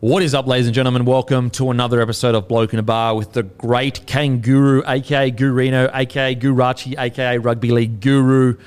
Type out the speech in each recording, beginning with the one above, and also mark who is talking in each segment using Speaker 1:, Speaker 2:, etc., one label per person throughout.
Speaker 1: What is up, ladies and gentlemen? Welcome to another episode of Bloke in a Bar with the great Kangaroo, aka Gurino, aka Gurachi, aka Rugby League Guru.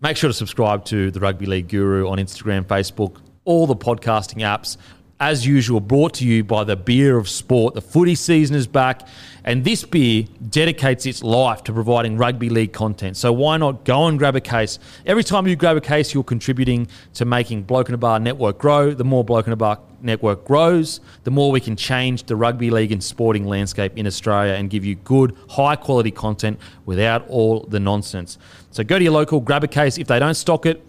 Speaker 1: Make sure to subscribe to the Rugby League Guru on Instagram, Facebook, all the podcasting apps. As usual, brought to you by the beer of sport. The footy season is back, and this beer dedicates its life to providing rugby league content. So why not go and grab a case? Every time you grab a case, you're contributing to making Bloke in a Bar network grow. The more Bloke in a Bar network grows, the more we can change the rugby league and sporting landscape in Australia and give you good, high quality content without all the nonsense. So go to your local, grab a case. If they don't stock it,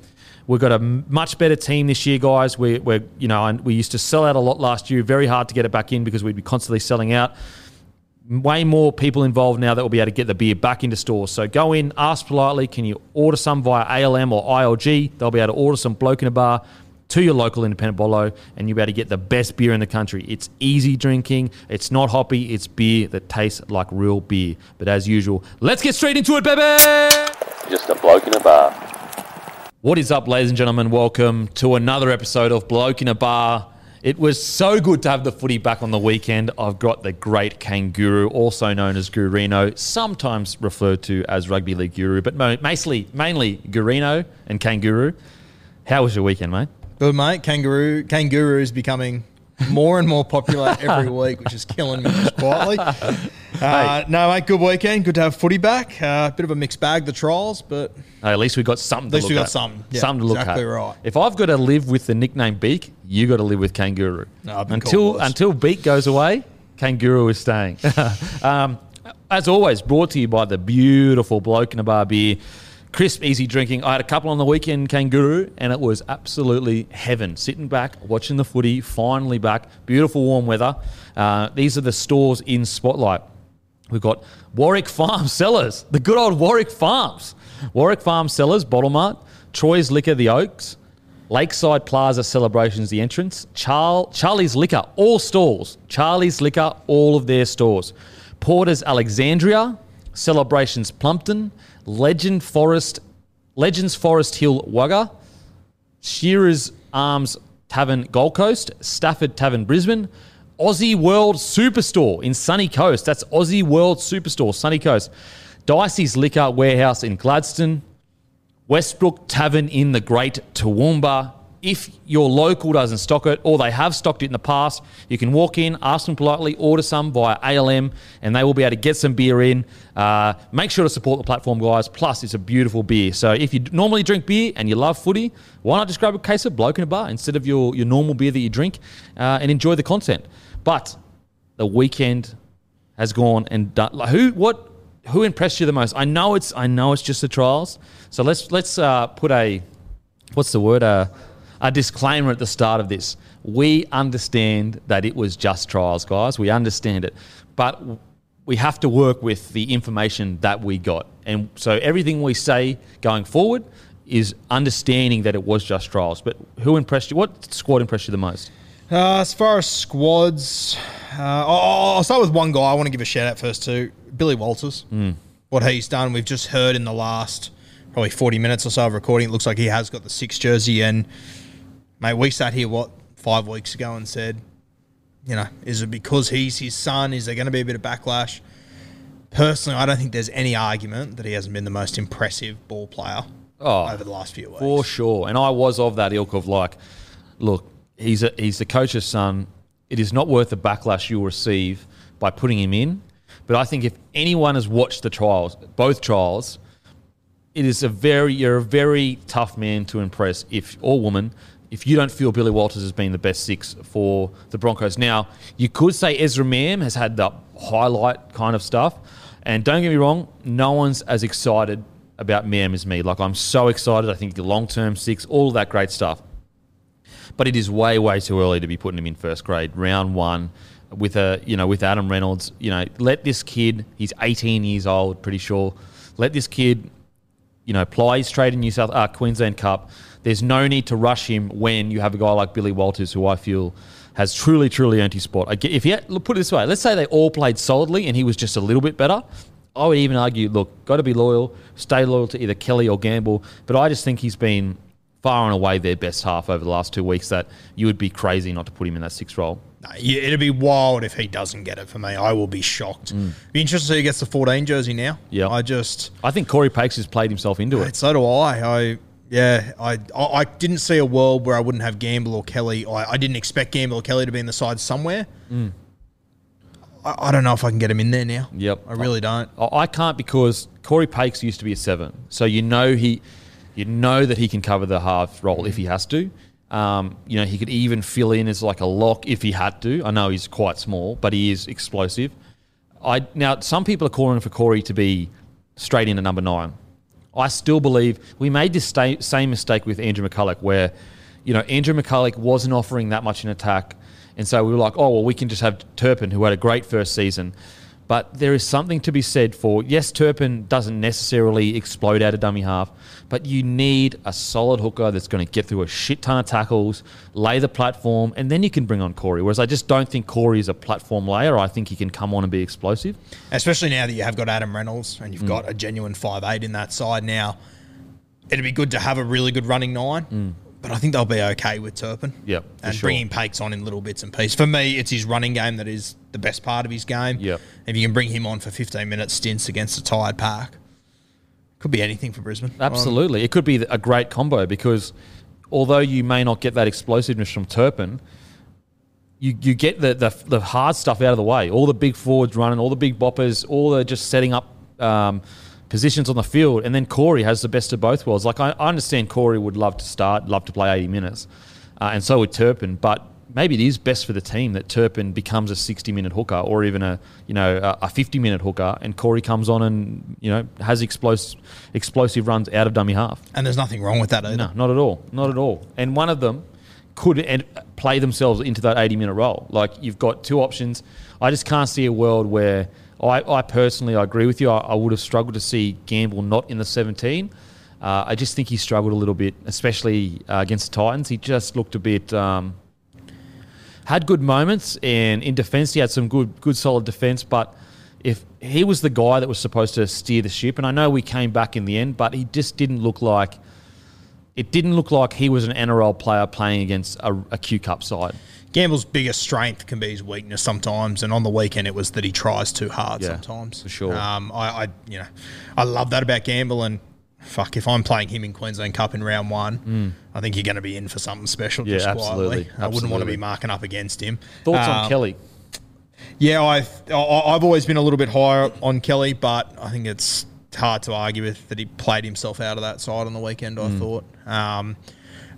Speaker 1: We've got a much better team this year, guys. We, we're, you know, and we used to sell out a lot last year. Very hard to get it back in because we'd be constantly selling out. Way more people involved now that will be able to get the beer back into stores. So go in, ask politely, can you order some via ALM or ILG? They'll be able to order some bloke in a bar to your local independent bolo, and you'll be able to get the best beer in the country. It's easy drinking, it's not hoppy, it's beer that tastes like real beer. But as usual, let's get straight into it, baby!
Speaker 2: Just a bloke in a bar.
Speaker 1: What is up, ladies and gentlemen? Welcome to another episode of Bloke in a Bar. It was so good to have the footy back on the weekend. I've got the great Kangaroo, also known as Gurino, sometimes referred to as Rugby League Guru, but mo- mainly, mainly Gurino and Kangaroo. How was your weekend, mate?
Speaker 3: Good mate, kangaroo. Kangaroo is becoming more and more popular every week, which is killing me just quietly. Uh, no, mate, good weekend. Good to have footy back. Uh, bit of a mixed bag, the trials, but
Speaker 1: Hey, at least we got something.
Speaker 3: At least we got something. Yeah,
Speaker 1: something to look
Speaker 3: exactly
Speaker 1: at.
Speaker 3: right.
Speaker 1: If I've got to live with the nickname Beak, you got to live with Kangaroo.
Speaker 3: No, I've been
Speaker 1: until
Speaker 3: called
Speaker 1: until Beak goes away, Kangaroo is staying. um, as always, brought to you by the beautiful bloke in a bar beer. Crisp, easy drinking. I had a couple on the weekend, Kangaroo, and it was absolutely heaven. Sitting back, watching the footy, finally back. Beautiful warm weather. Uh, these are the stores in Spotlight. We've got Warwick Farm Cellars, the good old Warwick Farms. Warwick Farm Cellars, Bottle Mart, Troy's Liquor, The Oaks, Lakeside Plaza Celebrations, The Entrance, Char- Charlie's Liquor, all stores. Charlie's Liquor, all of their stores. Porter's Alexandria, Celebrations Plumpton, Legend Forest, Legends Forest Hill Wagga, Shearer's Arms Tavern Gold Coast, Stafford Tavern Brisbane, Aussie World Superstore in Sunny Coast. That's Aussie World Superstore, Sunny Coast. Dicey's Liquor Warehouse in Gladstone, Westbrook Tavern in the Great Toowoomba. If your local doesn't stock it or they have stocked it in the past, you can walk in, ask them politely, order some via ALM, and they will be able to get some beer in. Uh, make sure to support the platform, guys. Plus, it's a beautiful beer. So if you normally drink beer and you love footy, why not just grab a case of Bloke in a Bar instead of your, your normal beer that you drink uh, and enjoy the content? But the weekend has gone and done. Like who? What? Who impressed you the most? I know it's. I know it's just the trials. So let's let's uh, put a what's the word? Uh, a disclaimer at the start of this. We understand that it was just trials, guys. We understand it, but we have to work with the information that we got, and so everything we say going forward is understanding that it was just trials. But who impressed you? What squad impressed you the most?
Speaker 3: Uh, as far as squads, uh, I'll, I'll start with one guy I want to give a shout out first to Billy Walters. What he's done, we've just heard in the last probably 40 minutes or so of recording, it looks like he has got the six jersey. And, mate, we sat here, what, five weeks ago and said, you know, is it because he's his son? Is there going to be a bit of backlash? Personally, I don't think there's any argument that he hasn't been the most impressive ball player
Speaker 1: Oh,
Speaker 3: over the last few weeks.
Speaker 1: For sure. And I was of that ilk of like, look, he's a, he's the coach's son. It is not worth the backlash you'll receive by putting him in. But I think if anyone has watched the trials, both trials, it is a very you're a very tough man to impress if or woman if you don't feel Billy Walters has been the best six for the Broncos. Now you could say Ezra Mam has had the highlight kind of stuff, and don't get me wrong, no one's as excited about Mam as me. Like I'm so excited. I think the long term six, all of that great stuff. But it is way way too early to be putting him in first grade, round one. With a you know with Adam Reynolds, you know let this kid. He's 18 years old, pretty sure. Let this kid you know, ply his trade in New South uh, Queensland Cup. There's no need to rush him when you have a guy like Billy Walters, who I feel has truly, truly earned his spot. If he had, put it this way, let's say they all played solidly and he was just a little bit better. I would even argue, look, got to be loyal, stay loyal to either Kelly or Gamble. But I just think he's been far and away their best half over the last two weeks. That you would be crazy not to put him in that sixth role.
Speaker 3: No, yeah, it'd be wild if he doesn't get it for me. I will be shocked. Mm. Be interested to see who gets the 14 jersey now.
Speaker 1: Yeah.
Speaker 3: I just,
Speaker 1: I think Corey Pakes has played himself into it.
Speaker 3: so do I. I, yeah, I, I, I didn't see a world where I wouldn't have Gamble or Kelly. I, I didn't expect Gamble or Kelly to be in the side somewhere. Mm. I, I don't know if I can get him in there now.
Speaker 1: Yep.
Speaker 3: I really don't.
Speaker 1: I I can't because Corey Pakes used to be a seven, so you know he, you know that he can cover the half role if he has to. Um, you know he could even fill in as like a lock if he had to. I know he's quite small, but he is explosive. I now some people are calling for Corey to be straight into number nine. I still believe we made this sta- same mistake with Andrew McCullough, where you know Andrew McCullough wasn't offering that much in attack, and so we were like, oh well, we can just have Turpin, who had a great first season. But there is something to be said for yes, Turpin doesn't necessarily explode out of dummy half, but you need a solid hooker that's going to get through a shit ton of tackles, lay the platform, and then you can bring on Corey. Whereas I just don't think Corey is a platform layer. I think he can come on and be explosive.
Speaker 3: Especially now that you have got Adam Reynolds and
Speaker 1: Mm.
Speaker 3: you've got a genuine five eight in that side now. It'd be good to have a really good running nine, but I think they'll be okay with Turpin.
Speaker 1: Yep,
Speaker 3: and
Speaker 1: sure.
Speaker 3: bringing Pakes on in little bits and pieces. For me, it's his running game that is the best part of his game.
Speaker 1: Yep.
Speaker 3: If you can bring him on for 15 minute stints against a tired park, could be anything for Brisbane.
Speaker 1: Absolutely. It could be a great combo because although you may not get that explosiveness from Turpin, you, you get the, the, the hard stuff out of the way. All the big forwards running, all the big boppers, all the just setting up um, positions on the field. And then Corey has the best of both worlds. Like, I, I understand Corey would love to start, love to play 80 minutes, uh, and so would Turpin. But maybe it is best for the team that Turpin becomes a 60 minute hooker or even a you know a- a 50 minute hooker, and Corey comes on and you know has explosive explosive runs out of dummy half.
Speaker 3: And there's nothing wrong with that either.
Speaker 1: No, not at all, not at all. And one of them could play themselves into that 80 minute role. Like you've got two options. I just can't see a world where I, I personally I agree with you. I, I would have struggled to see Gamble not in the 17. Uh, I just think he struggled a little bit, especially uh, against the Titans. He just looked a bit. Um, had good moments, and in defence he had some good, good solid defence. But if he was the guy that was supposed to steer the ship, and I know we came back in the end, but he just didn't look like. It didn't look like he was an NRL player playing against a, a Q Cup side.
Speaker 3: Gamble's biggest strength can be his weakness sometimes, and on the weekend it was that he tries too hard
Speaker 1: Yeah,
Speaker 3: sometimes.
Speaker 1: for sure.
Speaker 3: Um, I, I, you know, I love that about Gamble, and fuck, if I'm playing him in Queensland Cup in round one, I think you're going to be in for something special.
Speaker 1: Mm. Yeah,
Speaker 3: just
Speaker 1: absolutely,
Speaker 3: quietly. I wouldn't want to be marking up against him.
Speaker 1: Thoughts
Speaker 3: Um,
Speaker 1: on Kelly?
Speaker 3: Yeah, I, I, I've always been a little bit higher on Kelly, but I think it's hard to argue with that he played himself out of that side on the weekend. I thought, um,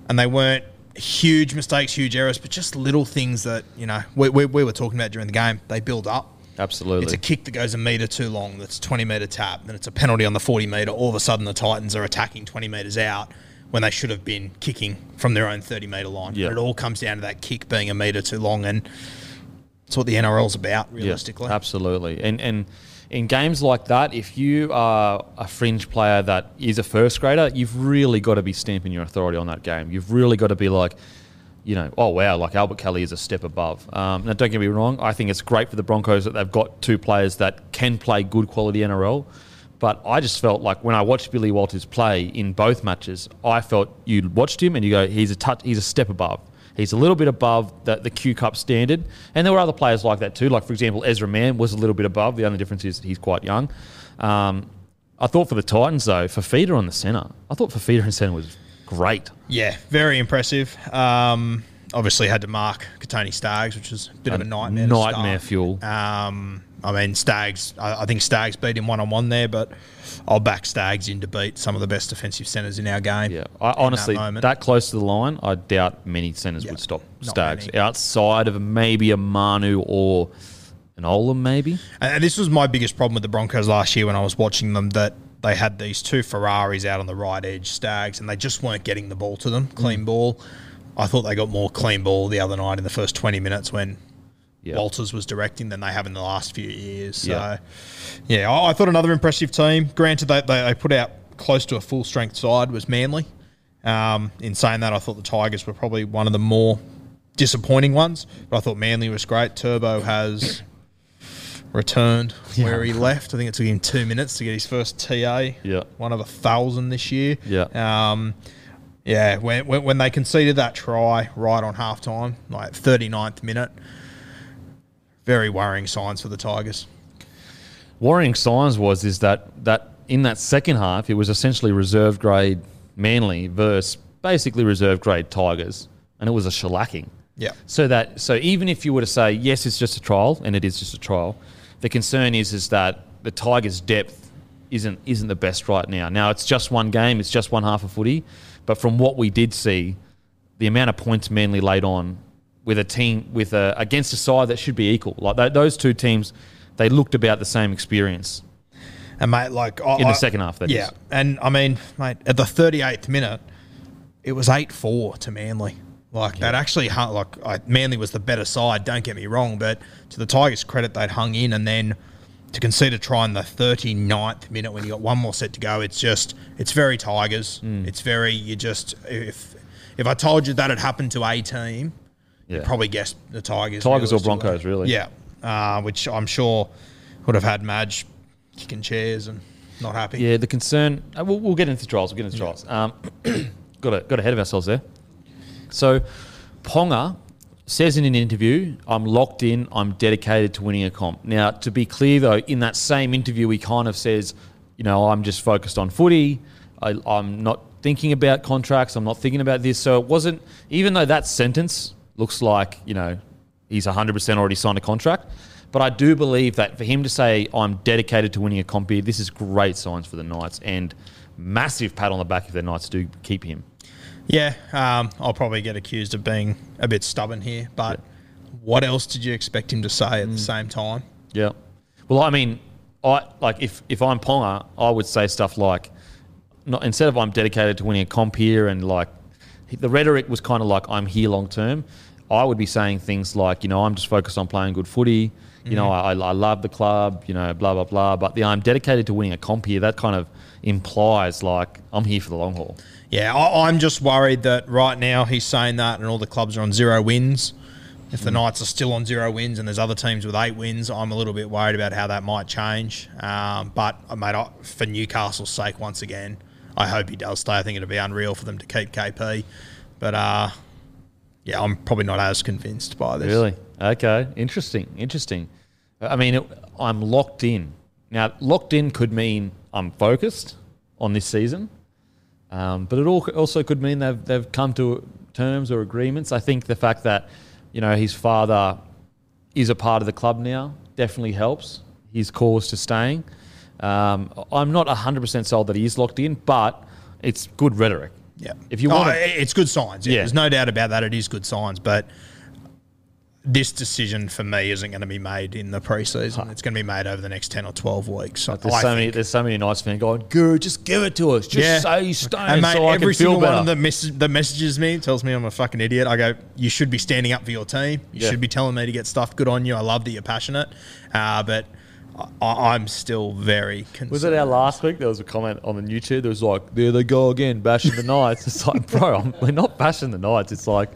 Speaker 3: and they weren't huge mistakes, huge errors, but just little things that you know we, we, we were talking about during the game. They build up.
Speaker 1: Absolutely.
Speaker 3: It's a kick that goes a metre too long, that's 20 metre tap, then it's a penalty on the 40 metre. All of a sudden, the Titans are attacking 20 metres out when they should have been kicking from their own 30 metre line.
Speaker 1: Yeah.
Speaker 3: But it all comes down to that kick being a metre too long, and it's what the NRL's about, realistically.
Speaker 1: Yeah, absolutely. And and in games like that, if you are a fringe player that is a first grader, you've really got to be stamping your authority on that game. You've really got to be like, you know, oh wow, like Albert Kelly is a step above. Um, now, don't get me wrong, I think it's great for the Broncos that they've got two players that can play good quality NRL. But I just felt like when I watched Billy Walters play in both matches, I felt you watched him and you go, he's a touch, he's a step above. He's a little bit above the, the Q Cup standard. And there were other players like that too. Like, for example, Ezra Mam was a little bit above. The only difference is that he's quite young. Um, I thought for the Titans, though, for Feeder on the centre, I thought for Feeder in centre was great.
Speaker 3: Yeah, very impressive. Um, obviously, had to mark Kotoni Staggs, which was a bit of a nightmare.
Speaker 1: Nightmare fuel.
Speaker 3: Um, I mean, Staggs, I, I think Staggs beat him one on one there, but I'll back Staggs in to beat some of the best defensive centres in our game.
Speaker 1: Yeah, I, honestly,
Speaker 3: moment.
Speaker 1: that, close to the line, I doubt many centres
Speaker 3: Yeah,
Speaker 1: would stop Staggs.
Speaker 3: many.
Speaker 1: Outside of maybe a Manu or an Olam, maybe.
Speaker 3: And this was my biggest problem with the Broncos last year when I was watching them that they had these two Ferraris out on the right edge, Staggs, and they just weren't getting the ball to them, clean
Speaker 1: Mm.
Speaker 3: ball. I thought they got more clean ball the other night in the first 20 minutes when
Speaker 1: Yeah.
Speaker 3: Walters was directing than they have in the last few years. So,
Speaker 1: Yeah.
Speaker 3: yeah, I, I thought another impressive team. Granted, they, they, they put out close to a full strength side was Manly. Um, in saying that, I thought the Tigers were probably one of the more disappointing ones, but I thought Manly was great. Turbo has returned where he left. I think it took him two minutes to get his first TA.
Speaker 1: Yeah.
Speaker 3: One of a thousand this year.
Speaker 1: Yeah.
Speaker 3: Um, Yeah, when, when, when they conceded that try right on halftime, like 39th minute, very worrying signs for the Tigers.
Speaker 1: Worrying signs was is that that in that second half it was essentially reserve grade Manly versus basically reserve grade Tigers, and it was a shellacking.
Speaker 3: Yeah.
Speaker 1: So that so even if you were to say yes, it's just a trial, and it is just a trial, the concern is is that the Tigers' depth isn't isn't the best right now. Now it's just one game, it's just one half of footy, but from what we did see, the amount of points Manly laid on with a team with a against a side that should be equal, like th- those two teams, they looked about the same experience.
Speaker 3: And mate, like I,
Speaker 1: In the
Speaker 3: I-
Speaker 1: second half, that
Speaker 3: yeah.
Speaker 1: is.
Speaker 3: And I mean, mate, at the 38th minute, it was eight four to Manly. Like that actually hung. Like I, Manly was the better side. Don't get me wrong, but to the Tigers' credit, they'd hung in, and then to concede a try in the 39th minute when you got one more set to go, it's just it's very Tigers.
Speaker 1: Hmm.
Speaker 3: It's very you just if if I told you that had happened to a team,
Speaker 1: Yeah.
Speaker 3: you'd probably guess the Tigers.
Speaker 1: Tigers or. Broncos, really.
Speaker 3: Yeah, uh, which I'm sure would have had Madge kicking chairs and not happy.
Speaker 1: Yeah, the concern. Uh, we'll, we'll get into trials. We'll get into trials. Um, got a, got ahead of ourselves there. So, Ponga says in an interview, "I'm locked in. I'm dedicated to winning a comp." Now, to be clear though, in that same interview, he kind of says, "You know, I'm just focused on footy. I, I'm not thinking about contracts. I'm not thinking about this." So it wasn't. Even though that sentence looks like you know he's 100% already signed a contract. But I do believe that for him to say, I'm dedicated to winning a comp here, this is great signs for the Knights and massive pat on the back if the Knights do keep him.
Speaker 3: Yeah, um, I'll probably get accused of being a bit stubborn here, but what else did you expect him to say
Speaker 1: Mm.
Speaker 3: at the same time?
Speaker 1: Yeah. Well, I mean, I like if if I'm Ponga, I would say stuff like, not instead of I'm dedicated to winning a comp here, and like the rhetoric was kind of like I'm here long term. I would be saying things like, you know, I'm just focused on playing good footy. You know, I, I love the club. You know, blah blah blah. But the I'm dedicated to winning a comp here. That kind of implies like I'm here for the long haul.
Speaker 3: Yeah, I, I'm just worried that right now he's saying that and all the clubs are on zero wins. If the Knights are still on zero wins and there's other teams with eight wins, I'm a little bit worried about how that might change. Um, but, mate, I, for Newcastle's sake, once again, I hope he does stay. I think it'd be unreal for them to keep KP. But, uh, yeah, I'm probably not as convinced by this.
Speaker 1: Really? Okay. Interesting. Interesting. I mean, it, I'm locked in. Now, locked in could mean I'm focused on this season, um, but it also could mean they've, they've come to terms or agreements. I think the fact that, you know, his father is a part of the club now definitely helps his cause to staying. Um, I'm not 100% sold that he is locked in, but it's good rhetoric.
Speaker 3: Yeah.
Speaker 1: If you
Speaker 3: Oh,
Speaker 1: want to,
Speaker 3: it's good signs. Yeah.
Speaker 1: Yeah.
Speaker 3: There's no doubt about that. It is good signs. But this decision for me isn't going to be made in the preseason. It's going to be made over the next 10 or 12 weeks.
Speaker 1: there's
Speaker 3: I
Speaker 1: so
Speaker 3: think.
Speaker 1: many, there's so many Knights fans going, Guru, just give it to us. Just say he's staying
Speaker 3: And mate,
Speaker 1: so I
Speaker 3: every
Speaker 1: can
Speaker 3: single one that, mess- that messages me tells me I'm a fucking idiot. I go, you should be standing up for your team. You
Speaker 1: Yeah.
Speaker 3: should be telling me to get stuff. Good on you. I love that you're passionate. Uh, but I- I'm still very concerned.
Speaker 1: Was it our last week? There was a comment on the YouTube. There was like, "There they go again, bashing the Knights." It's like, bro, I'm, we're not bashing the Knights. It's like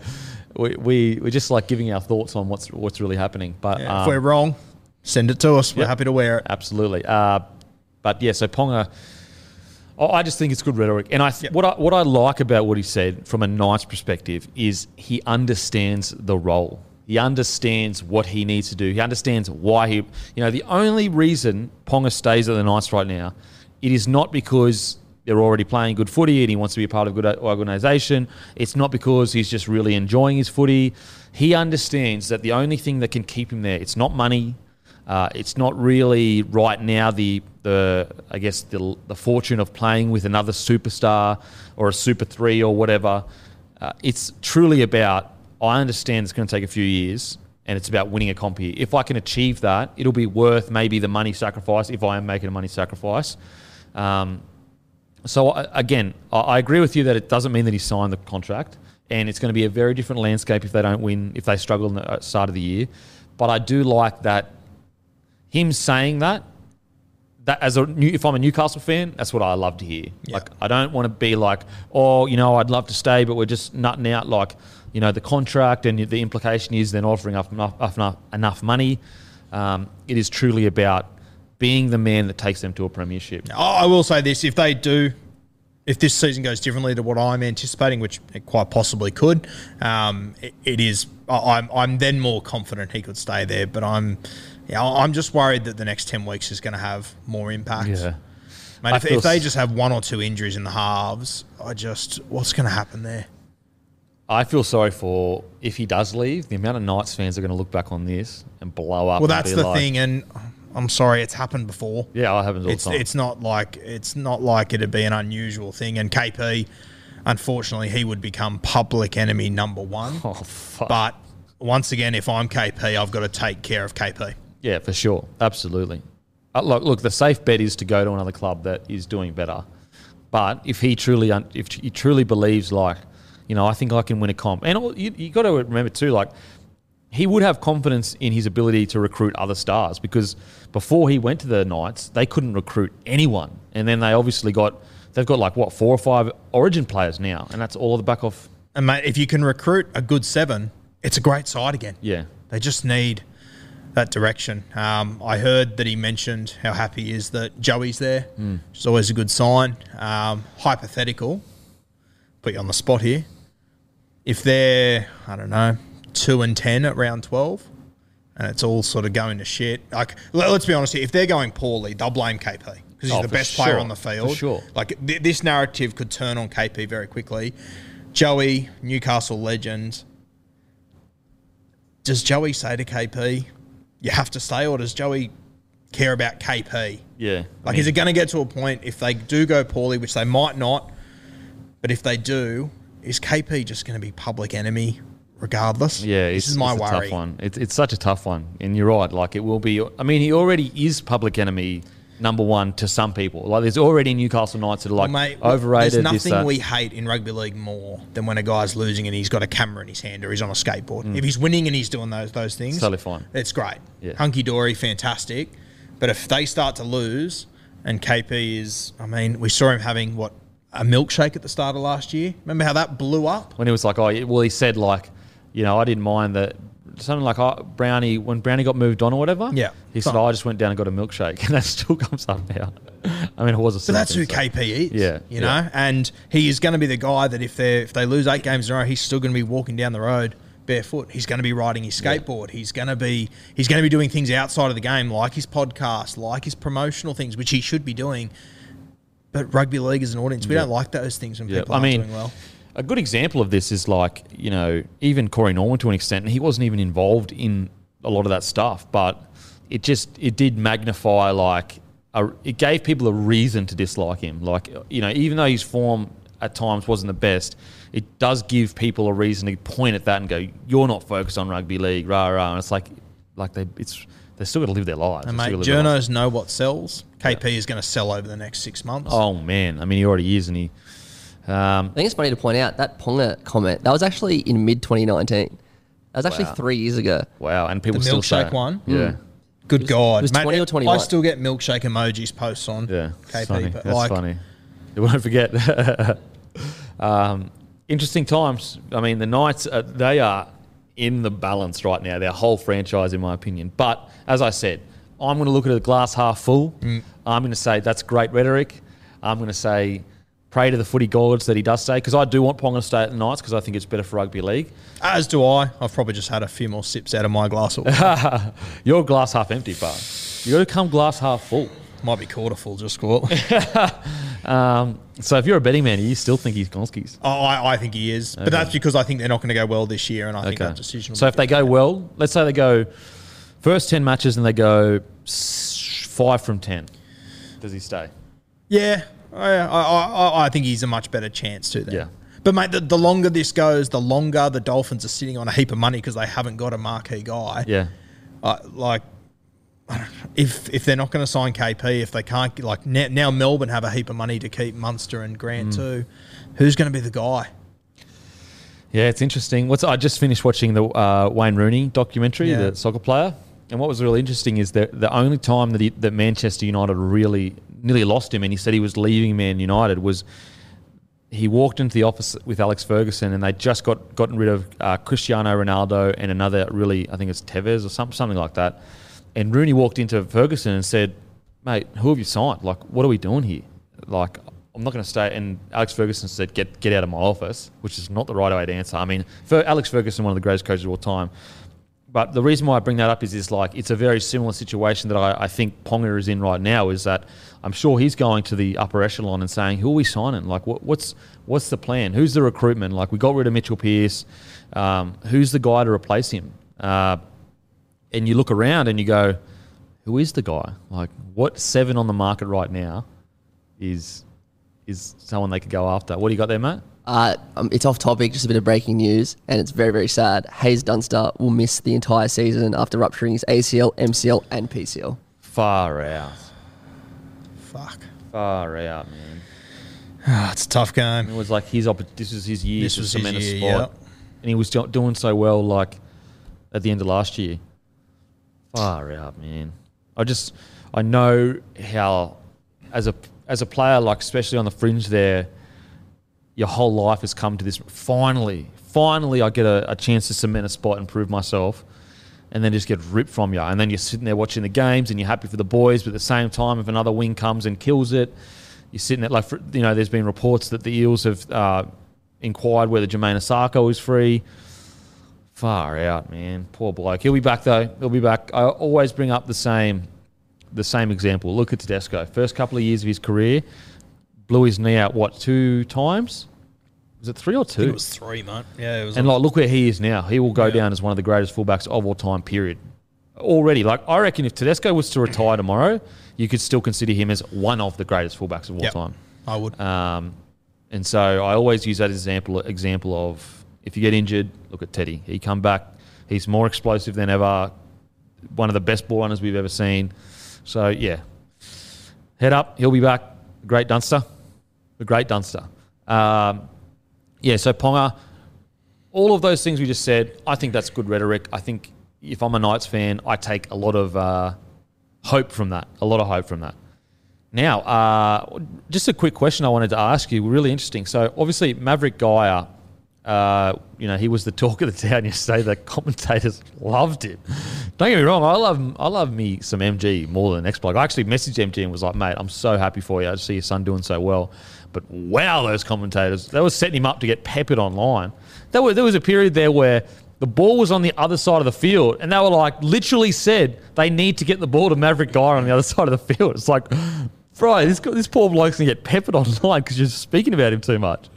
Speaker 1: we, we we're just like giving our thoughts on what's what's really happening. But
Speaker 3: Yeah,
Speaker 1: um,
Speaker 3: if we're wrong, send it to us. We're
Speaker 1: Yep.
Speaker 3: happy to wear it.
Speaker 1: absolutely. Uh, but yeah, so Ponga, I I just think it's good rhetoric, and I th-
Speaker 3: Yep.
Speaker 1: what I what I like about what he said from a Knights perspective is he understands the role. He understands what he needs to do. He understands why he. You know, the only reason Ponga stays at the Knights right now, it is not because they're already playing good footy and he wants to be a part of a good organisation. It's not because he's just really enjoying his footy. He understands that the only thing that can keep him there, it's not money, uh, it's not really right now the the I guess the the fortune of playing with another superstar or a super three or whatever. Uh, it's truly about I understand it's going to take a few years and it's about winning a comp here. If I can achieve that, it'll be worth maybe the money sacrifice if I am making a money sacrifice. Um, so I- again, I- I agree with you that it doesn't mean that he signed the contract, and it's going to be a very different landscape if they don't win, if they struggle in the uh, start of the year. But I do like that him saying that. That as a new, if I'm a Newcastle fan, that's what I love to hear. Like I don't want to be like, oh, you know, I'd love to stay, but we're just nutting out like, you know, the contract and the implication is they're not offering enough enough, enough, enough money. Um, it is truly about being the man that takes them to a premiership.
Speaker 3: I I will say this: if they do if this season goes differently to what I'm anticipating, which it quite possibly could, um, it, it is. I'm I'm then more confident he could stay there. But I'm, yeah, I'm just worried that the next ten weeks is going to have more impact.
Speaker 1: Yeah.
Speaker 3: Mate, if, if they just have one or two injuries in the halves, I just what's going to happen there?
Speaker 1: I feel sorry for if he does leave, the amount of Knights fans are going to look back on this and blow up.
Speaker 3: Well, that's the
Speaker 1: like-
Speaker 3: thing, and I'm sorry, it's happened before.
Speaker 1: Yeah, it happens all
Speaker 3: It's
Speaker 1: the time.
Speaker 3: it's not like it's not like it'd be an unusual thing. And KP, unfortunately, he would become public enemy number one.
Speaker 1: oh, fuck.
Speaker 3: But once again, if I'm KP, I've got to take care of KP.
Speaker 1: Yeah, for sure. Absolutely. Uh, look, look, the safe bet is to go to another club that is doing better. But if he truly, un- if he truly believes, like, you know, I think I can win a comp, and all- you, you got to remember too, like, he would have confidence in his ability to recruit other stars because before he went to the Knights, they couldn't recruit anyone, and then they obviously got, they've got like what four or five Origin players now, and that's all the back off.
Speaker 3: And mate, if you can recruit a good seven, it's a great side again.
Speaker 1: Yeah,
Speaker 3: They just need that direction. Um, I heard that he mentioned how happy he is that Joey's there,
Speaker 1: Hmm.
Speaker 3: which is always a good sign. Um, hypothetical, put you on the spot here. If they're, I don't know, two and ten at round twelve, and it's all sort of going to shit. Like, let- let's be honest here. If they're going poorly, they'll blame KP because he's
Speaker 1: Oh,
Speaker 3: the best player on the field.
Speaker 1: For sure.
Speaker 3: Like th- this narrative could turn on KP very quickly. Joey, Newcastle legend. Does Joey say to KP, "You have to stay," or does Joey care about KP?
Speaker 1: yeah.
Speaker 3: Like, is it going to get to a point if they do go poorly, which they might not, but if they do, is KP just going to be public enemy regardless?
Speaker 1: Yeah,
Speaker 3: this
Speaker 1: it's,
Speaker 3: is my
Speaker 1: it's a
Speaker 3: worry.
Speaker 1: tough one. It's, it's such a tough one, and you're right. Like it will be. I mean, he already is public enemy number one to some people. Like there's already Newcastle Knights that are like
Speaker 3: Well, mate,
Speaker 1: overrated.
Speaker 3: There's
Speaker 1: this,
Speaker 3: nothing
Speaker 1: that.
Speaker 3: we hate in rugby league more than when a guy's losing and he's got a camera in his hand or he's on a skateboard.
Speaker 1: Mm.
Speaker 3: If he's winning and he's doing those those things,
Speaker 1: totally fine.
Speaker 3: It's great.
Speaker 1: Yeah.
Speaker 3: Hunky dory, fantastic. But if they start to lose, and KP is, I mean, we saw him having what a milkshake at the start of last year. Remember how that blew up?
Speaker 1: when he was like, oh, well, he said like, you know, I didn't mind that. Something like oh, Brownie when Brownie got moved on or whatever.
Speaker 3: Yeah.
Speaker 1: he said, oh, I just went down and got a milkshake, and that still comes up now. I mean, it was a.
Speaker 3: So that's who
Speaker 1: so-
Speaker 3: KP is.
Speaker 1: Yeah,
Speaker 3: you
Speaker 1: yeah.
Speaker 3: know, and he is going to be the guy that if they if they lose eight games in a row, he's still going to be walking down the road barefoot. He's going to be riding his skateboard. He's going to be he's going to be doing things outside of the game, like his podcast, like his promotional things, which he should be doing. But rugby league is an audience. We
Speaker 1: Yeah.
Speaker 3: don't like those things when
Speaker 1: Yeah,
Speaker 3: people
Speaker 1: I
Speaker 3: aren't
Speaker 1: mean,
Speaker 3: doing well.
Speaker 1: a good example of this is like you know even Corey Norman to an extent, and he wasn't even involved in a lot of that stuff, but it just it did magnify like a, it gave people a reason to dislike him. Like you know even though his form at times wasn't the best, it does give people a reason to point at that and go, "You're not focused on rugby league, rah rah." And it's like like they it's they still got to live their lives.
Speaker 3: And
Speaker 1: They
Speaker 3: mate,
Speaker 1: still gotta live their lives.
Speaker 3: journos know what sells. KP is going to sell over the next six months.
Speaker 1: Oh man, I mean he already is, and he. Um,
Speaker 4: I think it's funny to point out that Ponga comment that was actually in mid 2019. That was actually
Speaker 1: Wow.
Speaker 4: three years ago.
Speaker 1: wow, and people
Speaker 3: The
Speaker 1: still
Speaker 3: milkshake
Speaker 1: say,
Speaker 3: one?
Speaker 1: Yeah.
Speaker 3: Good
Speaker 4: was-
Speaker 3: God,
Speaker 4: it was
Speaker 3: mate,
Speaker 4: 20 or 21.
Speaker 3: I still get milkshake emojis posts on
Speaker 1: Yeah,
Speaker 3: KP.
Speaker 1: it's funny.
Speaker 3: but
Speaker 1: That's
Speaker 3: like,
Speaker 1: funny. You won't forget. um, interesting times. I mean, the Knights, uh, they are in the balance right now, their whole franchise, in my opinion. But as I said, I'm going to look at the glass half full.
Speaker 3: Mm.
Speaker 1: I'm going to say that's great rhetoric. I'm going to say pray to the footy gods that he does stay because I do want Ponga to stay at the Knights because I think it's better for rugby league.
Speaker 3: As do I. I've probably just had a few more sips out of my glass.
Speaker 1: Your glass half empty, but you got to come glass half full.
Speaker 3: Might be quarter full, just squat.
Speaker 1: Um, so if you're a betting man, you still think he's Gonski's.
Speaker 3: oh, I, I think he is, but that's because I think they're not going to go well this year, and I think that decision. Will
Speaker 1: So if they go well, let's say they go first ten matches and they go five from ten, does he stay?
Speaker 3: yeah, I, I, I, I think he's a much better chance to. Then.
Speaker 1: Yeah.
Speaker 3: But mate, the, the longer this goes, the longer the Dolphins are sitting on a heap of money because they haven't got a marquee guy.
Speaker 1: Yeah,
Speaker 3: Uh, like, I don't know, if if they're not going to sign KP, if they can't, like now, now Melbourne have a heap of money to keep Munster and Grant
Speaker 1: Mm.
Speaker 3: too. Who's going to be the guy?
Speaker 1: yeah, it's interesting. What's I just finished watching the uh, Wayne Rooney documentary,
Speaker 3: Yeah.
Speaker 1: the soccer player, and what was really interesting is that the only time that he, that Manchester United really nearly lost him, and he said he was leaving Man United was. He walked into the office with Alex Ferguson, and they just got gotten rid of uh, Cristiano Ronaldo and another really, I think it's Tevez or some, something like that. And Rooney walked into Ferguson and said, "Mate, who have you signed? Like, what are we doing here? Like, I'm not going to stay. And Alex Ferguson said, "Get get out of my office," which is not the right way to answer. I mean, for Alex Ferguson, one of the greatest coaches of all time. But the reason why I bring that up is, is like it's a very similar situation that I, I think Ponga is in right now. Is that I'm sure he's going to the upper echelon and saying, "Who are we signing? Like, what, what's what's the plan? Who's the recruitment? Like, we got rid of Mitchell Pearce. Um, who's the guy to replace him?" Uh, and you look around and you go, "Who is the guy? Like, what seven on the market right now is is someone they could go after? What do you got there, mate?
Speaker 4: Uh, um, it's off topic, just a bit of breaking news, and it's very, very sad. Haze Dunster will miss the entire season after rupturing his ACL, MCL, and PCL.
Speaker 1: Far out,
Speaker 3: Fuck.
Speaker 1: far out, man.
Speaker 3: Ah, it's a tough game.
Speaker 1: It was like his opp- This was his year
Speaker 3: This
Speaker 1: to
Speaker 3: was his
Speaker 1: cement a
Speaker 3: year,
Speaker 1: spot, and he was do- doing so well. Like at the end of last year, far out, man. I just I know how as a as a player, like especially on the fringe, there, your whole life has come to this. Finally, finally, I get a, a chance to cement a spot and prove myself. And then just get ripped from you, and then you're sitting there watching the games, and you're happy for the boys. But at the same time, if another wing comes and kills it, you're sitting there like you know. There's been reports that the Eels have uh, inquired whether Jamayne Isaako is free. Far out, man. Poor bloke. He'll be back though. He'll be back. I always bring up the same, the same example. Look at Tedesco. First couple of years of his career, blew his knee out. What two times? Was it three or two?
Speaker 3: it was three, mate. Yeah, it was.
Speaker 1: And like, look where he is now. He will go
Speaker 3: Yeah.
Speaker 1: down as one of the greatest fullbacks of all time. Period. Already, like I reckon, if Tedesco was to retire tomorrow, you could still consider him as one of the greatest fullbacks of all
Speaker 3: Yep.
Speaker 1: time.
Speaker 3: I would.
Speaker 1: Um, and so I always use that example example of if you get injured, look at Teddy. He come back. He's more explosive than ever. One of the best ball runners we've ever seen. So yeah, head up. He'll be back. Great Dunster. The great Dunster. Um, yeah. So Ponga. All of those things we just said. I think that's good rhetoric. I think if I'm a Knights fan, I take a lot of uh, hope from that. A lot of hope from that. Now, uh, just a quick question I wanted to ask you. Really interesting. So, obviously, Maverick Geyer, uh, you know, he was the talk of the town yesterday. The commentators loved him. Don't get me wrong. I love, I love me some MG more than X Bloke. I actually messaged MG and was like, "Mate, I'm so happy for you. I see your son doing so well." But wow, those commentators, they were setting him up to get peppered online. There was, there was a period there where the ball was on the other side of the field, and they were like, literally said they need to get the ball to Maverick Geyer on the other side of the field. It's like, bro, this, this poor bloke's gonna get peppered online because you're speaking about him too much.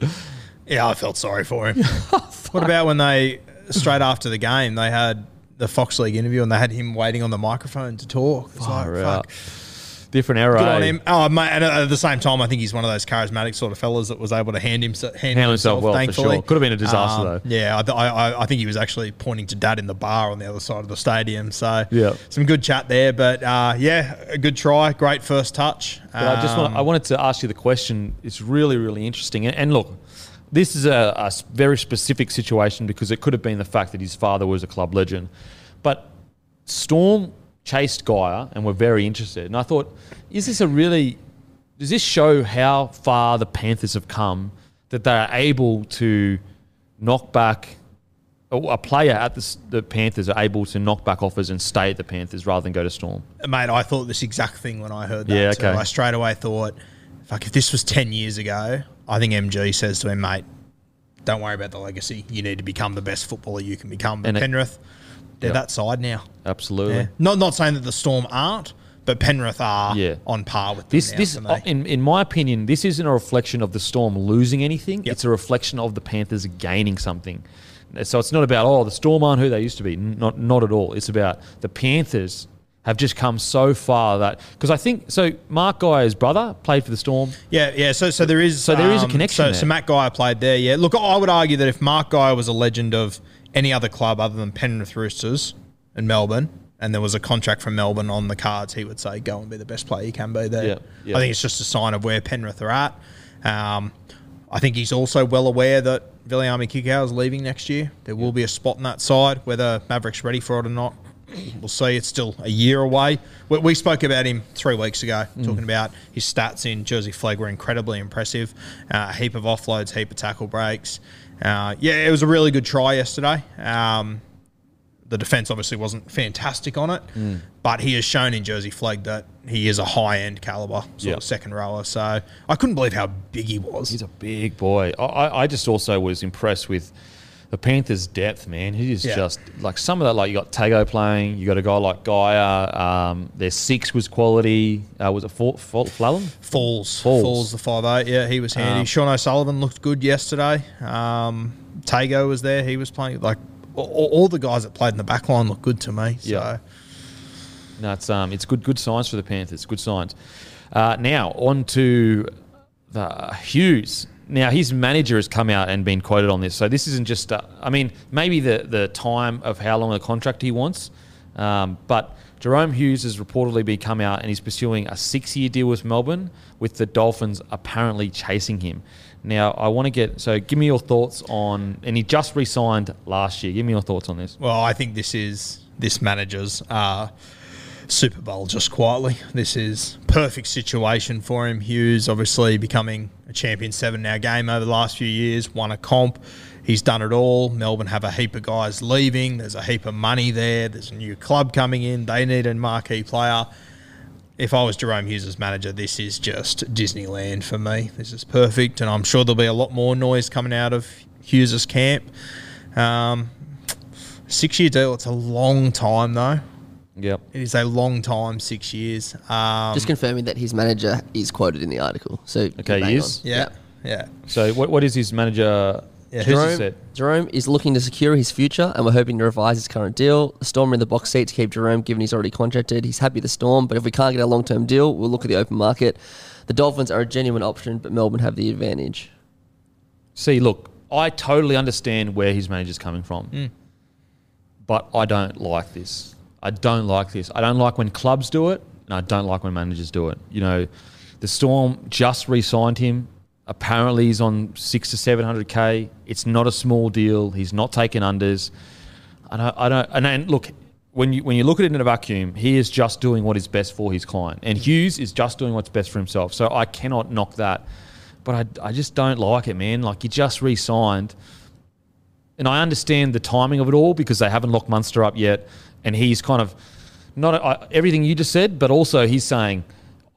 Speaker 3: Yeah, I felt sorry for him. what about when they straight after the game they had the Fox League interview and they had him waiting on the microphone to talk? It's like,
Speaker 1: Far
Speaker 3: fuck.
Speaker 1: Different era.
Speaker 3: Good on
Speaker 1: eh?
Speaker 3: him. Oh, mate, and at the same time, I think he's one of those charismatic sort of fellas that was able to hand, him, hand
Speaker 1: Handle himself well, for
Speaker 3: thankfully.
Speaker 1: sure. Could have been a disaster, though.
Speaker 3: Yeah, I, th- I, I- I think he was actually pointing to dad in the bar on the other side of the stadium. So,
Speaker 1: Yeah.
Speaker 3: some good chat there. But uh, yeah, a good try. Great first touch.
Speaker 1: But I just want,
Speaker 3: Um,
Speaker 1: I wanted to ask you the question. It's really, really interesting. And, and look, this is a very specific situation because it could have been the fact that his father was a club legend. But Storm chased Geyer and were very interested. And I thought, is this a really, does this show how far the Panthers have come that they are able to knock back a a player at the, the Panthers are able to knock back offers and stay at the Panthers rather than go to Storm.
Speaker 3: Mate, I thought this exact thing when I heard that.
Speaker 1: Yeah,
Speaker 3: too.
Speaker 1: okay.
Speaker 3: I straight away thought, fuck, if this was 10 years ago, I think MG says to him, mate, don't worry about the legacy. You need to become the best footballer you can become. But
Speaker 1: And it-
Speaker 3: Penrith, they're
Speaker 1: Yep.
Speaker 3: that side now.
Speaker 1: Absolutely.
Speaker 3: Yeah. Not not saying that the Storm aren't, but Penrith are
Speaker 1: Yeah.
Speaker 3: on par with
Speaker 1: This,
Speaker 3: now
Speaker 1: this, uh, in, in my opinion, this isn't a reflection of the Storm losing anything.
Speaker 3: Yep.
Speaker 1: It's a reflection of the Panthers gaining something. So it's not about oh the Storm aren't who they used to be. Not not at all. It's about the Panthers have just come so far that because I think so. Mark Geyer's brother played for the Storm.
Speaker 3: Yeah, yeah. So, so there is. um,
Speaker 1: So there is a connection
Speaker 3: So,
Speaker 1: there.
Speaker 3: so Matt Geyer played there. Yeah. Look, I would argue that if Mark Geyer was a legend of any other club other than Penrith Roosters and Melbourne, and there was a contract from Melbourne on the cards, he would say, "Go and be the best player you can be there."
Speaker 1: Yeah, yeah.
Speaker 3: I think it's just a sign of where Penrith are at. Um, I think he's also well aware that Viliami Kikau is leaving next year. There will be a spot in that side, whether Maverick's ready for it or not. We'll see. It's still a year away. We, we spoke about him three weeks ago,
Speaker 1: Mm.
Speaker 3: talking about his stats in Jersey Flegg were incredibly impressive. Uh, a heap of offloads, heap of tackle breaks. Uh, yeah, it was a really good try yesterday. Um, The defense obviously wasn't fantastic on it, but he has shown in Jersey Flegg that he is a high end caliber sort
Speaker 1: Yeah.
Speaker 3: of second rower. So I couldn't believe how big he was.
Speaker 1: He's a big boy. I I just also was impressed with the Panthers' depth, man. He is
Speaker 3: Yeah.
Speaker 1: just like some of that. Like you got Tago playing, you got a guy like Geyer. Um, their six was quality. Uh, was it Fal- Fal- Fallon?
Speaker 3: Falls.
Speaker 1: Falls.
Speaker 3: Falls, the five eight. Yeah, he was handy.
Speaker 1: Um,
Speaker 3: Sean O'Sullivan looked good yesterday. Um, Tago was there. He was playing. Like all, all the guys that played in the back line looked good to me. So
Speaker 1: Yeah. No, it's um, it's good good signs for the Panthers. Good signs. Uh, now on to the Hughes. Now his manager has come out and been quoted on this. So this isn't just. Uh, I mean, maybe the the time of how long a contract he wants, um, but Jahrome Hughes has reportedly been come out and he's pursuing a six year deal with Melbourne, with the Dolphins apparently chasing him. Now I want to get so give me your thoughts on and he just re-signed last year. Give me your thoughts on this.
Speaker 3: Well, I think this is this manager's uh, Super Bowl just quietly. This is perfect situation for him. Hughes obviously becoming a champion seven now game over the last few years, won a comp. He's done it all. Melbourne have a heap of guys leaving. There's a heap of money there. There's a new club coming in. They need a marquee player. If I was Jahrome Hughes' manager, this is just Disneyland for me. This is perfect, and I'm sure there'll be a lot more noise coming out of Hughes' camp. Um, six year deal, it's a long time though.
Speaker 1: Yep.
Speaker 3: It is a long time, six years. Um,
Speaker 4: Just confirming that his manager is quoted in the article. So
Speaker 1: Okay,
Speaker 4: bang
Speaker 1: he
Speaker 4: on.
Speaker 1: is?
Speaker 3: yeah, yeah.
Speaker 1: So what what is his manager?
Speaker 3: Yeah,
Speaker 1: Hughes
Speaker 3: who's
Speaker 1: said?
Speaker 4: Jahrome is looking to secure his future, and we're hoping to revise his current deal. The Storm are in the box seat to keep Jahrome, given he's already contracted. He's happy with the Storm, but if we can't get a long term deal, we'll look at the open market. The Dolphins are a genuine option, but Melbourne have the advantage.
Speaker 1: See, look, I totally understand where his manager's coming from,
Speaker 3: Hmm.
Speaker 1: but I don't like this. I don't like this. I don't like when clubs do it, and I don't like when managers do it. You know, the Storm just re-signed him. Apparently, he's on six to seven hundred k. It's not a small deal. He's not taking unders. I don't. I don't. And, and look, when you when you look at it in a vacuum, he is just doing what is best for his client, and Hughes is just doing what's best for himself. So I cannot knock that. But I, I just don't like it, man. Like you just re-signed, and I understand the timing of it all because they haven't locked Munster up yet, and he's kind of not uh, everything you just said, but also he's saying.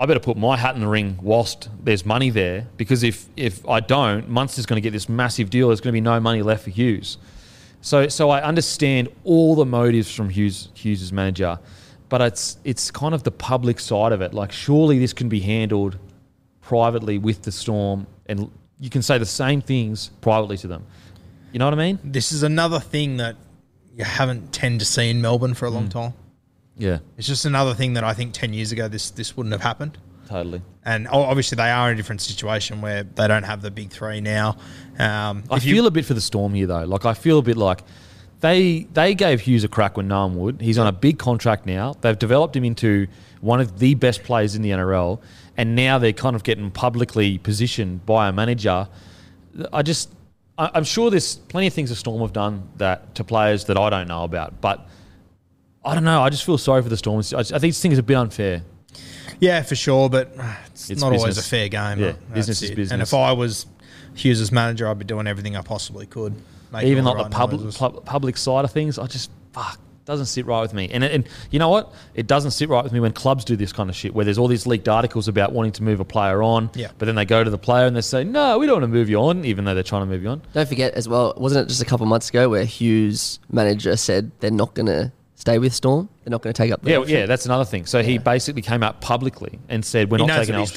Speaker 1: I better put my hat in the ring whilst there's money there because if, if I don't, Munster's going to get this massive deal. There's going to be no money left for Hughes. So, so I understand all the motives from Hughes Hughes's manager, but it's it's kind of the public side of it. Like, surely this can be handled privately with the Storm, and you can say the same things privately to them. You know what I mean?
Speaker 3: This is another thing that you haven't tend to see in Melbourne for a long time.
Speaker 1: Yeah,
Speaker 3: It's just another thing that I think ten years ago this this wouldn't have happened.
Speaker 1: totally.
Speaker 3: And o- obviously they are in a different situation where they don't have the big three now. Um,
Speaker 1: I
Speaker 3: if you-
Speaker 1: feel a bit for the Storm here though. Like I feel a bit like they they gave Hughes a crack when no one would. He's on a big contract now. They've developed him into one of the best players in the NRL, and now they're kind of getting publicly positioned by a manager. I just I'm sure there's plenty of things the Storm have done that to players that I don't know about, but I don't know. I just feel sorry for the Storm. I, just- I think this thing is a bit unfair.
Speaker 3: Yeah, for sure, but uh, it's,
Speaker 1: It's
Speaker 3: not always a fair game.
Speaker 1: Yeah, business is
Speaker 3: it.
Speaker 1: business.
Speaker 3: And if I was Hughes' manager, I'd be doing everything I possibly could.
Speaker 1: even like the public pub, public side of things, I just fuck doesn't sit right with me. And and you know what? It doesn't sit right with me when clubs do this kind of shit, where there's all these leaked articles about wanting to move a player on,
Speaker 3: Yeah.
Speaker 1: but then they go to the player and they say, no, we don't want to move you on, even though they're trying to move you on.
Speaker 4: Don't forget as well, wasn't it just a couple months ago where Hughes' manager said they're not going to stay with Storm? They're not going to take up the
Speaker 1: Yeah,
Speaker 4: option?
Speaker 1: yeah, that's another thing. So he basically came out publicly and said, we're
Speaker 3: He
Speaker 1: not taking
Speaker 3: what he's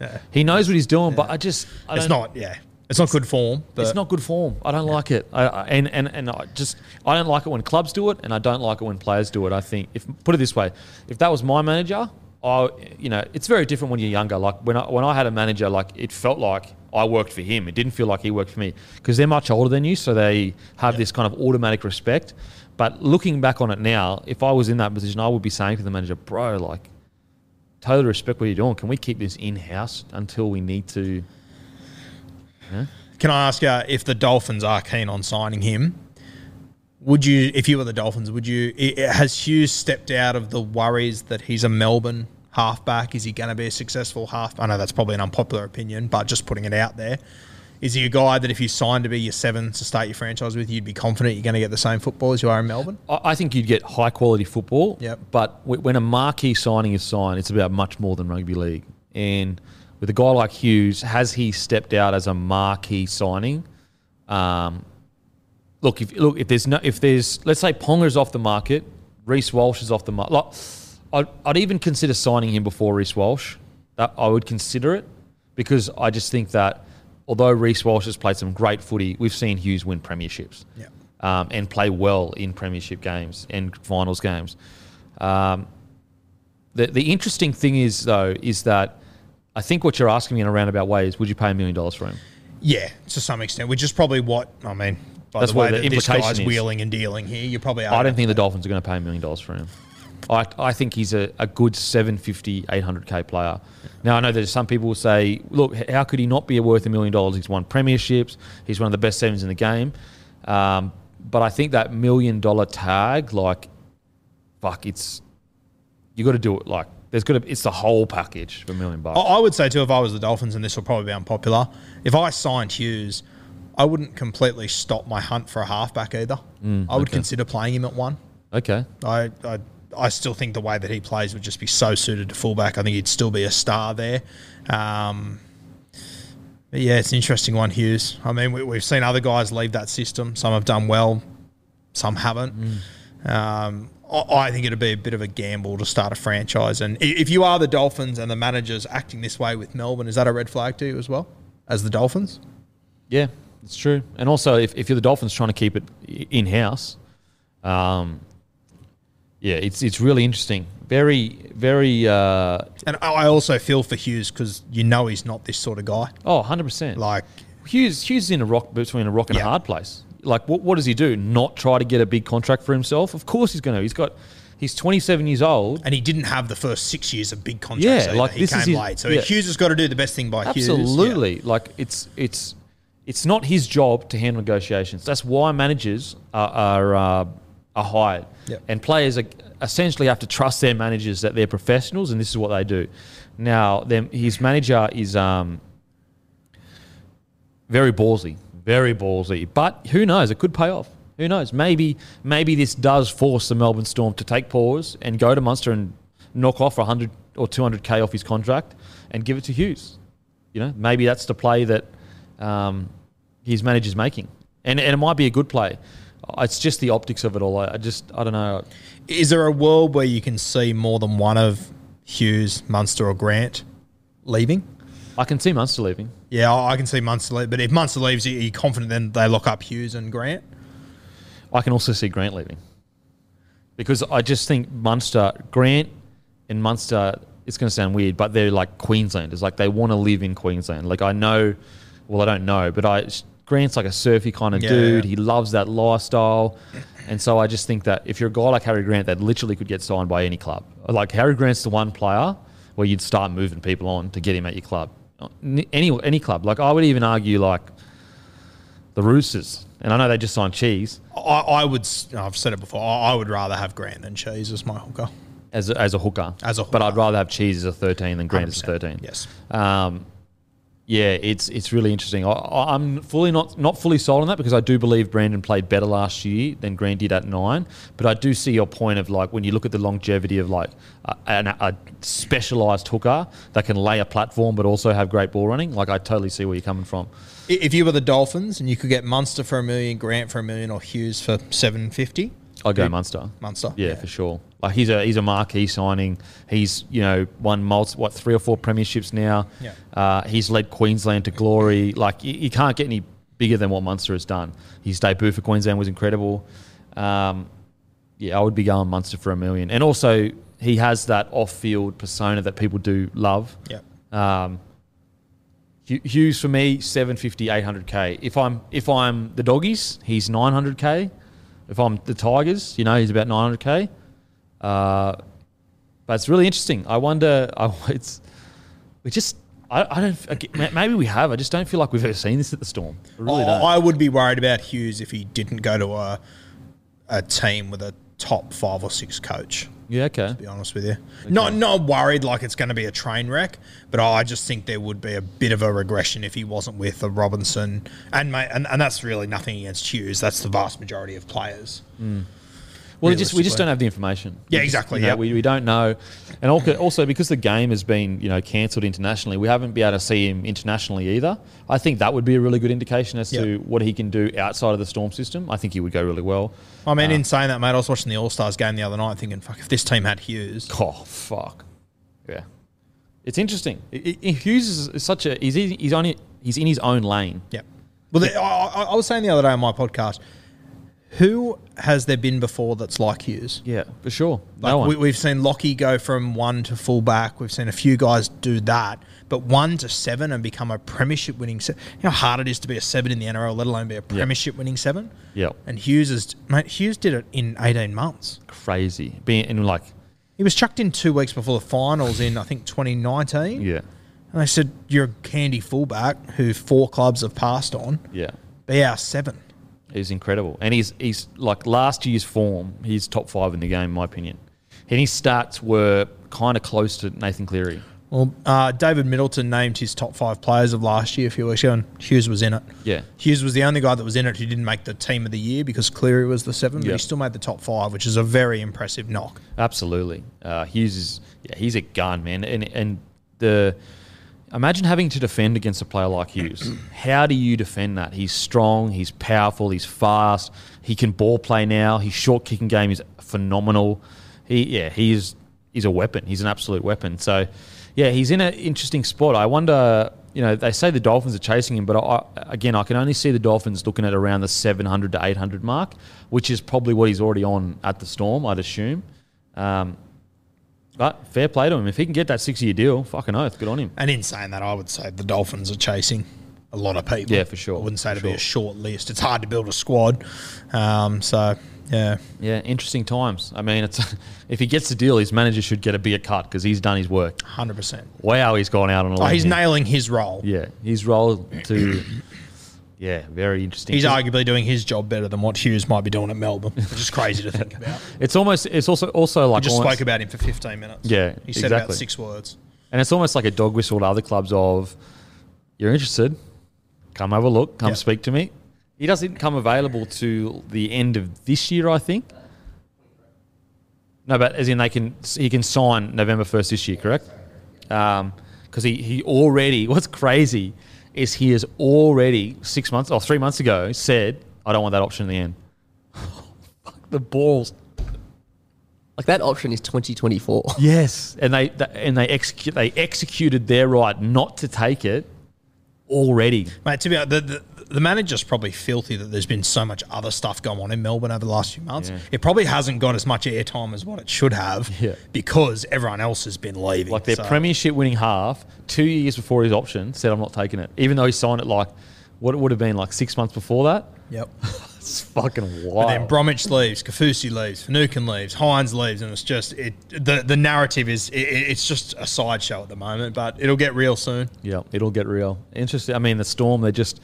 Speaker 3: Yeah.
Speaker 1: He knows what he's doing, but I just I
Speaker 3: It's not, yeah. It's not good form.
Speaker 1: It's not good form. I don't like it. I, I, and, and, and I just I don't like it when clubs do it, and I don't like it when players do it. I think if put it this way, if that was my manager, I you know it's very different when you're younger. Like when I when I had a manager, like it felt like I worked for him. It didn't feel like he worked for me because they're much older than you, so they have this kind of automatic respect. But looking back on it now, if I was in that position, I would be saying to the manager, "Bro, like." Totally respect what you're doing. Can we keep this in house until we need to?
Speaker 3: Can I ask you if the Dolphins are keen on signing him? Would you, if you were the Dolphins, would you? Has Hughes stepped out of the worries that he's a Melbourne halfback? Is he going to be a successful half? I know that's probably an unpopular opinion, but just putting it out there. Is he a guy that if you signed to be your seven to start your franchise with, you'd be confident you're going to get the same football as you are in Melbourne?
Speaker 1: I I think you'd get high quality football.
Speaker 3: Yep.
Speaker 1: But when a marquee signing is signed, it's about much more than rugby league. And with a guy like Hughes, has he stepped out as a marquee signing? Um, look, if look if there's no if there's let's say Ponga's off the market, Reece Walsh is off the market. Like, I'd, I'd even consider signing him before Reece Walsh. That I would consider it because I just think that although Reece Walsh has played some great footy, we've seen Hughes win premierships
Speaker 3: Yeah.
Speaker 1: um, and play well in premiership games and finals games. Um, the the interesting thing is though is that I think what you're asking me in a roundabout way is would you pay a million dollars for him?
Speaker 3: Yeah, to some extent, which is probably what I mean. By
Speaker 1: That's
Speaker 3: the way
Speaker 1: what the
Speaker 3: that this
Speaker 1: implication
Speaker 3: guy's
Speaker 1: is.
Speaker 3: wheeling and dealing here, you probably are.
Speaker 1: I don't think the Dolphins are going to pay a million dollars for him. I, I think he's a, a good 750, 800k player. Now, I know there's some people who say, look, how could he not be worth a million dollars? He's won premierships, he's one of the best sevens in the game. Um, but I think that million dollar tag, like, fuck, it's, you got to do it like, there's got to, it's the whole package for a million bucks.
Speaker 3: I would say too, if I was the Dolphins, and this will probably be unpopular, if I signed Hughes, I wouldn't completely stop my hunt for a halfback either. I would
Speaker 1: okay.
Speaker 3: consider playing him at one.
Speaker 1: Okay.
Speaker 3: I, I I still think the way that he plays would just be so suited to fullback. I think he'd still be a star there. Um, but yeah, it's an interesting one, Hughes. I mean, we, we've seen other guys leave that system. Some have done well, some haven't. Um, I, think it'd be a bit of a gamble to start a franchise. And if you are the Dolphins and the managers acting this way with Melbourne, is that a red flag to you as well as the Dolphins?
Speaker 1: Yeah, it's true. And also, if, if you're the Dolphins trying to keep it in house, um, yeah, it's it's really interesting. Very, very. Uh,
Speaker 3: And I I also feel for Hughes because you know he's not this sort of guy.
Speaker 1: oh, 100%.
Speaker 3: Like,
Speaker 1: Hughes, Hughes is in a rock between a rock and
Speaker 3: Yeah.
Speaker 1: a hard place. Like, what, what does he do? Not try to get a big contract for himself? Of course he's going to. He's got. He's 27 years old.
Speaker 3: and he didn't have the first six years of big contracts.
Speaker 1: Yeah,
Speaker 3: either.
Speaker 1: like,
Speaker 3: he
Speaker 1: this
Speaker 3: came
Speaker 1: is his-
Speaker 3: late. So
Speaker 1: yeah.
Speaker 3: Hughes has got to do the best thing by Hughes.
Speaker 1: Absolutely. Like it's it's it's not his job to handle negotiations. That's why managers are are, uh, are hired,
Speaker 3: Yep.
Speaker 1: and players are, essentially have to trust their managers that they're professionals, and this is what they do. Now, them his manager is um, very ballsy, very ballsy. But who knows? It could pay off. Who knows? Maybe maybe this does force the Melbourne Storm to take pause and go to Munster and knock off 100 or 200k off his contract and give it to Hughes. You know, maybe that's the play that um, his manager's making, and and it might be a good play. It's just the optics of it all. I I just I don't know.
Speaker 3: Is there a world where you can see more than one of Hughes, Munster, or Grant leaving?
Speaker 1: I can see Munster leaving.
Speaker 3: Yeah, I can see Munster leave. But if Munster leaves, are you confident then they lock up Hughes and Grant?
Speaker 1: I can also see Grant leaving because I just think Munster, Grant, and Munster. It's going to sound weird, but they're like Queenslanders. Like they want to live in Queensland. Like I know, well, I don't know, but I Grant's like a surfy kind of
Speaker 3: Yeah.
Speaker 1: dude. He loves that lifestyle, and so I just think that if you're a guy like Harry Grant, that literally could get signed by any club. Like Harry Grant's the one player where you'd start moving people on to get him at your club. Any any club. Like I would even argue like the Roosters, and I know they just signed Cheese.
Speaker 3: I, I would. I've said it before. I, I would rather have Grant than Cheese as my hooker.
Speaker 1: as a, as a hooker.
Speaker 3: As a
Speaker 1: But I'd rather have Cheese as a 13 than Grant as a 13.
Speaker 3: Yes.
Speaker 1: Um, yeah, it's it's really interesting. I, I'm fully not not fully sold on that because I do believe Brandon played better last year than Grant did at nine. But I do see your point of like when you look at the longevity of like a, an, a specialized hooker that can lay a platform but also have great ball running. Like I totally see where you're coming from.
Speaker 3: If you were the Dolphins and you could get Munster for a million, Grant for a million, or Hughes for seven fifty,
Speaker 1: I'd go Munster.
Speaker 3: Munster.
Speaker 1: Yeah, for sure. Like he's a he's a marquee signing. He's you know won multi, what three or four premierships now.
Speaker 3: Yeah.
Speaker 1: Uh, he's led Queensland to glory. Like you, you can't get any bigger than what Munster has done. His debut for Queensland was incredible. Um, yeah, I would be going Munster for a million. And also he has that off-field persona that people do love.
Speaker 3: Yeah.
Speaker 1: Um, Hughes for me 750 800k. If I'm if I'm the doggies, he's 900k. If I'm the Tigers, you know, he's about 900k. Uh, but it's really interesting. I wonder. I, it's we just. I, I don't. Maybe we have. I just don't feel like we've ever seen this at the Storm. I really
Speaker 3: I,
Speaker 1: don't.
Speaker 3: I would be worried about Hughes if he didn't go to a a team with a top five or six coach.
Speaker 1: Yeah, okay.
Speaker 3: To be honest with you, not not worried like it's going to be a train wreck, but I just think there would be a bit of a regression if he wasn't with a Robinson, and mate, and, and that's really nothing against Hughes. That's the vast majority of players.
Speaker 1: Well, we just we just don't have the information.
Speaker 3: Yeah,
Speaker 1: We just-
Speaker 3: exactly,
Speaker 1: know,
Speaker 3: yeah.
Speaker 1: we, we don't know, and also, also because the game has been you know cancelled internationally, we haven't been able to see him internationally either. I think that would be a really good indication as to what he can do outside of the Storm system. I think he would go really well.
Speaker 3: Oh, I mean, uh, in saying that, mate, I was watching the All Stars game the other night, thinking, "Fuck, if this team had Hughes,
Speaker 1: Oh fuck, yeah, it's interesting. I- I- Hughes is, such a he's he's on he's in his own lane.
Speaker 3: yeah." Well, the, I- I was saying the other day on my podcast, who has there been before that's like Hughes?
Speaker 1: Yeah, for sure.
Speaker 3: Like
Speaker 1: no one.
Speaker 3: we, we've seen Lockie go from one to fullback. We've seen a few guys do that, but one to seven and become a premiership winning. Se- you know how hard it is to be a seven in the NRL, let alone be a premiership winning seven.
Speaker 1: yeah,
Speaker 3: And Hughes is mate. Hughes did it in eighteen months.
Speaker 1: crazy. Being in like
Speaker 3: He was chucked in two weeks before the finals in I think twenty nineteen.
Speaker 1: yeah,
Speaker 3: And they said you're a candy fullback who four clubs have passed on.
Speaker 1: yeah.
Speaker 3: Be our seven.
Speaker 1: He's incredible, and he's he's like last year's form. He's top five in the game, in my opinion. And his stats were kind of close to Nathan Cleary.
Speaker 3: Well, uh, David Middleton named his top five players of last year a few weeks ago, and Hughes was in it.
Speaker 1: Yeah.
Speaker 3: Hughes was the only guy that was in it who didn't make the team of the year because Cleary was the seven, but he still made the top five, which is a very impressive knock.
Speaker 1: Absolutely, uh, Hughes is yeah, he's a gun, man. And and the imagine having to defend against a player like Hughes. How do you defend that? He's strong, he's powerful, he's fast. He can ball play now. His short kicking game is phenomenal. He yeah, he's he's a weapon. He's an absolute weapon. So yeah, he's in an interesting spot. I wonder. You know, they say the Dolphins are chasing him, but I, again, I can only see the Dolphins looking at around the 700 to 800 mark, which is probably what he's already on at the Storm, I'd assume. Um, but fair play to him. If he can get that six year deal, fucking oath, good on him.
Speaker 3: And in saying that, I would say the Dolphins are chasing a lot of people.
Speaker 1: Yeah, for sure,
Speaker 3: I wouldn't say to be a short list. It's hard to build a squad. Um, so, yeah.
Speaker 1: Yeah, interesting times. I mean, it's if he gets the deal, his manager should get a bigger cut because he's done his work.
Speaker 3: 100%.
Speaker 1: Wow, he's gone out on a
Speaker 3: Oh, he's
Speaker 1: here.
Speaker 3: nailing his role.
Speaker 1: Yeah, his role to. Yeah, very interesting.
Speaker 3: He's arguably doing his job better than what Hughes might be doing at Melbourne, which is crazy to think about.
Speaker 1: It's almost. It's also also like
Speaker 3: just
Speaker 1: almost-
Speaker 3: spoke about him for 15 minutes.
Speaker 1: Yeah,
Speaker 3: He said about six words.
Speaker 1: And it's almost like a dog whistle to other clubs of, you're interested, come have a look, come
Speaker 3: Yeah.
Speaker 1: speak to me. He doesn't come available to the end of this year, I think. No, but as in they can, he can sign November first this year, correct? Um, because he he already. What's crazy is he has already six months or three months ago said, I don't want that option in the end. Fuck the balls.
Speaker 4: Like that option is 2024.
Speaker 1: Yes, and they th- and they execute they executed their right not to take it already.
Speaker 3: Mate, to be honest, the, the, the manager's probably filthy that there's been so much other stuff going on in Melbourne over the last few months.
Speaker 1: Yeah.
Speaker 3: It probably hasn't got as much airtime as what it should have
Speaker 1: Yeah.
Speaker 3: because everyone else has been leaving.
Speaker 1: Like their
Speaker 3: So-
Speaker 1: premiership winning half, two years before his option, said I'm not taking it, even though he signed it like what it would have been like six months before that.
Speaker 3: Yep.
Speaker 1: It's fucking
Speaker 3: But
Speaker 1: wild.
Speaker 3: then Bromwich leaves, Kaufusi leaves, Finucane leaves, Hynes leaves, and it's just it. The the narrative is it, it's just a sideshow at the moment, but it'll get real soon.
Speaker 1: yeah, it'll get real. Interesting. I mean, the Storm, they just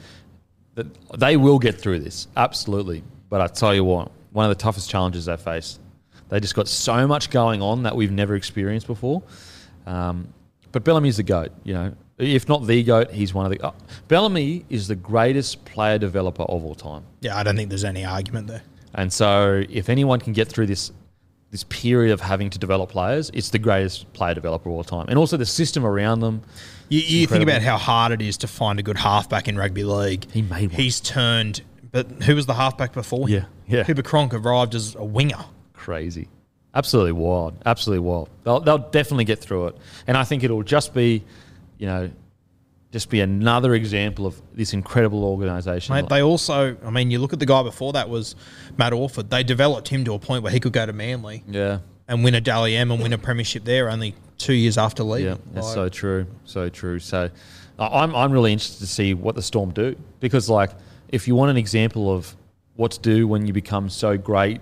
Speaker 1: that- they will get through this absolutely. But I tell you what, one of the toughest challenges they face. They just got so much going on that we've never experienced before. Um, but Bellamy's the goat. You know, if not the goat, he's one of the. Uh, Bellamy is the greatest player developer of all time.
Speaker 3: Yeah, I don't think there's any argument there.
Speaker 1: And so, if anyone can get through this this period of having to develop players, it's the greatest player developer of all time. And also the system around them.
Speaker 3: You, you think about how hard it is to find a good halfback in rugby league.
Speaker 1: He made one.
Speaker 3: He's turned, but who was the halfback before? him?
Speaker 1: Yeah, yeah.
Speaker 3: Cooper Cronk arrived as a winger.
Speaker 1: Crazy. Absolutely wild. Absolutely wild. They'll, they'll definitely get through it. And I think it'll just be, you know, just be another example of this incredible organisation.
Speaker 3: Mate, they also, I mean, you look at the guy before that was Matt Orford. They developed him to a point where he could go to Manly
Speaker 1: yeah.
Speaker 3: and win a Dally M and win a premiership there only two years after leaving.
Speaker 1: Yeah, that's
Speaker 3: Like,
Speaker 1: so true, so true. So, I'm I'm really interested to see what the Storm do because, like, if you want an example of what to do when you become so great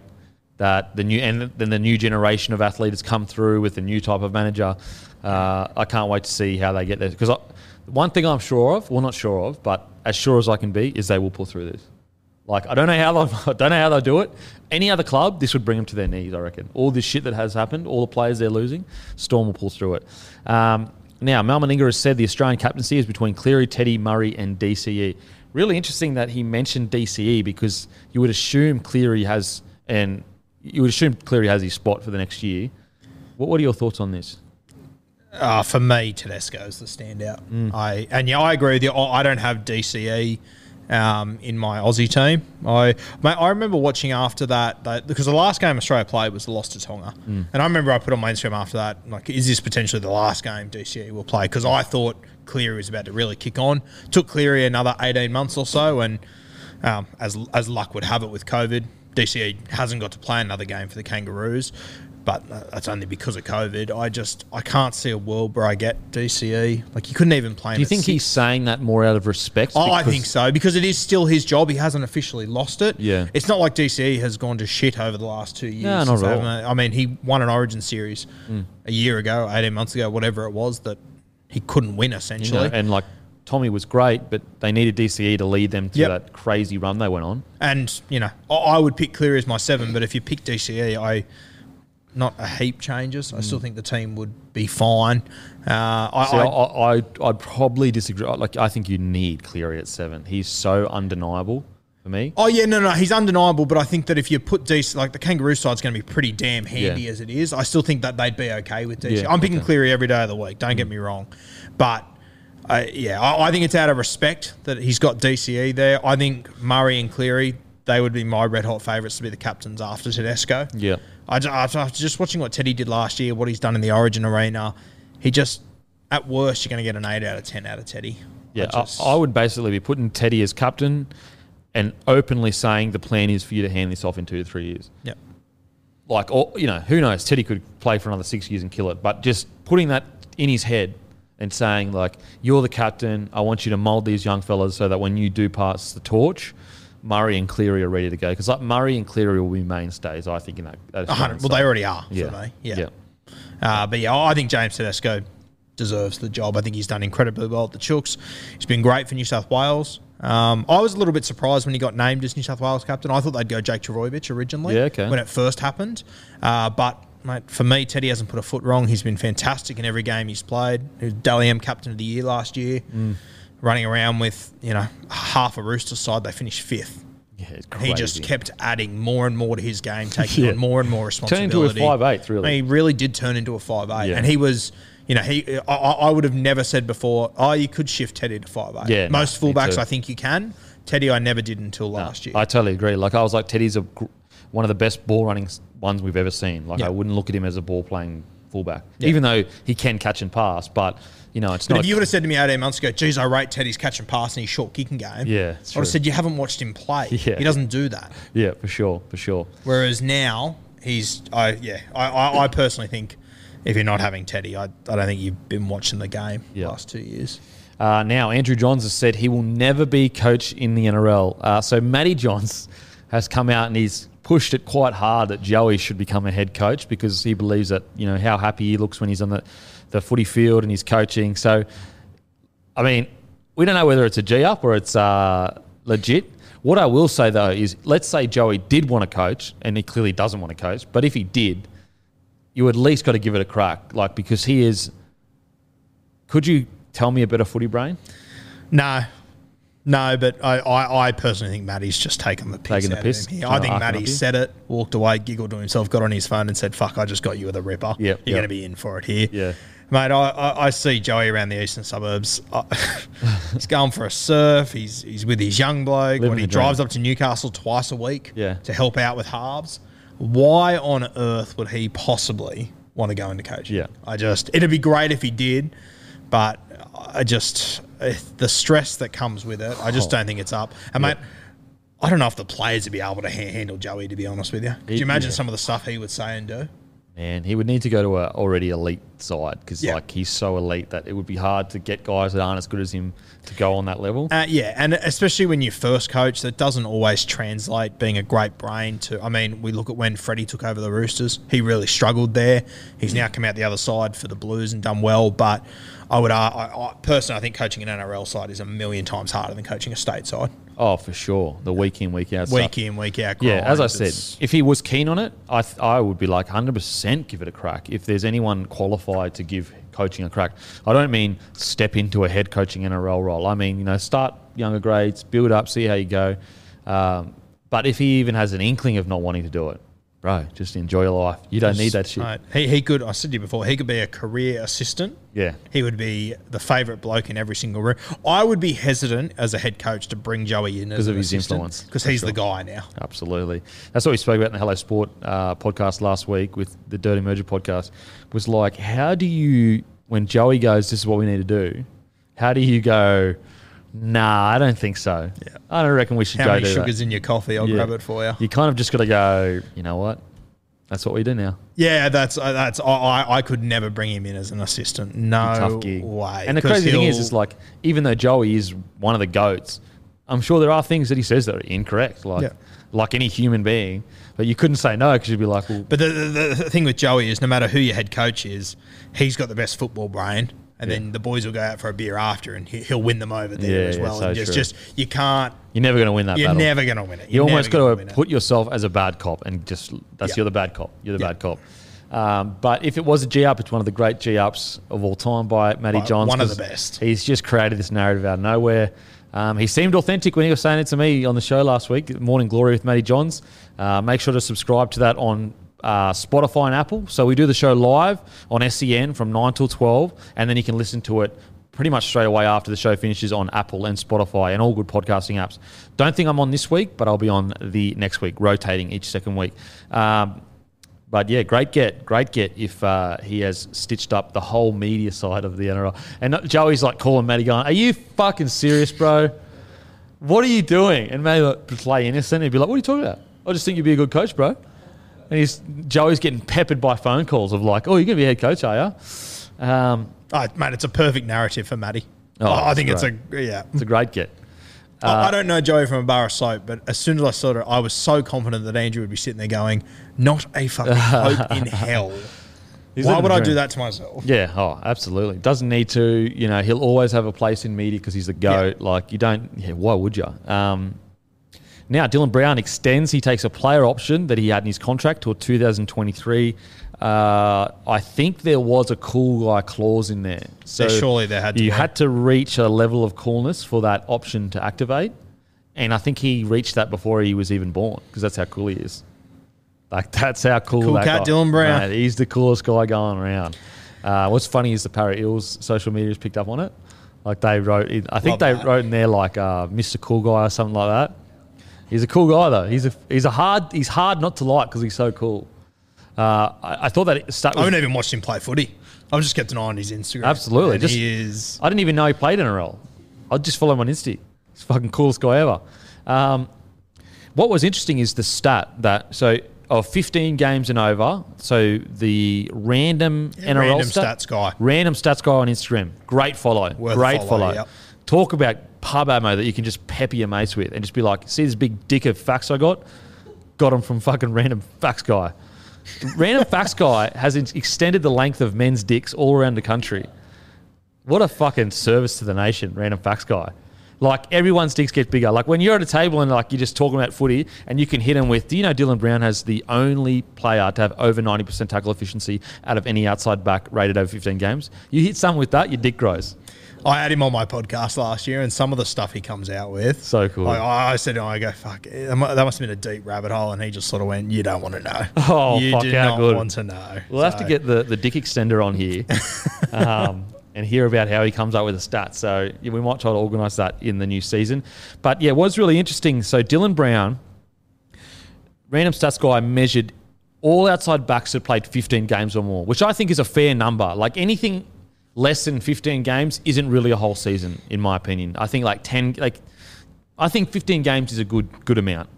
Speaker 1: that the new and then the new generation of athletes come through with a new type of manager, uh, I can't wait to see how they get there. Because one thing I'm sure of, well, not sure of, but as sure as I can be, is they will pull through this. Like I don't know how they I don't know how they do it. Any other club, this would bring them to their knees. I reckon. All this shit that has happened, all the players they're losing, Storm will pull through it. Um, now, Mal Meninga has said the Australian captaincy is between Cleary, Teddy, Murray, and DCE. Really interesting that he mentioned DCE because you would assume Cleary has and you would assume Cleary has his spot for the next year. What, what are your thoughts on this?
Speaker 3: Uh, for me, Tedesco is the standout. I and yeah, I agree with you. I don't have DCE um, in my Aussie team. I mate, I remember watching after that, that because the last game Australia played was the loss to Tonga, and I remember I put on my Instagram after that, like, is this potentially the last game DCE will play? Because I thought Cleary was about to really kick on. Took Cleary another eighteen months or so, and um, as as luck would have it with COVID, DCE hasn't got to play another game for the Kangaroos. But uh, that's only because of COVID. I just I can't see a world where I get DCE. Like you couldn't even play. him
Speaker 1: Do you think he's saying that more out of respect?
Speaker 3: Oh, I think so because it is still his job. He hasn't officially lost it.
Speaker 1: Yeah.
Speaker 3: it's not like DCE has gone to shit over the last two years.
Speaker 1: No, not at all. Mm.
Speaker 3: I mean, he won an Origin series a year ago, eighteen months ago, whatever it was that he couldn't win
Speaker 1: You
Speaker 3: essentially.
Speaker 1: know, and like Tommy was great, but they needed DCE to lead them to
Speaker 3: Yep.
Speaker 1: that crazy run they went on.
Speaker 3: And you know, I, I would pick Cleary as my seven, but if you pick DCE, I not a heap changes. I still think the team would be fine. Uh, I,
Speaker 1: See, I,
Speaker 3: I,
Speaker 1: I, I'd probably disagree. Like, I think you need Cleary at seven. He's so undeniable for me.
Speaker 3: Oh yeah, no, no, he's undeniable. But I think that if you put DC, like the Kangaroo side's going to be pretty damn handy
Speaker 1: Yeah.
Speaker 3: as it is. I still think that they'd be okay with DC.
Speaker 1: Yeah,
Speaker 3: I'm picking
Speaker 1: okay. Mm.
Speaker 3: Cleary every day of the week. Don't get me wrong, but uh, yeah, I, I think it's out of respect that he's got DCE there. I think Murray and Cleary they would be my red hot favourites to be the captains after Tedesco.
Speaker 1: Yeah.
Speaker 3: I, ju- after, after just watching what Teddy did last year, what he's done in the Origin arena, he just at worst you're going to get an eight out of ten out of Teddy.
Speaker 1: Yeah,
Speaker 3: I
Speaker 1: I,
Speaker 3: just-
Speaker 1: I would basically be putting Teddy as captain and openly saying the plan is for you to hand this off in two to three years.
Speaker 3: Yep.
Speaker 1: Like, or, you know, who knows? Teddy could play for another six years and kill it. But just putting that in his head and saying, like, you're the captain. I want you to mould these young fellas so that when you do pass the torch, Murray and Cleary are ready to go. Because like Murray and Cleary will be mainstays, I think, in that. that
Speaker 3: Well, they already are
Speaker 1: yeah.
Speaker 3: for me. Yeah.
Speaker 1: yeah.
Speaker 3: Uh, but yeah, I think James Tedesco deserves the job. I think he's done incredibly well at the Chooks. He's been great for New South Wales. Um, I was a little bit surprised when he got named as New South Wales captain. I thought they'd go Jake Trbojevic originally
Speaker 1: Yeah, okay.
Speaker 3: when it first happened. Uh, but mate, for me, Teddy hasn't put a foot wrong. He's been fantastic in every game he's played. He was Dally M captain of the year last year,
Speaker 1: Mm.
Speaker 3: Running around with you know half a rooster side. They finished fifth.
Speaker 1: Yeah,
Speaker 3: He just kept adding more and more to his game, taking
Speaker 1: Yeah.
Speaker 3: on more and more responsibility.
Speaker 1: Turned into a
Speaker 3: responsibility.
Speaker 1: 5'8", really.
Speaker 3: I mean, he really did turn into a five eight,
Speaker 1: Yeah.
Speaker 3: and he was. You know, he. I, I would have never said before. Oh, you could shift Teddy to five eight.
Speaker 1: Yeah,
Speaker 3: most
Speaker 1: me
Speaker 3: fullbacks. I think you can. Teddy, I never did until
Speaker 1: No,
Speaker 3: last year.
Speaker 1: I totally agree. Like I was like Teddy's a, one of the best ball running ones we've ever seen. Like. I wouldn't look at him as a ball playing fullback, even though he can catch and pass. But you know, it's
Speaker 3: but
Speaker 1: not.
Speaker 3: if you would have said to me 18 months ago, geez, I rate Teddy's catch and pass and his short kicking game,
Speaker 1: Yeah,
Speaker 3: I would have said you haven't watched him play.
Speaker 1: Yeah.
Speaker 3: He doesn't do that.
Speaker 1: yeah, for sure, for sure.
Speaker 3: Whereas now, he's, I yeah, I, I, I personally think if you're not having Teddy, I, I don't think you've been watching the game the
Speaker 1: Yeah.
Speaker 3: last two years.
Speaker 1: Uh, now, Andrew Johns has said he will never be coach in the NRL. Uh, so, Matty Johns has come out and he's pushed it quite hard that Joey should become a head coach because he believes that, you know, how happy he looks when he's on the, the footy field and his coaching. So, I mean, we don't know whether it's a G up or it's uh, legit. What I will say, though, is let's say Joey did want to coach and he clearly doesn't want to coach, but if he did, you at least got to give it a crack. Like, because he is. Could you tell me a better footy brain?
Speaker 3: No. No, but I, I, I personally think Matty's just taken the piss.
Speaker 1: Taking the piss?
Speaker 3: Him I think Matty said it, walked away, giggled to himself, got on his phone and said, fuck, I just got you with a ripper.
Speaker 1: Yep,
Speaker 3: You're
Speaker 1: yep.
Speaker 3: going to be in for it here.
Speaker 1: Yeah.
Speaker 3: Mate, I, I, I see Joey around the eastern suburbs. I, he's going for a surf. He's he's with his young bloke.
Speaker 1: Living
Speaker 3: when he
Speaker 1: dream.
Speaker 3: drives up to Newcastle twice a week
Speaker 1: Yeah.
Speaker 3: to help out with halves. Why on earth would he possibly want to go into coaching?
Speaker 1: Yeah.
Speaker 3: I just, it'd be great if he did, but I just, eh, the stress that comes with it, I just
Speaker 1: Oh.
Speaker 3: don't think it's up. And, mate, I don't know if the players would be able to handle Joey, to be honest with you. Could you imagine
Speaker 1: yeah.
Speaker 3: some of the stuff he would say and do?
Speaker 1: Man, he would need to go to a already elite side because
Speaker 3: Yeah.
Speaker 1: like he's so elite that it would be hard to get guys that aren't as good as him to go on that level.
Speaker 3: Uh, yeah, and especially when you first coach, that doesn't always translate being a great brain to. I mean, we look at when Freddie took over the Roosters; he really struggled there. He's now come out the other side for the Blues and done well. But I would, uh, I, I, personally, I think coaching an NRL side is a million times harder than coaching a state side.
Speaker 1: Oh, for sure. The week in, week out. stuff.
Speaker 3: Week in, week out.
Speaker 1: Yeah, as I
Speaker 3: grind,
Speaker 1: said,
Speaker 3: it's-
Speaker 1: if he was keen on it, I th- I would be like 100% give it a crack. If there's anyone qualified to give coaching a crack, I don't mean step into a head coaching NRL role. I mean, you know, start younger grades, build up, see how you go. Um, but if he even has an inkling of not wanting to do it, bro, just enjoy your life. You don't need that shit.
Speaker 3: Mate, he, he could, I said to you before, he could be a career assistant.
Speaker 1: Yeah.
Speaker 3: He would be the favourite bloke in every single room. I would be hesitant as a head coach to bring Joey in
Speaker 1: Because of his influence,
Speaker 3: Because he's
Speaker 1: sure.
Speaker 3: the guy now.
Speaker 1: Absolutely. That's what we spoke about in the Hello Sport uh, podcast last week with the Dirty Merger podcast. Was like, how do you, when Joey goes, this is what we need to do, how do you go, nah, I don't think so.
Speaker 3: Yeah.
Speaker 1: I don't reckon we should
Speaker 3: How
Speaker 1: go
Speaker 3: many
Speaker 1: do
Speaker 3: sugars
Speaker 1: that.
Speaker 3: in your coffee? I'll
Speaker 1: Yeah.
Speaker 3: grab it for you.
Speaker 1: You kind of just got to go, you know what? That's what we do now.
Speaker 3: Yeah, that's uh, that's. I, I I could never bring him in as an assistant. No
Speaker 1: Tough gig.
Speaker 3: way.
Speaker 1: And the
Speaker 3: 'Cause
Speaker 1: crazy thing is,
Speaker 3: he'll-
Speaker 1: is like, even though Joey is one of the goats, I'm sure there are things that he says that are incorrect, like
Speaker 3: Yeah.
Speaker 1: like any human being. But you couldn't say no because you'd be like, well,
Speaker 3: But the, the, the thing with Joey is, no matter who your head coach is, he's got the best football brain, and
Speaker 1: Yeah.
Speaker 3: then the boys will go out for a beer after, and he, he'll win them over there
Speaker 1: Yeah,
Speaker 3: as
Speaker 1: yeah,
Speaker 3: well.
Speaker 1: so
Speaker 3: and just,
Speaker 1: true.
Speaker 3: just you can't.
Speaker 1: you're never going to win that
Speaker 3: You're
Speaker 1: battle.
Speaker 3: never going to win it.
Speaker 1: You almost got to
Speaker 3: it.
Speaker 1: put yourself as a bad cop and just that's
Speaker 3: Yeah.
Speaker 1: you're the bad cop. You're the
Speaker 3: Yeah.
Speaker 1: bad cop. Um, but if it was a G up, it's one of the great G ups of all time by Matty Johns.
Speaker 3: one of the best.
Speaker 1: He's just created this narrative out of nowhere. Um, he seemed authentic when he was saying it to me on the show last week, Morning Glory with Matty Johns. Uh, make sure to subscribe to that on uh, Spotify and Apple. So we do the show live on SEN from 9 till 12, and then you can listen to it pretty much straight away after the show finishes on Apple and Spotify and all good podcasting apps. Don't think I'm on this week, but I'll be on the next week, rotating each second week. Um, but yeah, great get, great get if uh, he has stitched up the whole media side of the NRL. And Joey's like calling Matty going, Are you fucking serious, bro? What are you doing? And Matty like, play innocent. He'd be like, What are you talking about? I just think you'd be a good coach, bro. And he's Joey's getting peppered by phone calls of like, Oh, you're going to be head coach, are you? Um,
Speaker 3: Oh, mate, it's a perfect narrative for Matty.
Speaker 1: Oh,
Speaker 3: I I think it's a
Speaker 1: great.
Speaker 3: yeah.
Speaker 1: it's a great get.
Speaker 3: I I don't know Joey from a bar of soap, but as soon as I saw it, I was so confident that Andrew would be sitting there going, "Not a fucking hope in hell."
Speaker 1: He's
Speaker 3: Why would I do that to myself?
Speaker 1: Yeah, oh, absolutely. Doesn't need to. You know, he'll always have a place in media because he's the goat. Like you don't. Yeah, why would you? Um, now Dylan Brown extends. He takes a player option that he had in his contract till 2023. Uh, I think there was a cool guy clause in there. So
Speaker 3: There surely there had to
Speaker 1: You
Speaker 3: be.
Speaker 1: had to reach a level of coolness for that option to activate, and I think he reached that before he was even born because that's how cool he is. Like that's how cool,
Speaker 3: Cool
Speaker 1: that
Speaker 3: cat,
Speaker 1: guy-
Speaker 3: Dylan Brown.
Speaker 1: He's the coolest guy going around. Uh, what's funny is the Parra Eels social media has picked up on it. Like they wrote, I think
Speaker 3: Love
Speaker 1: they
Speaker 3: that.
Speaker 1: wrote in there like uh, Mr. Cool Guy or something like that. He's a cool guy though. He's a he's a hard he's hard not to like because he's so cool. Uh, I, I thought that it start
Speaker 3: I haven't even watched him play footy. I've just kept an eye on his Instagram.
Speaker 1: Absolutely, just-
Speaker 3: he is.
Speaker 1: I didn't even know he played NRL. I'd just follow him on Insta. He's the fucking coolest guy ever. Um, what was interesting is the stat that so of 15 games and over. So the random
Speaker 3: Yeah,
Speaker 1: NRL
Speaker 3: random
Speaker 1: stat,
Speaker 3: stats guy.
Speaker 1: random stats guy on Instagram. Great follow.
Speaker 3: Worth
Speaker 1: Great
Speaker 3: follow,
Speaker 1: follow.
Speaker 3: yep.
Speaker 1: Talk about pub ammo that you can just pepper your mates with and just be like, see this big dick of facts I got? Got them from fucking random facts guy. Random facts guy has extended the length of men's dicks all around the country. What a fucking service to the nation, random facts guy. Like everyone's dicks get bigger. Like when you're at a table and like you're just talking about footy and you can hit him with, do you know Dylan Brown has the only player to have over 90% tackle efficiency out of any outside back rated over 15 games? You hit someone with that, your dick grows.
Speaker 3: I had him on my podcast last year, and some of the stuff he comes out with.
Speaker 1: So cool.
Speaker 3: I, I said, him, I go, fuck, that must have been a deep rabbit hole. And he just sort of went, you don't want to know.
Speaker 1: Oh,
Speaker 3: you
Speaker 1: fuck,
Speaker 3: do
Speaker 1: how
Speaker 3: not
Speaker 1: good.
Speaker 3: want to know.
Speaker 1: We'll have to get the, the dick extender on here um, and hear about how he comes up with the stats. So yeah, we might try to organise that in the new season. But yeah, it was really interesting. So Dylan Brown, random stats guy, measured all outside backs that played 15 games or more, which I think is a fair number. Like anything less than 15 games isn't really a whole season, in my opinion. I think like 10, like I think 15 games is a good good amount.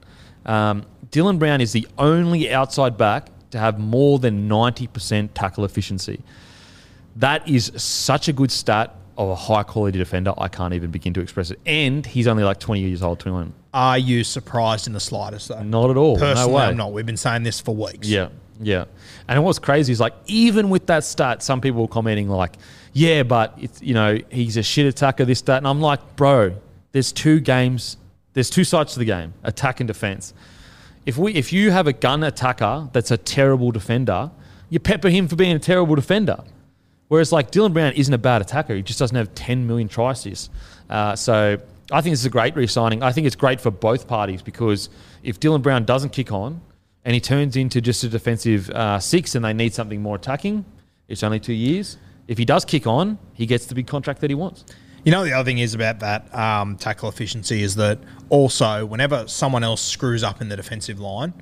Speaker 1: Um, Dylan Brown is the only outside back to have more than 90% tackle efficiency. That is such a good stat of a high quality defender. I can't even begin to express it. And he's only like 20 years old, 21.
Speaker 3: Are you surprised in the slightest, though?
Speaker 1: Not at all.
Speaker 3: Personally,
Speaker 1: no way.
Speaker 3: I'm not. We've been saying this for weeks.
Speaker 1: Yeah, yeah. And what's crazy is like even with that stat, some people were commenting like, "Yeah, but it's you know he's a shit attacker, this that," and I'm like, bro, there's two games there's two sides to the game: attack and defense. If we, if you have a gun attacker that's a terrible defender, you pepper him for being a terrible defender. Whereas like Dylan Brown isn't a bad attacker; he just doesn't have 10 million assists. Uh, so I think this is a great re-signing. I think it's great for both parties because if Dylan Brown doesn't kick on and he turns into just a defensive uh, six, and they need something more attacking, it's only two years. If he does kick on, he gets the big contract that he wants.
Speaker 3: You know, the other thing is about that um, tackle efficiency is that also whenever someone else screws up in the defensive line,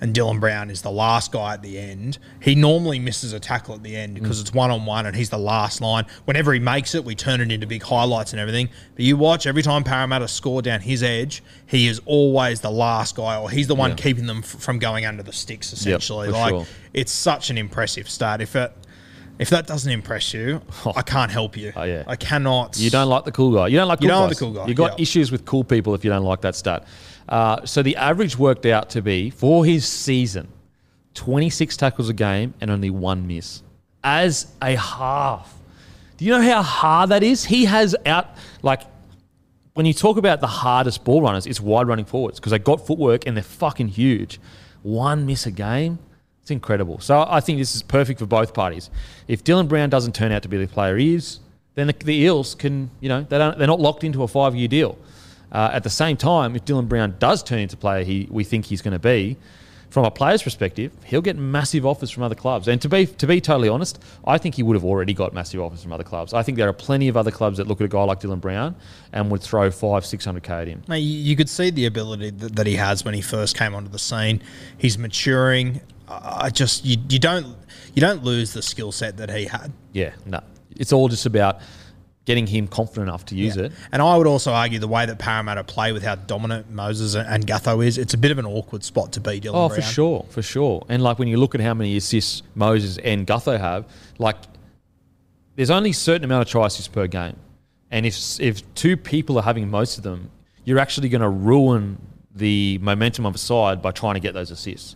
Speaker 3: and Dylan Brown is the last guy at the end, he normally misses a tackle at the end because it's one on one and he's the last line. Whenever he makes it, we turn it into big highlights and everything. But you watch every time Parramatta score down his edge, he is always the last guy, or he's the one
Speaker 1: Yeah.
Speaker 3: keeping them f- from going under the sticks. Essentially,
Speaker 1: for
Speaker 3: like
Speaker 1: sure.
Speaker 3: it's such an impressive stat. If it if that doesn't impress you, I can't help you.
Speaker 1: Oh, yeah.
Speaker 3: I cannot.
Speaker 1: You don't like the cool guy. You don't like cool
Speaker 3: You don't like
Speaker 1: guys.
Speaker 3: the cool guy,
Speaker 1: You've got
Speaker 3: yeah.
Speaker 1: issues with cool people if you don't like that stat. Uh, so the average worked out to be for his season, 26 tackles a game and only one miss as a half. Do you know how hard that is? He has out like when you talk about the hardest ball runners, it's wide running forwards because they got footwork and they're fucking huge. One miss a game, it's incredible. So I think this is perfect for both parties. If Dylan Brown doesn't turn out to be the player he is, then the, the Eels can, you know, they don't, they're not locked into a five year deal. Uh, at the same time, if Dylan Brown does turn into player he we think he's going to be, from a player's perspective, he'll get massive offers from other clubs. And to be to be totally honest, I think he would have already got massive offers from other clubs. I think there are plenty of other clubs that look at a guy like Dylan Brown and would throw five, six hundred k at him.
Speaker 3: You could see the ability that he has when he first came onto the scene. He's maturing. I just you, you don't you don't lose the skill set that he had.
Speaker 1: Yeah, no, it's all just about getting him confident enough to use it.
Speaker 3: And I would also argue the way that Parramatta play with how dominant Moses and- and Gutho is, it's a bit of an awkward spot to be Dylan
Speaker 1: Oh,
Speaker 3: Brown.
Speaker 1: for sure, for sure. And like when you look at how many assists Moses and Gutho have, like there's only a certain amount of try assists per game, and if if two people are having most of them, you're actually going to ruin the momentum of a side by trying to get those assists.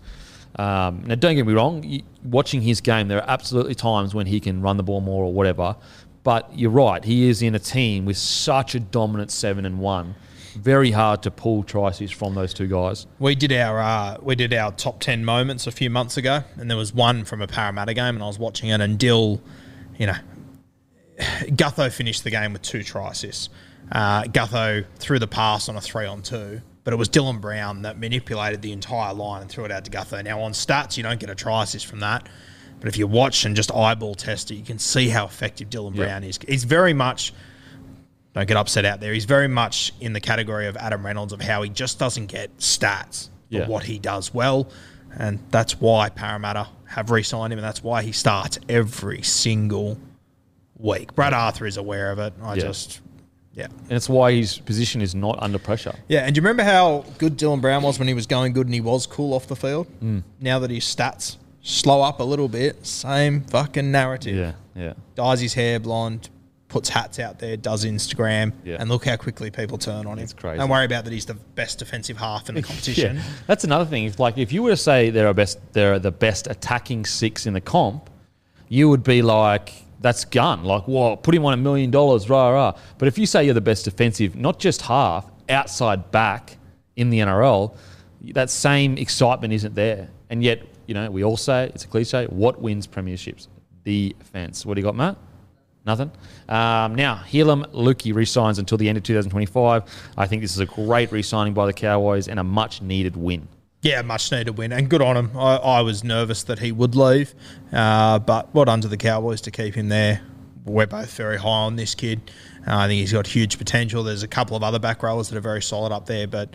Speaker 1: Um, now, don't get me wrong. Watching his game, there are absolutely times when he can run the ball more or whatever. But you're right. He is in a team with such a dominant seven and one. Very hard to pull tries from those two guys.
Speaker 3: We did our uh, we did our top ten moments a few months ago, and there was one from a Parramatta game, and I was watching it, and Dill, you know, Gutho finished the game with two tries. Uh, Gutho threw the pass on a three on two, but it was Dylan Brown that manipulated the entire line and threw it out to Gutho. Now on stats, you don't get a try assist from that, but if you watch and just eyeball test it, you can see how effective Dylan
Speaker 1: Yeah.
Speaker 3: Brown is. He's very much don't get upset out there. He's very much in the category of Adam Reynolds of how he just doesn't get stats, but
Speaker 1: Yeah.
Speaker 3: what he does well. And that's why Parramatta have re signed him, and that's why he starts every single week. Brad Arthur is aware of it. I
Speaker 1: Yeah.
Speaker 3: just, yeah.
Speaker 1: And it's why his position is not under pressure.
Speaker 3: Yeah, and do you remember how good Dylan Brown was when he was going good and he was cool off the field?
Speaker 1: Mm.
Speaker 3: Now that his stats slow up a little bit, same fucking narrative.
Speaker 1: Yeah, yeah.
Speaker 3: Dyes his hair blonde, puts hats out there, does Instagram,
Speaker 1: Yeah.
Speaker 3: and look how quickly people turn on him.
Speaker 1: It's crazy.
Speaker 3: Don't worry about that he's the best defensive half in the competition.
Speaker 1: Yeah, that's another thing. If like if you were to say they're best, they're the best attacking six in the comp, you would be like, that's gun. Like, whoa, put him on a million dollars, rah rah. But if you say you're the best defensive, not just half, outside back in the NRL, that same excitement isn't there. And yet, you know, we all say it's a cliche. What wins premierships? Defense. What do you got, Matt? Nothing. Um, now, Heilum Luki resigns until the end of 2025. I think this is a great re-signing by the Cowboys and a much-needed win.
Speaker 3: Yeah, much needed win, and good on him. I, I was nervous that he would leave, uh, but well under the Cowboys to keep him there. We're both very high on this kid. Uh, I think he's got huge potential. There's a couple of other back rowers that are very solid up there, but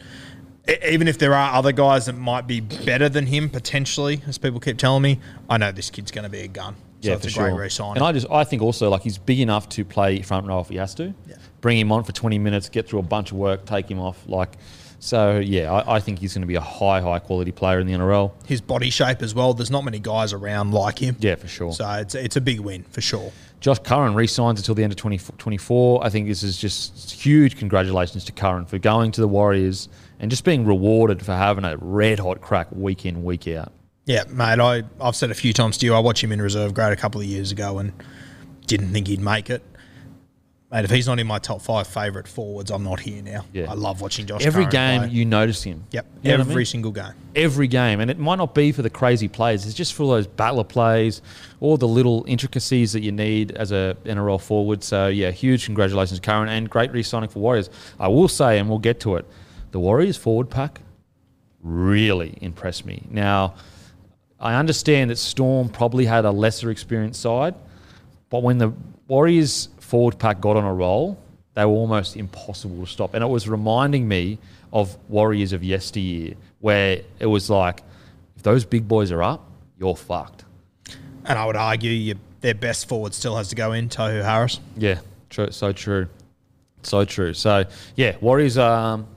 Speaker 3: even if there are other guys that might be better than him potentially, as people keep telling me, I know this kid's going to be a gun. So it's a great re-signing.
Speaker 1: And I just I think also like he's big enough to play front row if he has to.
Speaker 3: Yeah.
Speaker 1: Bring him on for 20 minutes, get through a bunch of work, take him off. Like, so yeah, I, I think he's going to be a high, high quality player in the NRL.
Speaker 3: His body shape as well. There's not many guys around like him.
Speaker 1: Yeah, for sure.
Speaker 3: So it's it's a big win for sure.
Speaker 1: Josh Curran re-signs until the end of 2024. I think this is just huge congratulations to Curran for going to the Warriors and just being rewarded for having a red hot crack week in, week out.
Speaker 3: Yeah, mate. I I've said a few times to you. I watched him in reserve grade a couple of years ago and didn't think he'd make it. Mate, if he's not in my top five favourite forwards, I'm not here now.
Speaker 1: Yeah.
Speaker 3: I love watching Josh.
Speaker 1: Every
Speaker 3: Curran
Speaker 1: game
Speaker 3: play.
Speaker 1: you notice him.
Speaker 3: Yep.
Speaker 1: You what I
Speaker 3: every
Speaker 1: mean?
Speaker 3: single game.
Speaker 1: every game, and it might not be for the crazy plays. It's just for those battler plays, all the little intricacies that you need as a NRL forward. So yeah, huge congratulations, Curran, and great re-signing for Warriors. I will say, and we'll get to it, the Warriors forward pack really impressed me. Now, I understand that Storm probably had a lesser experienced side, but when the Warriors forward pack got on a roll, they were almost impossible to stop. And it was reminding me of Warriors of yesteryear, where it was like, if those big boys are up, you're fucked.
Speaker 3: And I would argue you, their best forward still has to go in, Tohu Harris.
Speaker 1: Yeah, true. So true. So true. So yeah, Warriors. Um,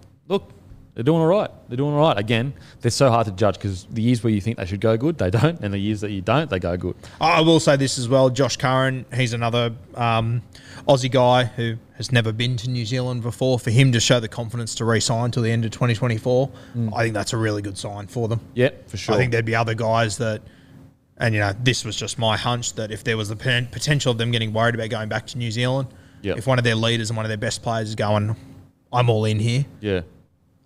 Speaker 1: they're doing all right. They're doing all right. Again, they're so hard to judge because the years where you think they should go good, they don't, and the years that you don't, they go good.
Speaker 3: I will say this as well. Josh Curran, he's another um, Aussie guy who has never been to New Zealand before. For him to show the confidence to re-sign till the end of 2024, I think that's a really good sign for them.
Speaker 1: Yeah, for sure.
Speaker 3: I think there'd be other guys that, and you know, this was just my hunch that if there was the potential of them getting worried about going back to New Zealand,
Speaker 1: Yep.
Speaker 3: if one of their leaders and one of their best players is going, I'm all in here.
Speaker 1: yeah.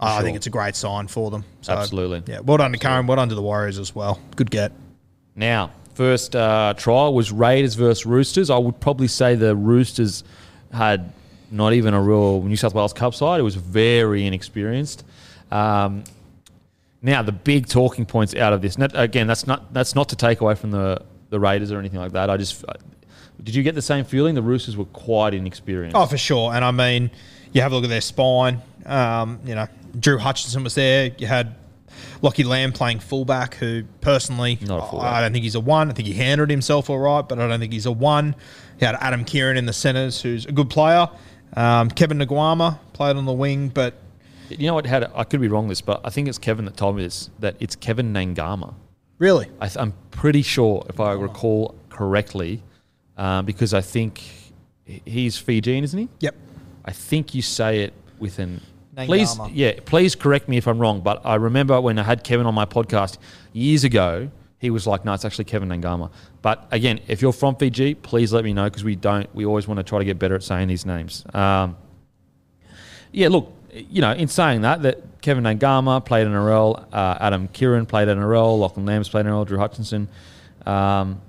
Speaker 3: I
Speaker 1: sure.
Speaker 3: think it's a great sign for them. So,
Speaker 1: Absolutely.
Speaker 3: Yeah. Well done to Curran. Well done to the Warriors as well. Good get.
Speaker 1: Now, first uh, trial was Raiders versus Roosters. I would probably say the Roosters had not even a real New South Wales Cup side. It was very inexperienced. Um, now, the big talking points out of this. Not, again, that's not that's not to take away from the the Raiders or anything like that. I just did you get the same feeling? The Roosters were quite inexperienced.
Speaker 3: Oh, for sure. And I mean, you have a look at their spine. Um, you know, Drew Hutchinson was there. You had Lockie Lam playing fullback, who personally,
Speaker 1: fullback.
Speaker 3: I don't think he's a one. I think he handled himself all right, but I don't think he's a one. You had Adam Keighran in the centres, who's a good player. Um, Kevin Naiqama played on the wing, but
Speaker 1: You know what? Had I could be wrong this, but I think it's Kevin that told me this. That it's Kevin Nangama.
Speaker 3: really,
Speaker 1: I th- I'm pretty sure, if I recall correctly, um, because I think he's Fijian, isn't he?
Speaker 3: yep.
Speaker 1: I think you say it with an.
Speaker 3: Nangama.
Speaker 1: Please, yeah, please correct me if I'm wrong. But I remember when I had Kevin on my podcast years ago, he was like, "No, it's actually Kevin Nangama." But again, if you're from Fiji, please let me know because we don't. We always want to try to get better at saying these names. Um, yeah, look, you know, in saying that, that Kevin Nangama played NRL, uh, Adam Keighran played in NRL, Lachlan Lam's played NRL, Drew Hutchinson. Um,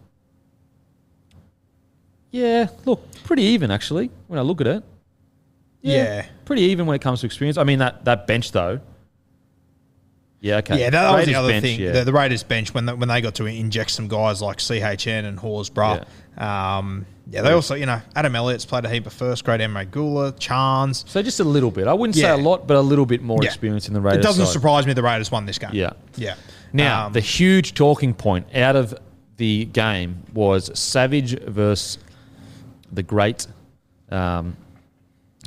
Speaker 1: yeah, look, pretty even actually when I look at it.
Speaker 3: Yeah.
Speaker 1: pretty even when it comes to experience. I mean that that bench though. Yeah, okay.
Speaker 3: Yeah, that, was the other
Speaker 1: bench,
Speaker 3: thing.
Speaker 1: yeah.
Speaker 3: The, the Raiders bench when they, when they got to inject some guys like CHN and Horsburgh. Yeah. Um, yeah, they also you know Adam Elliott's played a heap of first grade. Emre Guler, Charnze.
Speaker 1: so just a little bit. I wouldn't
Speaker 3: Yeah.
Speaker 1: say a lot, but a little bit more
Speaker 3: Yeah.
Speaker 1: experience in the Raiders.
Speaker 3: It doesn't
Speaker 1: side.
Speaker 3: surprise me the Raiders won this game.
Speaker 1: Yeah.
Speaker 3: yeah.
Speaker 1: Now,
Speaker 3: Um,
Speaker 1: the huge talking point out of the game was Savage versus the great, um,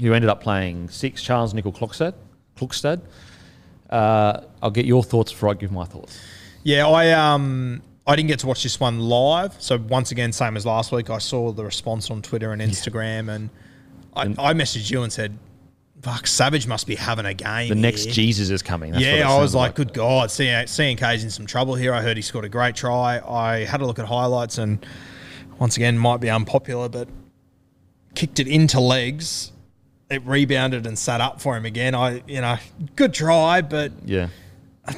Speaker 1: who ended up playing six, Charnze Nicoll-Klokstad. Klokstad. Uh, I'll get your thoughts before I give my thoughts.
Speaker 3: Yeah, I um I didn't get to watch this one live. So once again, same as last week, I saw the response on Twitter and Instagram, and I, I messaged you and said, "Fuck, Savage must be having a game."
Speaker 1: The next. Jesus is coming. That's what
Speaker 3: yeah, I was
Speaker 1: sounded
Speaker 3: like, "Good God, CNK's in some trouble here." I heard he scored a great try. I had a look at highlights, and once again, might be unpopular, but kicked it into legs. It rebounded and sat up for him again. I, you know, good try, but
Speaker 1: Yeah.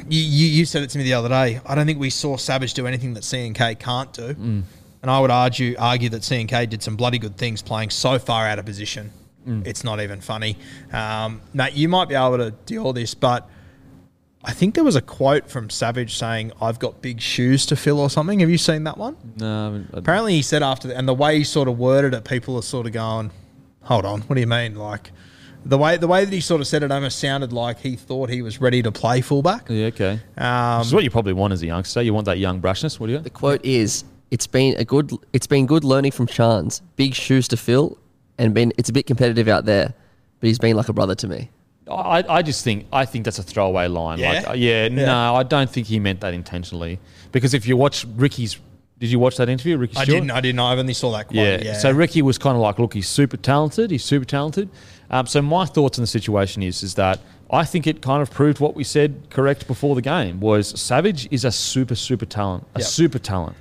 Speaker 3: you, you, you said it to me the other day. I don't think we saw Savage do anything that CNK can't do.
Speaker 1: Mm.
Speaker 3: And I would argue argue that CNK did some bloody good things playing so far out of position.
Speaker 1: Mm.
Speaker 3: It's not even funny. Um, Nate, you might be able to deal with this, but I think there was a quote from Savage saying, I've got big shoes to fill or something. Have you seen that one?
Speaker 1: No, I-
Speaker 3: Apparently he said after, the, and the way he sort of worded it, people are sort of going, hold on, what do you mean? Like, the way the way that he sort of said it almost sounded like he thought he was ready to play fullback.
Speaker 1: yeah, okay.
Speaker 3: Um,
Speaker 1: This is what you probably want as a youngster. You want that young brashness. What do you?
Speaker 4: The quote is, "It's been a good, it's been good learning from Charnze. Big shoes to fill, and been it's a bit competitive out there, but he's been like a brother to me."
Speaker 1: I, I just think I think that's a throwaway line.
Speaker 3: Yeah?
Speaker 1: Like, uh, yeah,
Speaker 3: Yeah.
Speaker 1: no, I don't think he meant that intentionally. Because if you watch Ricky's, did you watch that interview, Ricky
Speaker 3: I didn't. I didn't. I only saw that quote.
Speaker 1: Yeah.
Speaker 3: Yeah.
Speaker 1: So Ricky was kind of like, look, he's super talented. He's super talented. Um, so my thoughts on the situation is, is that I think it kind of proved what we said correct before the game was Savage is a super super talent, a
Speaker 3: Yep.
Speaker 1: super talent.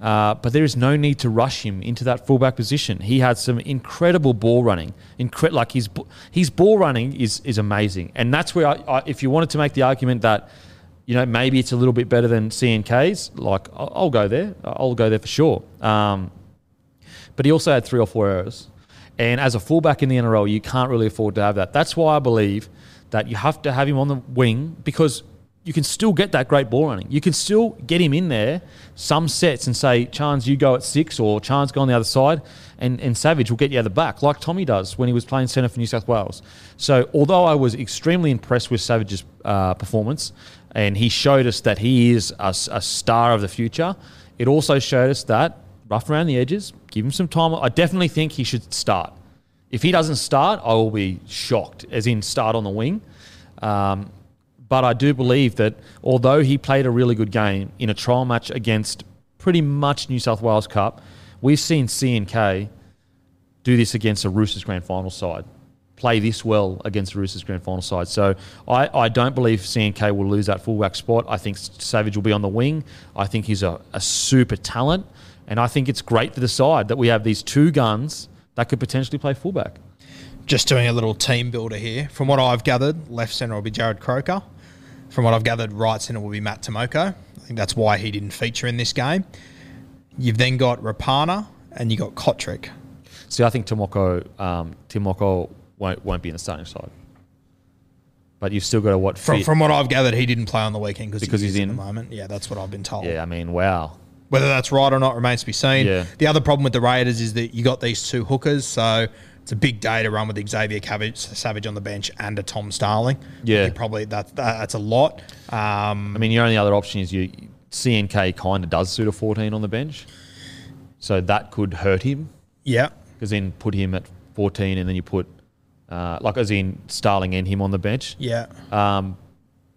Speaker 1: Uh, but there is no need to rush him into that fullback position. He had some incredible ball running. Incre- like his his ball running is is amazing, and that's where I, I, if you wanted to make the argument that you know maybe it's a little bit better than CNK's, like I'll, I'll go there. I'll go there for sure. Um, but he also had three or four errors. And as a fullback in the NRL, you can't really afford to have that. That's why I believe that you have to have him on the wing because you can still get that great ball running. You can still get him in there some sets and say, Charnze, you go at six, or Charnze, go on the other side, and, and Savage will get you at the back, like Tommy does when he was playing centre for New South Wales. So, although I was extremely impressed with Savage's uh, performance, and he showed us that he is a, a star of the future, it also showed us that rough around the edges, give him some time. I definitely think he should start. If he doesn't start, I will be shocked, as in start on the wing. Um, but I do believe that although he played a really good game in a trial match against pretty much New South Wales Cup, we've seen CNK do this against a Roosters grand final side, play this well against the Roosters grand final side. So I, I don't believe CNK will lose that fullback spot. I think Savage will be on the wing. I think he's a, a super talent. And I think it's great for the side that we have these two guns that could potentially play fullback.
Speaker 3: Just doing a little team builder here. From what I've gathered, left centre will be Jarrod Croker. From what I've gathered, right centre will be Matt Timoko. I think that's why he didn't feature in this game. You've then got Rapana and you got Cotric.
Speaker 1: See, I think Tomoko, um, Timoko won't, won't be in the starting side. But you've still got to what
Speaker 3: From,
Speaker 1: fit.
Speaker 3: from what I've gathered, he didn't play on the weekend
Speaker 1: Because
Speaker 3: he's in
Speaker 1: in?
Speaker 3: the moment. Yeah, that's what I've been told.
Speaker 1: yeah, I mean, wow.
Speaker 3: Whether that's right or not remains to be seen.
Speaker 1: Yeah.
Speaker 3: The other problem with the Raiders is that you got these two hookers, so it's a big day to run with Xavier Savage on the bench and a Tom Starling.
Speaker 1: Yeah.
Speaker 3: You probably that, that that's a lot. Um,
Speaker 1: I mean, your only other option is you CNK kind of does suit a 14 on the bench. So that could hurt him
Speaker 3: yeah,
Speaker 1: because then put him at 14 and then you put, uh, like as in Starling and him on the bench.
Speaker 3: yeah.
Speaker 1: Um,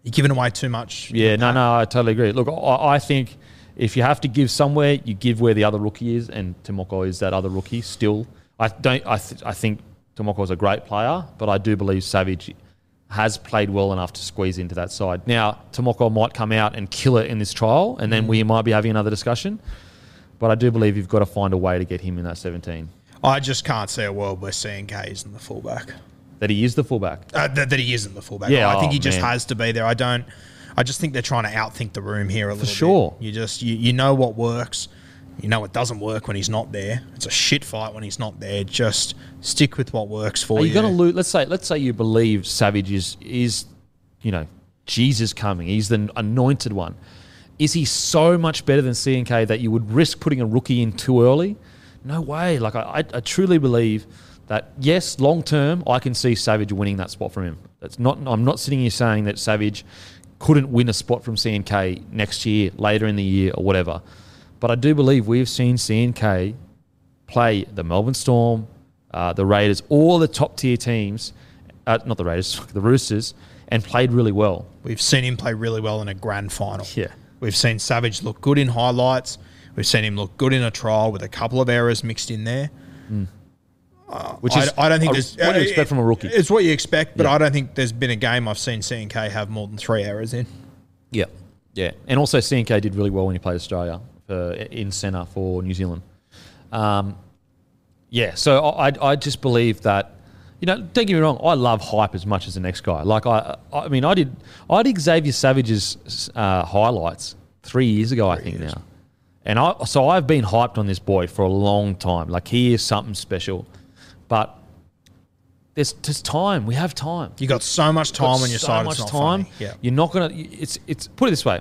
Speaker 3: You're giving away too much.
Speaker 1: yeah, no, no, I totally agree. Look, I, I think if you have to give somewhere, you give where the other rookie is, and Timoko is that other rookie still. I don't. I, th- I think Timoko is a great player, but I do believe Savage has played well enough to squeeze into that side. Now, Timoko might come out and kill it in this trial, and then we might be having another discussion. But I do believe you've got to find a way to get him in that 17.
Speaker 3: I just can't see a world where CNK isn't the fullback.
Speaker 1: That he is the fullback.
Speaker 3: Uh, that, that he isn't the fullback.
Speaker 1: Yeah,
Speaker 3: I think
Speaker 1: oh,
Speaker 3: he just
Speaker 1: man.
Speaker 3: has to be there. I don't. I just think they're trying to outthink the room here a little For
Speaker 1: sure.
Speaker 3: bit. You just you, you know what works. You know it doesn't work when he's not there. It's a shit fight when he's not there. Just stick with what works for you.
Speaker 1: Are
Speaker 3: you.
Speaker 1: you going to lose? Let's say, let's say you believe Savage is, is, you know, Jesus coming. He's the anointed one. Is he so much better than CNK that you would risk putting a rookie in too early? No way. Like I, I, truly believe that yes, long term, I can see Savage winning that spot from him. That's not. I'm not sitting here saying that Savage couldn't win a spot from CNK next year, later in the year, or whatever. But I do believe we've seen CNK play the Melbourne Storm, uh, the Raiders, all the top tier teams, uh, not the Raiders, the Roosters, and played really well.
Speaker 3: We've seen him play really well in a grand final.
Speaker 1: Yeah.
Speaker 3: We've seen Savage look good in highlights. We've seen him look good in a trial with a couple of errors mixed in there.
Speaker 1: Which
Speaker 3: I,
Speaker 1: is,
Speaker 3: I don't think
Speaker 1: a-
Speaker 3: there's.
Speaker 1: what do you
Speaker 3: uh,
Speaker 1: expect from a rookie?
Speaker 3: It's what you expect, but
Speaker 1: Yeah.
Speaker 3: I don't think there's been a game I've seen CNK have more than three errors in.
Speaker 1: Yeah, yeah, and also CNK did really well when he played Australia for, in centre for New Zealand. Um, yeah, so I, I- just believe that. You know, don't get me wrong. I love hype as much as the next guy. Like I, I mean, I did, I did Xavier Savage's uh, highlights three years ago, I think now, and I so I've been hyped on this boy for a long time. Like he is something special, but there's just time. We have time
Speaker 3: You got so much time on your
Speaker 1: so
Speaker 3: side.
Speaker 1: much
Speaker 3: it's not
Speaker 1: time.
Speaker 3: Funny. Yeah.
Speaker 1: You're not gonna. It's it's put it this way.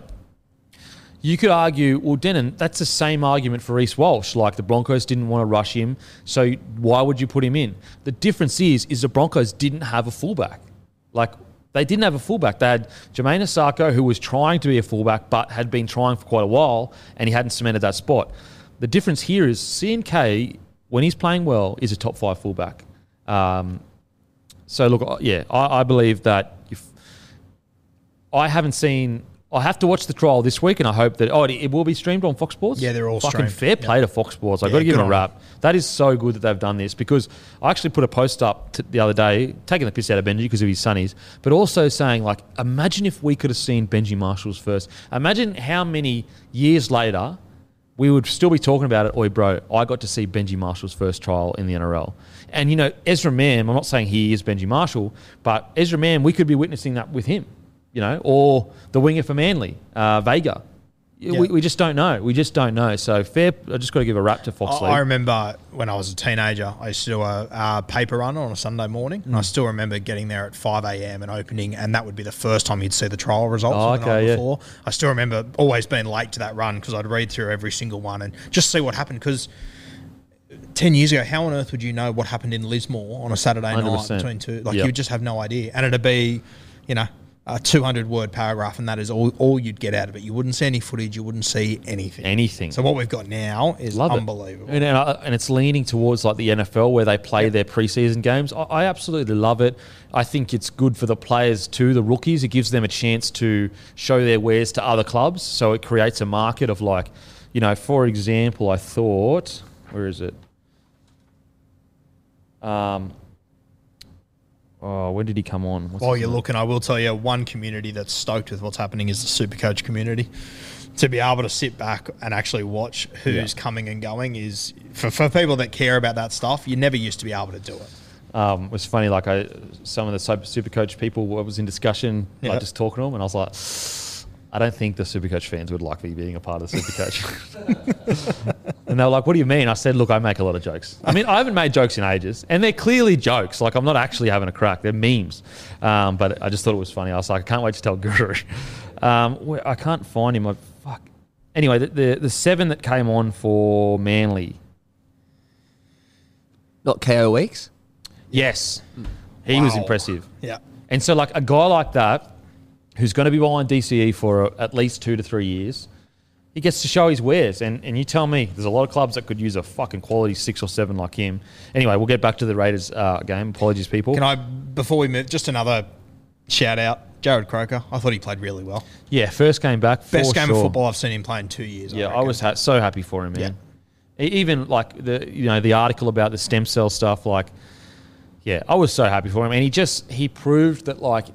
Speaker 1: You could argue, well, Denon, that's the same argument for Reece Walsh. Like the Broncos didn't want to rush him, so why would you put him in? The difference is, is the Broncos didn't have a fullback. Like they didn't have a fullback. They had Jamayne Isaako, who was trying to be a fullback, but had been trying for quite a while, and he hadn't cemented that spot. The difference here is CNK, when he's playing well, is a top five fullback. Um, so look, yeah, I, I believe that if I haven't seen, I have to watch the trial this week, and I hope that oh, it, it will be streamed on Fox Sports.
Speaker 3: Yeah, they're all
Speaker 1: fucking
Speaker 3: streamed.
Speaker 1: fair play to Fox Sports. I've
Speaker 3: Yeah,
Speaker 1: got to give them a
Speaker 3: on
Speaker 1: rap. That is so good that they've done this because I actually put a post up t- the other day, taking the piss out of Benji because of his sunnies, but also saying like, imagine if we could have seen Benji Marshall's first. Imagine how many years later we would still be talking about it. Oi, bro, I got to see Benji Marshall's first trial in the NRL. And, you know, Ezra Mam, I'm not saying he is Benji Marshall, but Ezra Mam, we could be witnessing that with him, you know, or the winger for Manly, uh, Vega.
Speaker 3: Yeah.
Speaker 1: We, we just don't know. We just don't know. So fair. I just got to give a rap to Fox
Speaker 3: I,
Speaker 1: League.
Speaker 3: I remember when I was a teenager, I used to do a, paper run on a Sunday morning,
Speaker 1: Mm.
Speaker 3: and I still remember getting there at 5 a.m. and opening, and that would be the first time you'd see the trial results
Speaker 1: Oh,
Speaker 3: of the night
Speaker 1: okay, yeah.
Speaker 3: before. I still remember always being late to that run because I'd read through every single one and just see what happened because 10 years ago, how on earth would you know what happened in Lismore on a Saturday night
Speaker 1: 100%.
Speaker 3: between two? Like,
Speaker 1: Yep.
Speaker 3: you would just have no idea. And it'd be, you know, a 200 word paragraph, and that is all, all you'd get out of it. You wouldn't see any footage, you wouldn't see anything.
Speaker 1: Anything.
Speaker 3: So, what we've got now is
Speaker 1: Love it.
Speaker 3: unbelievable.
Speaker 1: And, and, I- and it's leaning towards like the NFL where they play their preseason games. I, I absolutely love it. I think it's good for the players too, the rookies. It gives them a chance to show their wares to other clubs. So it creates a market of like, you know, for example, I thought, where is it? Um, oh, when did he come on? What's
Speaker 3: While you're
Speaker 1: name?
Speaker 3: looking, I will tell you one community that's stoked with what's happening is the super coach community. To be able to sit back and actually watch who's
Speaker 1: Yeah.
Speaker 3: coming and going is for, for people that care about that stuff. You never used to be able to do it.
Speaker 1: um, it was funny. Like I, some of the super, coach people I was in discussion,
Speaker 3: Yeah.
Speaker 1: like just talking to them, and I was like, I don't think the Supercoach fans would like me being a part of the super coach. and they were like, "What do you mean?" I said, "Look, I make a lot of jokes. I mean, I haven't made jokes in ages, and they're clearly jokes. Like I'm not actually having a crack. They're memes. Um, but I just thought it was funny. I was like, I can't wait to tell Guru. Um, I can't find him. I, fuck. Anyway, the, the the seven that came on for Manly.
Speaker 4: Not Kaeo Weeks.
Speaker 1: Yes, he was impressive.
Speaker 3: Yeah.
Speaker 1: And so, like a guy like that, who's going to be behind DCE for uh, at least two to three years, he gets to show his wares. And and you tell me, there's a lot of clubs that could use a fucking quality six or seven like him. Anyway, we'll get back to the Raiders uh, game. Apologies, people.
Speaker 3: Can I, before we move, just another shout out Jarrod Croker. I thought he played really well.
Speaker 1: yeah, first game back.
Speaker 3: Best game
Speaker 1: sure.
Speaker 3: of football I've seen him play in two years.
Speaker 1: Yeah, I
Speaker 3: reckon.
Speaker 1: was ha- so happy for him, man. E- Even like the you know the article about the stem cell stuff, like yeah, I was so happy for him, and he just he proved that like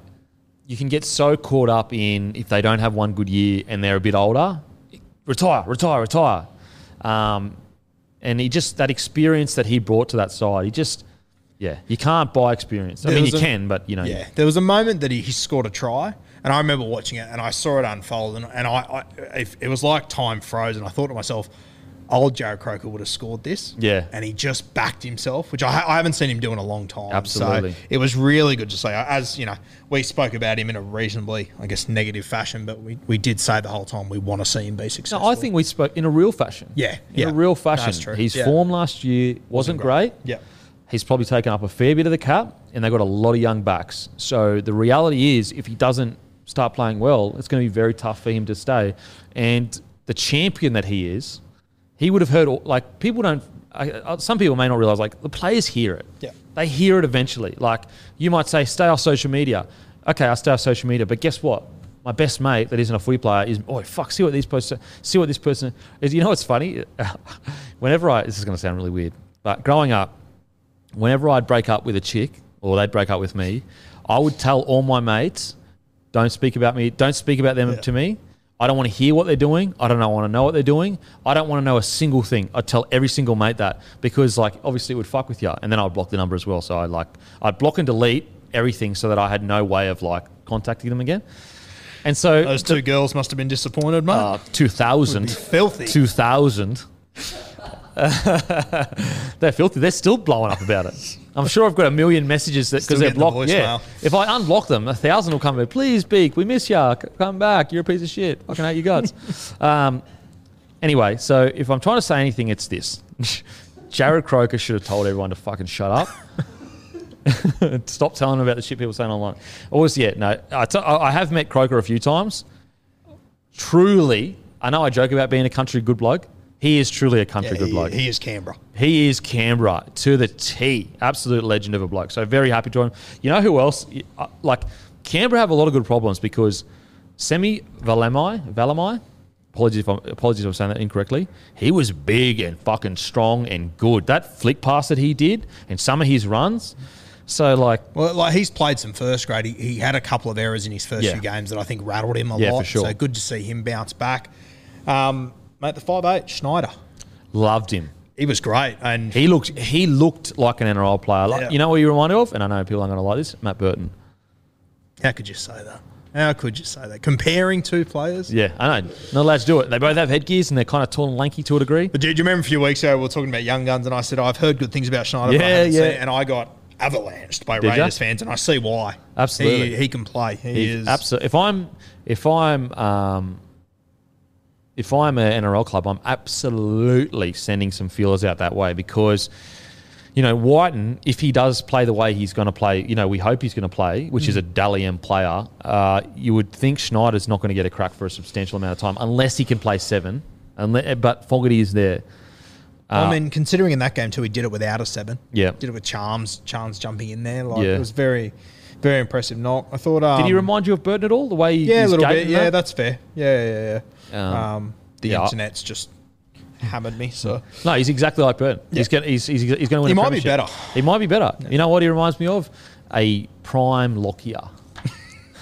Speaker 1: you can get so caught up in if they don't have one good year and they're a bit older, retire, retire, retire, um, and he just that experience that he brought to that side, he just yeah, you can't buy experience. I
Speaker 3: There
Speaker 1: mean, you
Speaker 3: a-
Speaker 1: can, but you know,
Speaker 3: Yeah, there was a moment that he, he scored a try, and I remember watching it, and I saw it unfold, and, and I, I if, it was like time froze, and I thought to myself, old Jarrod Croker would have scored this.
Speaker 1: Yeah.
Speaker 3: and he just backed himself, which I, ha- I haven't seen him do in a long time.
Speaker 1: Absolutely.
Speaker 3: so it was really good to say. As you know, we spoke about him in a reasonably, I guess, negative fashion, but we, we did say the whole time we want to see him be
Speaker 1: No,
Speaker 3: successful.
Speaker 1: I think we spoke in a real fashion.
Speaker 3: Yeah,
Speaker 1: in
Speaker 3: yeah.
Speaker 1: a real
Speaker 3: No,
Speaker 1: fashion.
Speaker 3: that's true.
Speaker 1: His
Speaker 3: Yeah.
Speaker 1: form last year wasn't, great.
Speaker 3: Yeah.
Speaker 1: He's probably taken up a fair bit of the cap, and they've got a lot of young backs. So the reality is, if he doesn't start playing well, it's going to be very tough for him to stay. And the champion that he is, he would have heard like people don't. I, I- some people may not realize like the players hear it.
Speaker 3: Yeah.
Speaker 1: They hear it eventually. Like you might say, stay off social media. Okay, I stay off social media, but guess what? My best mate that isn't a footy player is oh fuck. See what these person. See what this person is. You know what's funny? Whenever I this is going to sound really weird, but growing up, whenever I'd break up with a chick or they'd break up with me, I would tell all my mates, don't speak about me, don't speak about them to me. I don't want to hear what they're doing. I don't want to know what they're doing. I don't want to know a single thing. I'd tell every single mate that because like obviously it would fuck with you. And then I'd block the number as well. So I like I'd block and delete everything so that I had no way of like contacting them again. And so
Speaker 3: those two girls must have been disappointed, mate.
Speaker 1: uh, 2000
Speaker 3: filthy.
Speaker 1: 2000 they're filthy they're still blowing up about it i'm sure i've got a million messages that because they're
Speaker 3: getting the
Speaker 1: blocked yeah if i unblock them a thousand will come please beak we miss you. Come back you're a piece of shit fucking hate your guts um, anyway so if i'm trying to say anything it's this jarrod croker should have told everyone to fucking shut up Stop telling them about the shit people saying online. Always, yeah, no. I t- I I have met Croker a few times. Truly, I know I joke about being a country good bloke. He is truly a country
Speaker 3: Yeah,
Speaker 1: good
Speaker 3: he,
Speaker 1: bloke.
Speaker 3: he is Canberra.
Speaker 1: He is Canberra to the T. Absolute legend of a bloke. So very happy to join him. You know who else? Uh, Like Canberra have a lot of good problems because Semi Valemai, Valemai, apologies if I'm, apologies if I'm saying that incorrectly. He was big and fucking strong and good. That flick pass that he did and some of his runs. So like,
Speaker 3: Well, like he's played some first grade. He, he had a couple of errors in his first
Speaker 1: Yeah.
Speaker 3: few games that I think rattled him a
Speaker 1: Yeah,
Speaker 3: lot.
Speaker 1: for sure.
Speaker 3: So good to see him bounce back. Um, mate, the five eight Schneider.
Speaker 1: Loved him.
Speaker 3: He was great, and
Speaker 1: He looked he looked like an NRL player. Like,
Speaker 3: Yeah.
Speaker 1: You know what you reminded of? And I know people aren't going to like this. Matt Burton.
Speaker 3: how could you say that? How could you say that? Comparing two players.
Speaker 1: Yeah, I know. Not allowed to do it. They both have headgears and they're kind of tall and lanky to a degree.
Speaker 3: But do, you remember a few weeks ago we were talking about young guns, and I said I've heard good things about Schneider.
Speaker 1: Yeah, yeah.
Speaker 3: seen it," and I got avalanched by
Speaker 1: Did?
Speaker 3: Raiders fans, and I see why.
Speaker 1: Absolutely.
Speaker 3: he, he can play. He is
Speaker 1: absolutely. If I'm if I'm um, if I'm an NRL club, I'm absolutely sending some feelers out that way because you know Wighton, if he does play the way he's going to play, you know we hope he's going to play, which is a mm. Dally M player. Uh, you would think Schneider's not going to get a crack for a substantial amount of time unless he can play seven. Unless, eh, but Fogarty is there.
Speaker 3: I uh, mean, considering in that game too, he did it without a seven.
Speaker 1: Yeah.
Speaker 3: did it with Charms. Charms jumping in there, like
Speaker 1: Yeah.
Speaker 3: it was very, very impressive. Knock. I thought. Um,
Speaker 1: Did he remind you of Burton at all? The way he,
Speaker 3: Yeah, a little bit. Yeah,
Speaker 1: that?
Speaker 3: that's fair. Yeah, yeah, yeah.
Speaker 1: Um,
Speaker 3: Um, the
Speaker 1: yeah.
Speaker 3: internet's just hammered me. So
Speaker 1: No, he's exactly like Burton. He's
Speaker 3: Yeah.
Speaker 1: going. He's, he's, he's going to win.
Speaker 3: He might be better.
Speaker 1: He might be better. You know what he reminds me of? A prime Lockyer.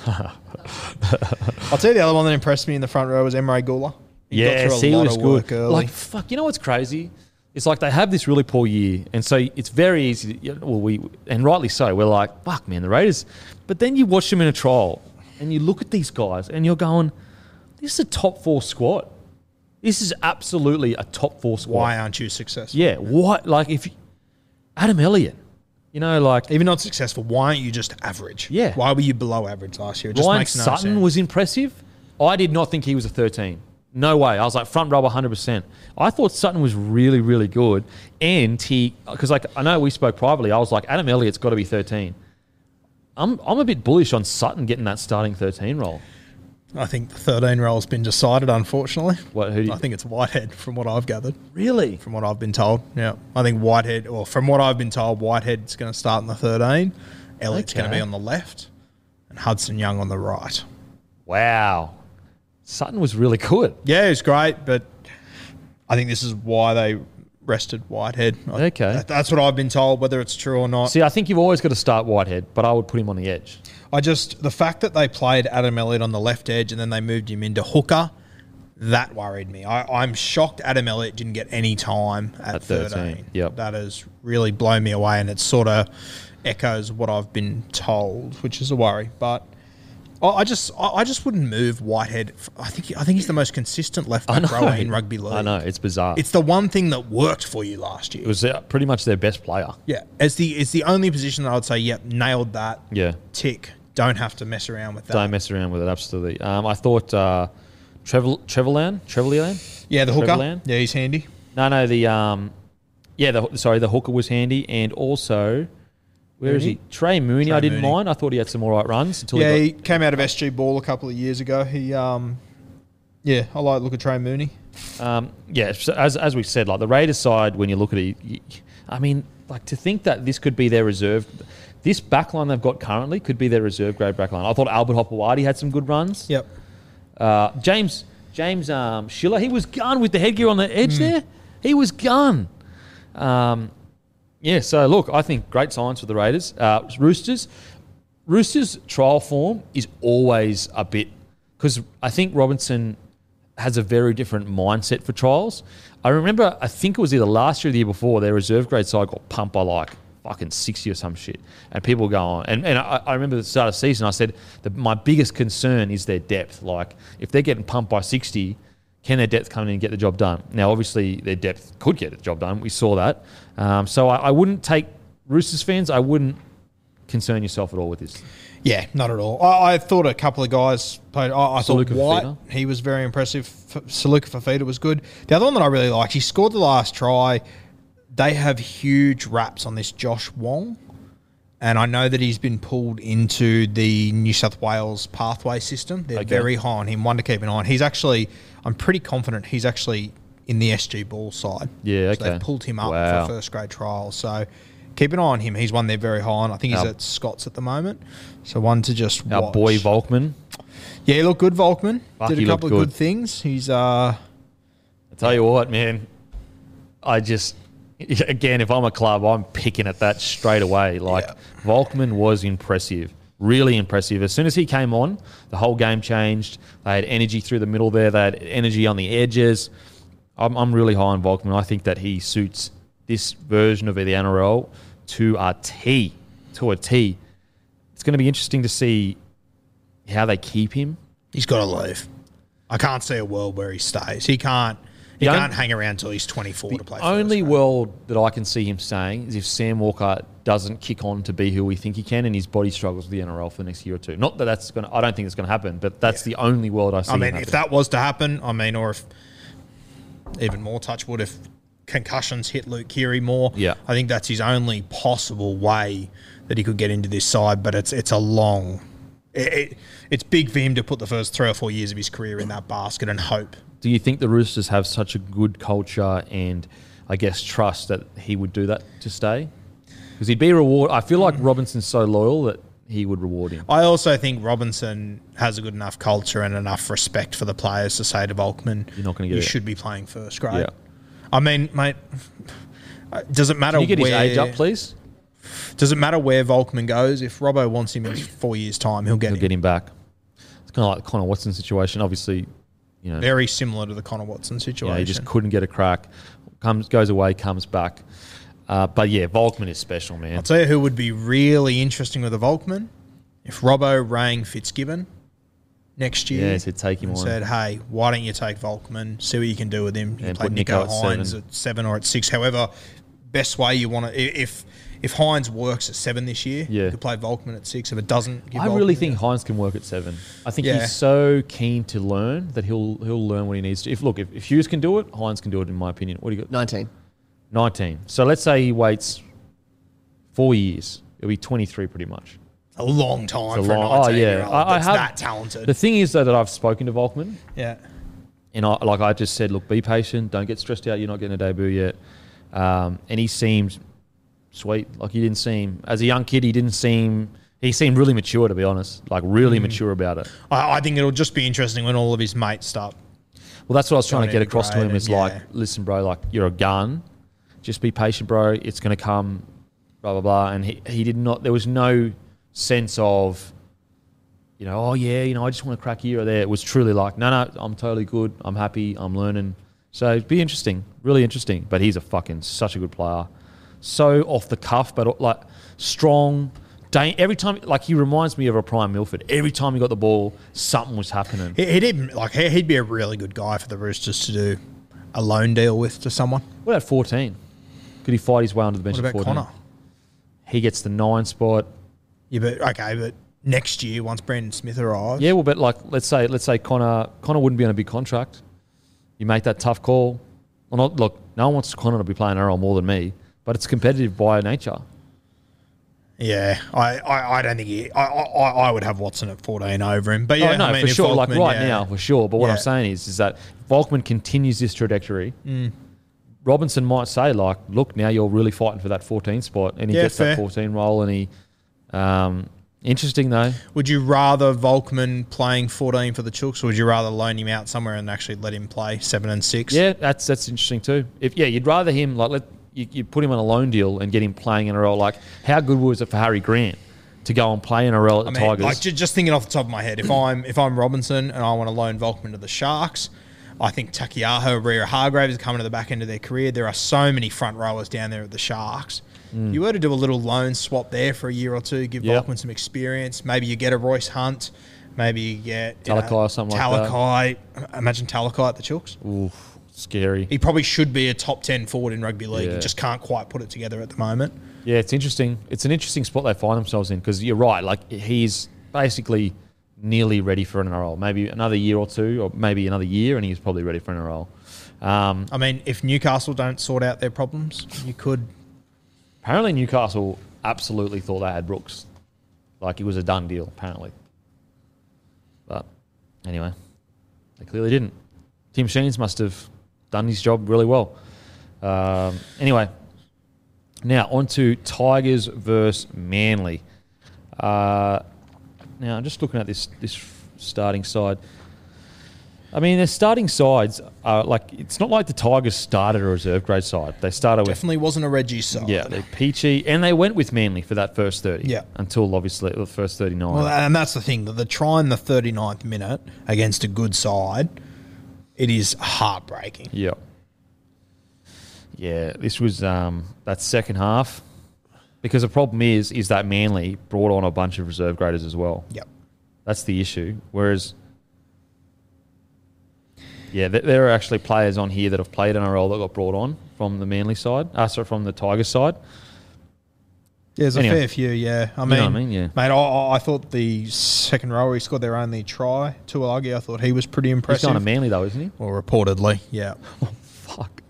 Speaker 3: I'll tell you the other one that impressed me in the front row was Emre Guler. He
Speaker 1: Yeah, he was good. Like fuck, you know what's crazy? It's like they have this really poor year, and so it's very easy. To, well, we and rightly so. We're like, fuck, man, the Raiders. But then you watch them in a trial, and you look at these guys, and you're going, this is a top four squad. This is absolutely a top four squad.
Speaker 3: Why aren't you successful?
Speaker 1: Yeah. What? Like if you, Adam Elliott, you know, like
Speaker 3: Even not successful, why aren't you just average?
Speaker 1: Yeah.
Speaker 3: Why were you below average last year? It just
Speaker 1: Ryan
Speaker 3: makes no
Speaker 1: Sutton
Speaker 3: sense.
Speaker 1: was impressive. I did not think he was a 13. No way. I was like front row 100%. I thought Sutton was really, really good. And he, because like I know we spoke privately, I was like, Adam Elliott's got to be 13. I'm, I'm a bit bullish on Sutton getting that starting 13 role.
Speaker 3: I think the 13 role's been decided, unfortunately.
Speaker 1: What, who do you-
Speaker 3: I think it's Whitehead, from what I've gathered,
Speaker 1: Really?
Speaker 3: from what I've been told. Yeah. I think Whitehead, or from what I've been told, Whitehead's going to start in the 13. Elliott's going to be on the left, and Hudson Young on the right.
Speaker 1: Wow. Sutton was really good.
Speaker 3: Yeah, it's great, but I think this is why they rested Whitehead. I-
Speaker 1: Okay.
Speaker 3: that- That's what I've been told, whether it's true or not.
Speaker 1: See, I think you've always got to start Whitehead, but I would put him on the edge.
Speaker 3: I just the fact that they played Adam Elliott on the left edge and then they moved him into hooker, that worried me. I, I'm shocked Adam Elliott didn't get any time at,
Speaker 1: At
Speaker 3: 13.
Speaker 1: 13, yep.
Speaker 3: That has really blown me away and it sort of echoes what I've been told, which is a worry. But I, I just I, just wouldn't move Whitehead. I think I think he's the most consistent left back rower in rugby league.
Speaker 1: I know. It's bizarre.
Speaker 3: It's the one thing that worked for you last year.
Speaker 1: it was uh, pretty much their best player.
Speaker 3: yeah, it's the it's the only position that I would say, yep, nailed that.
Speaker 1: Yeah.
Speaker 3: Tick. Don't have to mess around with that.
Speaker 1: Don't mess around with it. Absolutely. Um, I thought uh, Trevel Trevelyan.
Speaker 3: Yeah, the hooker. Yeah, he's handy.
Speaker 1: No, no. The um, yeah. The sorry, the hooker was handy, and also where is he? Trey Mooney.
Speaker 3: Trey
Speaker 1: I didn't
Speaker 3: Mooney.
Speaker 1: mind. I thought he had some all right runs until
Speaker 3: Yeah,
Speaker 1: he
Speaker 3: he came out of SG Ball a couple of years ago. He, um, yeah, I like the look at Trey Mooney.
Speaker 1: Um, yeah. so As as we said, like the Raiders side, when you look at it, you, I mean, like to think that this could be their reserve. This backline they've got currently could be their reserve grade backline. I thought Albert Hopoate had some good runs.
Speaker 3: Yep.
Speaker 1: Uh, James James um, Schiller, he was gone with the headgear on the edge there. He was gone. Um, yeah, so look, I think great signs for the Raiders. Uh, Roosters, Roosters trial form is always a bit because I think Robinson has a very different mindset for trials. I remember, I think it was either last year or the year before, their reserve grade side got pumped by like fucking 60 or some shit. And people go on. And, and I, I remember the start of the season, I said, the, my biggest concern is their depth. Like, if they're getting pumped by 60, can their depth come in and get the job done? Now, obviously, their depth could get the job done. We saw that. Um, so I, I wouldn't take, Roosters fans, I wouldn't concern yourself at all with this.
Speaker 3: Yeah, not at all. I, I thought a couple of guys played. I, I thought White,
Speaker 1: Fafita.
Speaker 3: he was very impressive. F- Saluka Fafita was good. The other one that I really liked, he scored the last try. They have huge raps on this Josh Wong. And I know that he's been pulled into the New South Wales pathway system. They're
Speaker 1: Okay.
Speaker 3: very high on him. One to keep an eye on. He's actually, I'm pretty confident he's actually in the SG ball side.
Speaker 1: Yeah,
Speaker 3: So they
Speaker 1: okay.
Speaker 3: pulled him up
Speaker 1: Wow.
Speaker 3: for first grade trials. So keep an eye on him. He's one they're very high on. I think he's at Scott's at the moment. So one to just
Speaker 1: Our
Speaker 3: watch.
Speaker 1: boy Volkman,
Speaker 3: Yeah, he looked good, Volkman.
Speaker 1: Fuck,
Speaker 3: Did a couple of good
Speaker 1: good.
Speaker 3: things. He's uh
Speaker 1: I tell you what, man, I just again, if I'm a club, I'm picking at that straight away. Like
Speaker 3: Yeah.
Speaker 1: Volkman was impressive, really impressive. As soon as he came on, the whole game changed. They had energy through the middle there. They had energy on the edges. I'm, I'm really high on Volkman. I think that he suits this version of the NRL to a T, to a T. It's going to be interesting to see how they keep him.
Speaker 3: He's got to leave. I can't see a world where he stays. He can't. He can't hang around until he's 24 to play.
Speaker 1: The
Speaker 3: only grade.
Speaker 1: world that I can see him saying is if Sam Walker doesn't kick on to be who we think he can, and his body struggles with the NRL for the next year or two. Not that that's going. to I don't think it's going to happen, but that's the only world I see.
Speaker 3: I mean, if that was to happen, I mean, or if even more touch wood, if concussions hit Luke Keary more,
Speaker 1: Yeah.
Speaker 3: I think that's his only possible way that he could get into this side. But it's it's a long, it, it, it's big for him to put the first three or four years of his career in that basket and hope.
Speaker 1: Do you think the Roosters have such a good culture and, I guess, trust that he would do that to stay? Because he'd be reward. I feel like Robinson's so loyal that he would reward him.
Speaker 3: I also think Robinson has a good enough culture and enough respect for the players to say to Volkman,
Speaker 1: You're not gonna get
Speaker 3: you
Speaker 1: it."
Speaker 3: should be playing first grade."
Speaker 1: Yeah.
Speaker 3: I mean, mate, does it matter
Speaker 1: Can you get
Speaker 3: where
Speaker 1: his age up, please?
Speaker 3: Does it matter where Volkman goes? If Robbo wants him in four years' time, he'll get
Speaker 1: He'll
Speaker 3: him.
Speaker 1: get him back. It's kind of like the Connor Watson situation. Obviously, you know,
Speaker 3: Very similar to the Connor Watson
Speaker 1: you
Speaker 3: situation.
Speaker 1: know, he just couldn't get a crack. Comes, goes away, comes back. Uh, but yeah, Volkman is special, man.
Speaker 3: I'll tell you who would be really interesting with a Volkman if Robbo rang Fitzgibbon next year.
Speaker 1: Yeah, said take him
Speaker 3: and
Speaker 1: on.
Speaker 3: Said, hey, why don't you take Volkman? See what you can do with him. You
Speaker 1: And
Speaker 3: can play Nico,
Speaker 1: Nico at
Speaker 3: Hynes
Speaker 1: seven.
Speaker 3: at seven or at six. However, best way you want to if if Hynes works at seven this year,
Speaker 1: Yeah.
Speaker 3: you could play Volkman at six. If it doesn't, give
Speaker 1: I really
Speaker 3: Volkman-
Speaker 1: think Hynes can work at seven. I think
Speaker 3: Yeah.
Speaker 1: he's so keen to learn that he'll he'll learn what he needs to. If look, if, if Hughes can do it, Hynes can do it. In my opinion, what do you got?
Speaker 4: 19.
Speaker 1: Nineteen. So let's say he waits four years. It'll be twenty three, pretty much.
Speaker 3: a long time
Speaker 1: It's a
Speaker 3: for
Speaker 1: long-
Speaker 3: a
Speaker 1: oh,
Speaker 3: 19
Speaker 1: yeah.
Speaker 3: year old
Speaker 1: I- I
Speaker 3: that's
Speaker 1: have-
Speaker 3: that talented.
Speaker 1: The thing is though that I've spoken to Volkman,
Speaker 3: yeah.
Speaker 1: and I like I just said, look, be patient. Don't get stressed out. You're not getting a debut yet. Um, and he seemed sweet. Like he didn't seem as a young kid. He didn't seem. He seemed really mature, to be honest. Like really
Speaker 3: Mm.
Speaker 1: mature about it.
Speaker 3: I, I think it'll just be interesting when all of his mates start.
Speaker 1: Well, that's what I was trying to get across to him. Is
Speaker 3: and-
Speaker 1: like, listen, bro, like you're a gun. Just be patient, bro. It's going to come. Blah blah blah. And he he did not. There was no sense of, you know, oh yeah, you know, I just want to crack here or there. It was truly like, no, no, I'm totally good. I'm happy. I'm learning. So it'd be interesting, really interesting. But he's a fucking such a good player. So off the cuff, but uh, like strong. Every time, like he reminds me of a prime Milford. Every time he got the ball, something was happening.
Speaker 3: He- He'd even like he- he'd be a really good guy for the Roosters to do a loan deal with to someone.
Speaker 1: What about 14? Could he fight his way onto the bench
Speaker 3: What
Speaker 1: at
Speaker 3: about
Speaker 1: 14?
Speaker 3: Connor?
Speaker 1: He gets the nine spot.
Speaker 3: Yeah, but okay, but next year once Brandon Smith arrives,
Speaker 1: Yeah, well, but like let's say let's say Connor Connor wouldn't be on a big contract. You make that tough call. Well, not look. No one wants Connor to be playing NRL more than me, but it's competitive by nature.
Speaker 3: yeah, I, I, I don't think he. I, I, I would have Watson at fourteen over him. But yeah,
Speaker 1: oh, no,
Speaker 3: I mean,
Speaker 1: for sure. like right
Speaker 3: yeah.
Speaker 1: now, for sure. But what
Speaker 3: Yeah.
Speaker 1: I'm saying is, is that Volkman continues this trajectory.
Speaker 3: Mm.
Speaker 1: Robinson might say, like, look, now you're really fighting for that 14 spot, and he
Speaker 3: Yeah,
Speaker 1: gets
Speaker 3: fair.
Speaker 1: that 14 role, and he. Um, interesting though.
Speaker 3: Would you rather Volkman playing fourteen for the Chooks, or would you rather loan him out somewhere and actually let him play seven and six?
Speaker 1: Yeah, that's that's interesting too. If yeah, you'd rather him like let you, you put him on a loan deal and get him playing in a role. Like how good was it for Harry Grant to go and play in a role at
Speaker 3: I
Speaker 1: the
Speaker 3: mean,
Speaker 1: Tigers?
Speaker 3: like just thinking off the top of my head, if I'm if I'm Robinson and I want to loan Volkman to the Sharks, I think Takiyaho, Rhea Hargraves are coming to the back end of their career. There are so many front rowers down there at the Sharks. If you were to do a little loan swap there for a year or two, give
Speaker 1: Mm. Yeah.
Speaker 3: Volkman some experience. Maybe you get a Royce Hunt. Maybe you get you
Speaker 1: Talakai or something like that.
Speaker 3: Talakai. Imagine Talakai at the Chooks.
Speaker 1: Oof, scary.
Speaker 3: He probably should be a top ten forward in rugby league.
Speaker 1: Yeah.
Speaker 3: He just can't quite put it together at the moment.
Speaker 1: Yeah, it's interesting. It's an interesting spot they find themselves in because you're right. Like he's basically nearly ready for an NRL. Maybe another year or two, or maybe another year, and he's probably ready for an NRL. Um,
Speaker 3: I mean, if Newcastle don't sort out their problems, you could
Speaker 1: apparently, Newcastle absolutely thought they had Brooks, like it was a done deal. Apparently, but anyway, they clearly didn't. Tim Sheens must have done his job really well. Um, anyway, now on to Tigers versus Manly. Uh, now I'm just looking at this this starting side. I mean, their starting sides are like it's not like the Tigers started a reserve grade side. They started with
Speaker 3: definitely wasn't a Reggie side.
Speaker 1: yeah, they peachy, and they went with Manly for that first thirty.
Speaker 3: Yeah.
Speaker 1: until obviously the first thirty nine.
Speaker 3: Well, and that's the thing that they're trying the 39th minute against a good side. It is heartbreaking.
Speaker 1: yeah, Yeah, this was um, that second half. Because the problem is, is that Manly brought on a bunch of reserve graders as well.
Speaker 3: Yep.
Speaker 1: That's the issue. Whereas, yeah, th- there are actually players on here that have played NRL that got brought on from the Manly side, uh, sorry, from the Tigers side.
Speaker 3: Yeah, there's a fair few. Yeah, I
Speaker 1: You
Speaker 3: mean,
Speaker 1: know I mean? Yeah.
Speaker 3: mate, I- I, thought the second row he scored their only try. Tuilagi, I thought he was pretty impressive.
Speaker 1: He's kind of Manly though, isn't he?
Speaker 3: well, reportedly, yeah,
Speaker 1: Fuck.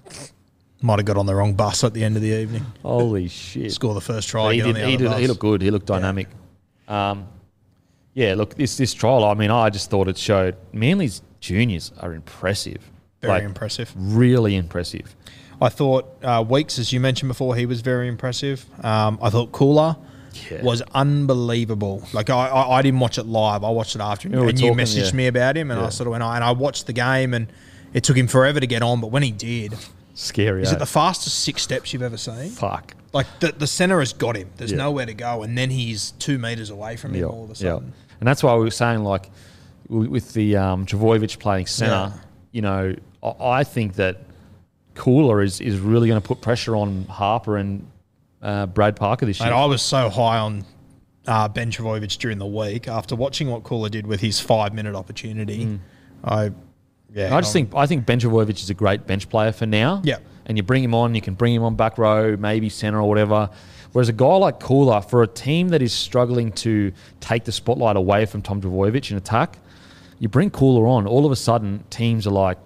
Speaker 3: might have got on the wrong bus at the end of the evening.
Speaker 1: Holy shit.
Speaker 3: Score the first try.
Speaker 1: he, did,
Speaker 3: the
Speaker 1: he,
Speaker 3: other
Speaker 1: did, he looked good. He looked dynamic. Um, yeah, look, this this trial. I mean, I just thought it showed Manly's juniors are impressive.
Speaker 3: Very
Speaker 1: Like,
Speaker 3: impressive.
Speaker 1: Really impressive.
Speaker 3: I thought uh, Weeks, as you mentioned before, he was very impressive. Um, I thought Koula
Speaker 1: Yeah.
Speaker 3: was unbelievable. Like I, I, I didn't watch it live. I watched it after,
Speaker 1: we
Speaker 3: and you messaged
Speaker 1: yeah.
Speaker 3: me about him, and I sort of went, and I watched the game, and it took him forever to get on, but when he did,
Speaker 1: Scary.
Speaker 3: is
Speaker 1: eh?
Speaker 3: it the fastest six steps you've ever seen?
Speaker 1: fuck?
Speaker 3: Like the the center has got him. There's
Speaker 1: Yeah.
Speaker 3: nowhere to go, and then he's two meters away from him
Speaker 1: Yeah,
Speaker 3: all of a
Speaker 1: yeah.
Speaker 3: sudden.
Speaker 1: And that's why we were saying, like, with the um, Trbojevic playing centre,
Speaker 3: Yeah.
Speaker 1: you know, I, I think that Koula is, is really going to put pressure on Harper and uh, Brad Parker this year.
Speaker 3: And I was so high on uh, Ben Trbojevic during the week after watching what Koula did with his five minute opportunity. I yeah,
Speaker 1: Mm. I just
Speaker 3: I'm-
Speaker 1: think I think Ben Trbojevic is a great bench player for now.
Speaker 3: Yeah.
Speaker 1: And you bring him on, you can bring him on back row, maybe centre or whatever. Whereas a guy like Koula, for a team that is struggling to take the spotlight away from Tom Trbojevic in attack, you bring Koula on, all of a sudden teams are like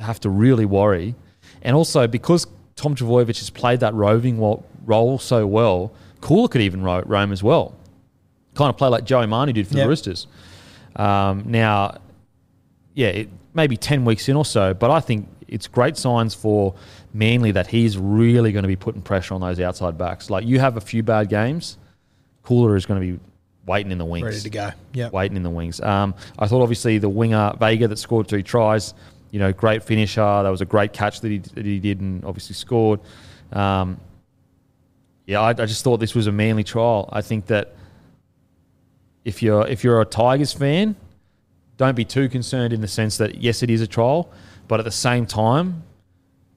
Speaker 1: have to really worry. And also because Tom Trbojevic has played that roving role so well, Koula could even ro- roam as well. Kind of play like Joey Manu did for
Speaker 3: Yeah.
Speaker 1: the Roosters. Um, now, yeah, it, maybe 10 weeks in or so, but I think it's great signs for Manly that he's really going to be putting pressure on those outside backs. Like you have a few bad games, Koula is going to be waiting in the wings.
Speaker 3: ready to go. Yeah,
Speaker 1: Waiting in the wings. Um, I thought obviously the winger Vega that scored two tries, you know, great finisher. That was a great catch that he, that he did and obviously scored. Um, yeah, I, I just thought this was a manly trial. I think that if you're if you're a Tigers fan, don't be too concerned in the sense that yes, it is a trial, but at the same time,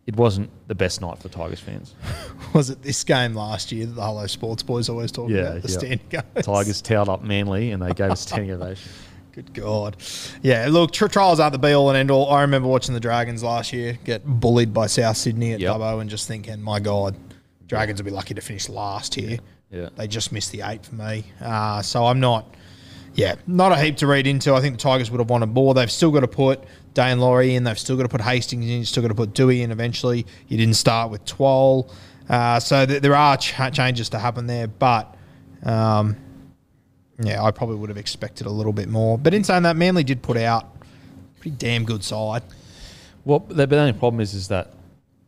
Speaker 1: it wasn't the best night for Tigers fans.
Speaker 3: was it this game last year that the Hello Sports boys always talk
Speaker 1: Yeah,
Speaker 3: about the
Speaker 1: yeah.
Speaker 3: standing overs?
Speaker 1: Tigers towed up Manly and they gave us standing ovation.
Speaker 3: Good God. Yeah, look, tri- trials aren't the be all and end all. I remember watching the Dragons last year get bullied by South Sydney at
Speaker 1: Yep.
Speaker 3: Dubbo and just thinking, my God, Dragons will be lucky to finish last here.
Speaker 1: Yeah.
Speaker 3: They just missed the eight for me. Uh, so I'm not, yeah, not a heap to read into. I think the Tigers would have wanted more. They've still got to put Daine Laurie in. They've still got to put Hastings in. You've still got to put Dewey in eventually. You didn't start with Twal. Uh, so th- there are ch- changes to happen there. But um, yeah, I probably would have expected a little bit more. But in saying that, Manly did put out a pretty damn good side.
Speaker 1: Well, the, the only problem is, is that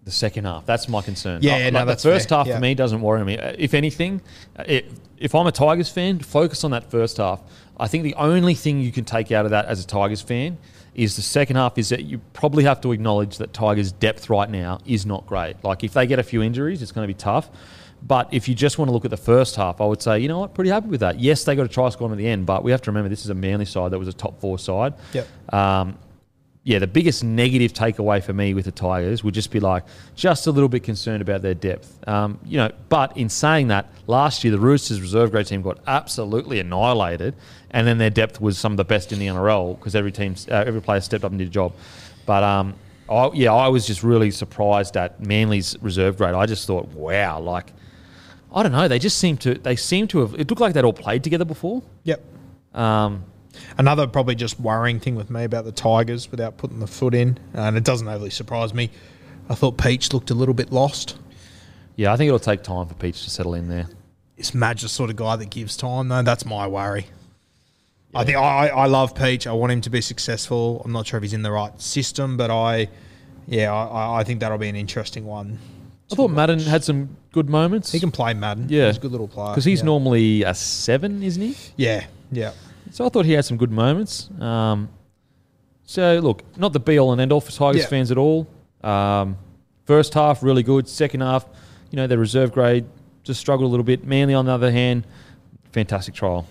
Speaker 1: the second half. That's my concern.
Speaker 3: Yeah,
Speaker 1: Uh,
Speaker 3: yeah, no,
Speaker 1: like
Speaker 3: that's
Speaker 1: the first
Speaker 3: fair.
Speaker 1: half
Speaker 3: Yeah.
Speaker 1: for me doesn't worry me. Uh, If anything, uh, it, if I'm a Tigers fan, focus on that first half. I think the only thing you can take out of that as a Tigers fan is the second half is that you probably have to acknowledge that Tigers' depth right now is not great. Like if they get a few injuries, it's going to be tough. But if you just want to look at the first half, I would say, you know what, pretty happy with that. Yes, they got a try score at the end, but we have to remember this is a Manly side that was a top four side.
Speaker 3: Yep.
Speaker 1: Um, yeah, the biggest negative takeaway for me with the Tigers would just be like just a little bit concerned about their depth. Um, you know, but in saying that, last year the Roosters reserve grade team got absolutely annihilated, and then their depth was some of the best in the NRL because every team, uh, every player stepped up and did a job. But um, I, yeah, I was just really surprised at Manly's reserve grade. I just thought, wow, like I don't know, they just seem to they seem to have. It looked like they'd all played together before.
Speaker 3: Yep.
Speaker 1: Um,
Speaker 3: Another probably just worrying thing with me about the Tigers without putting the foot in, and it doesn't overly surprise me. I thought Peach looked a little bit lost.
Speaker 1: yeah, I think it'll take time for Peach to settle in there.
Speaker 3: Is Madge the sort of guy that gives time though? That's my worry. I think I, I love Peach. I want him to be successful. I'm not sure if he's in the right system, but I, yeah, I, I think that'll be an interesting one.
Speaker 1: I thought Madden had some good moments.
Speaker 3: He can play Madden.
Speaker 1: Yeah.
Speaker 3: he's a good little player.
Speaker 1: because he's
Speaker 3: yeah.
Speaker 1: normally a seven, isn't he?
Speaker 3: Yeah, yeah.
Speaker 1: So I thought he had some good moments. Um, so look, not the be all and end all for Tigers
Speaker 3: Yeah.
Speaker 1: fans at all. Um, first half really good. Second half, you know, their reserve grade just struggled a little bit. Manly, on the other hand, fantastic trial.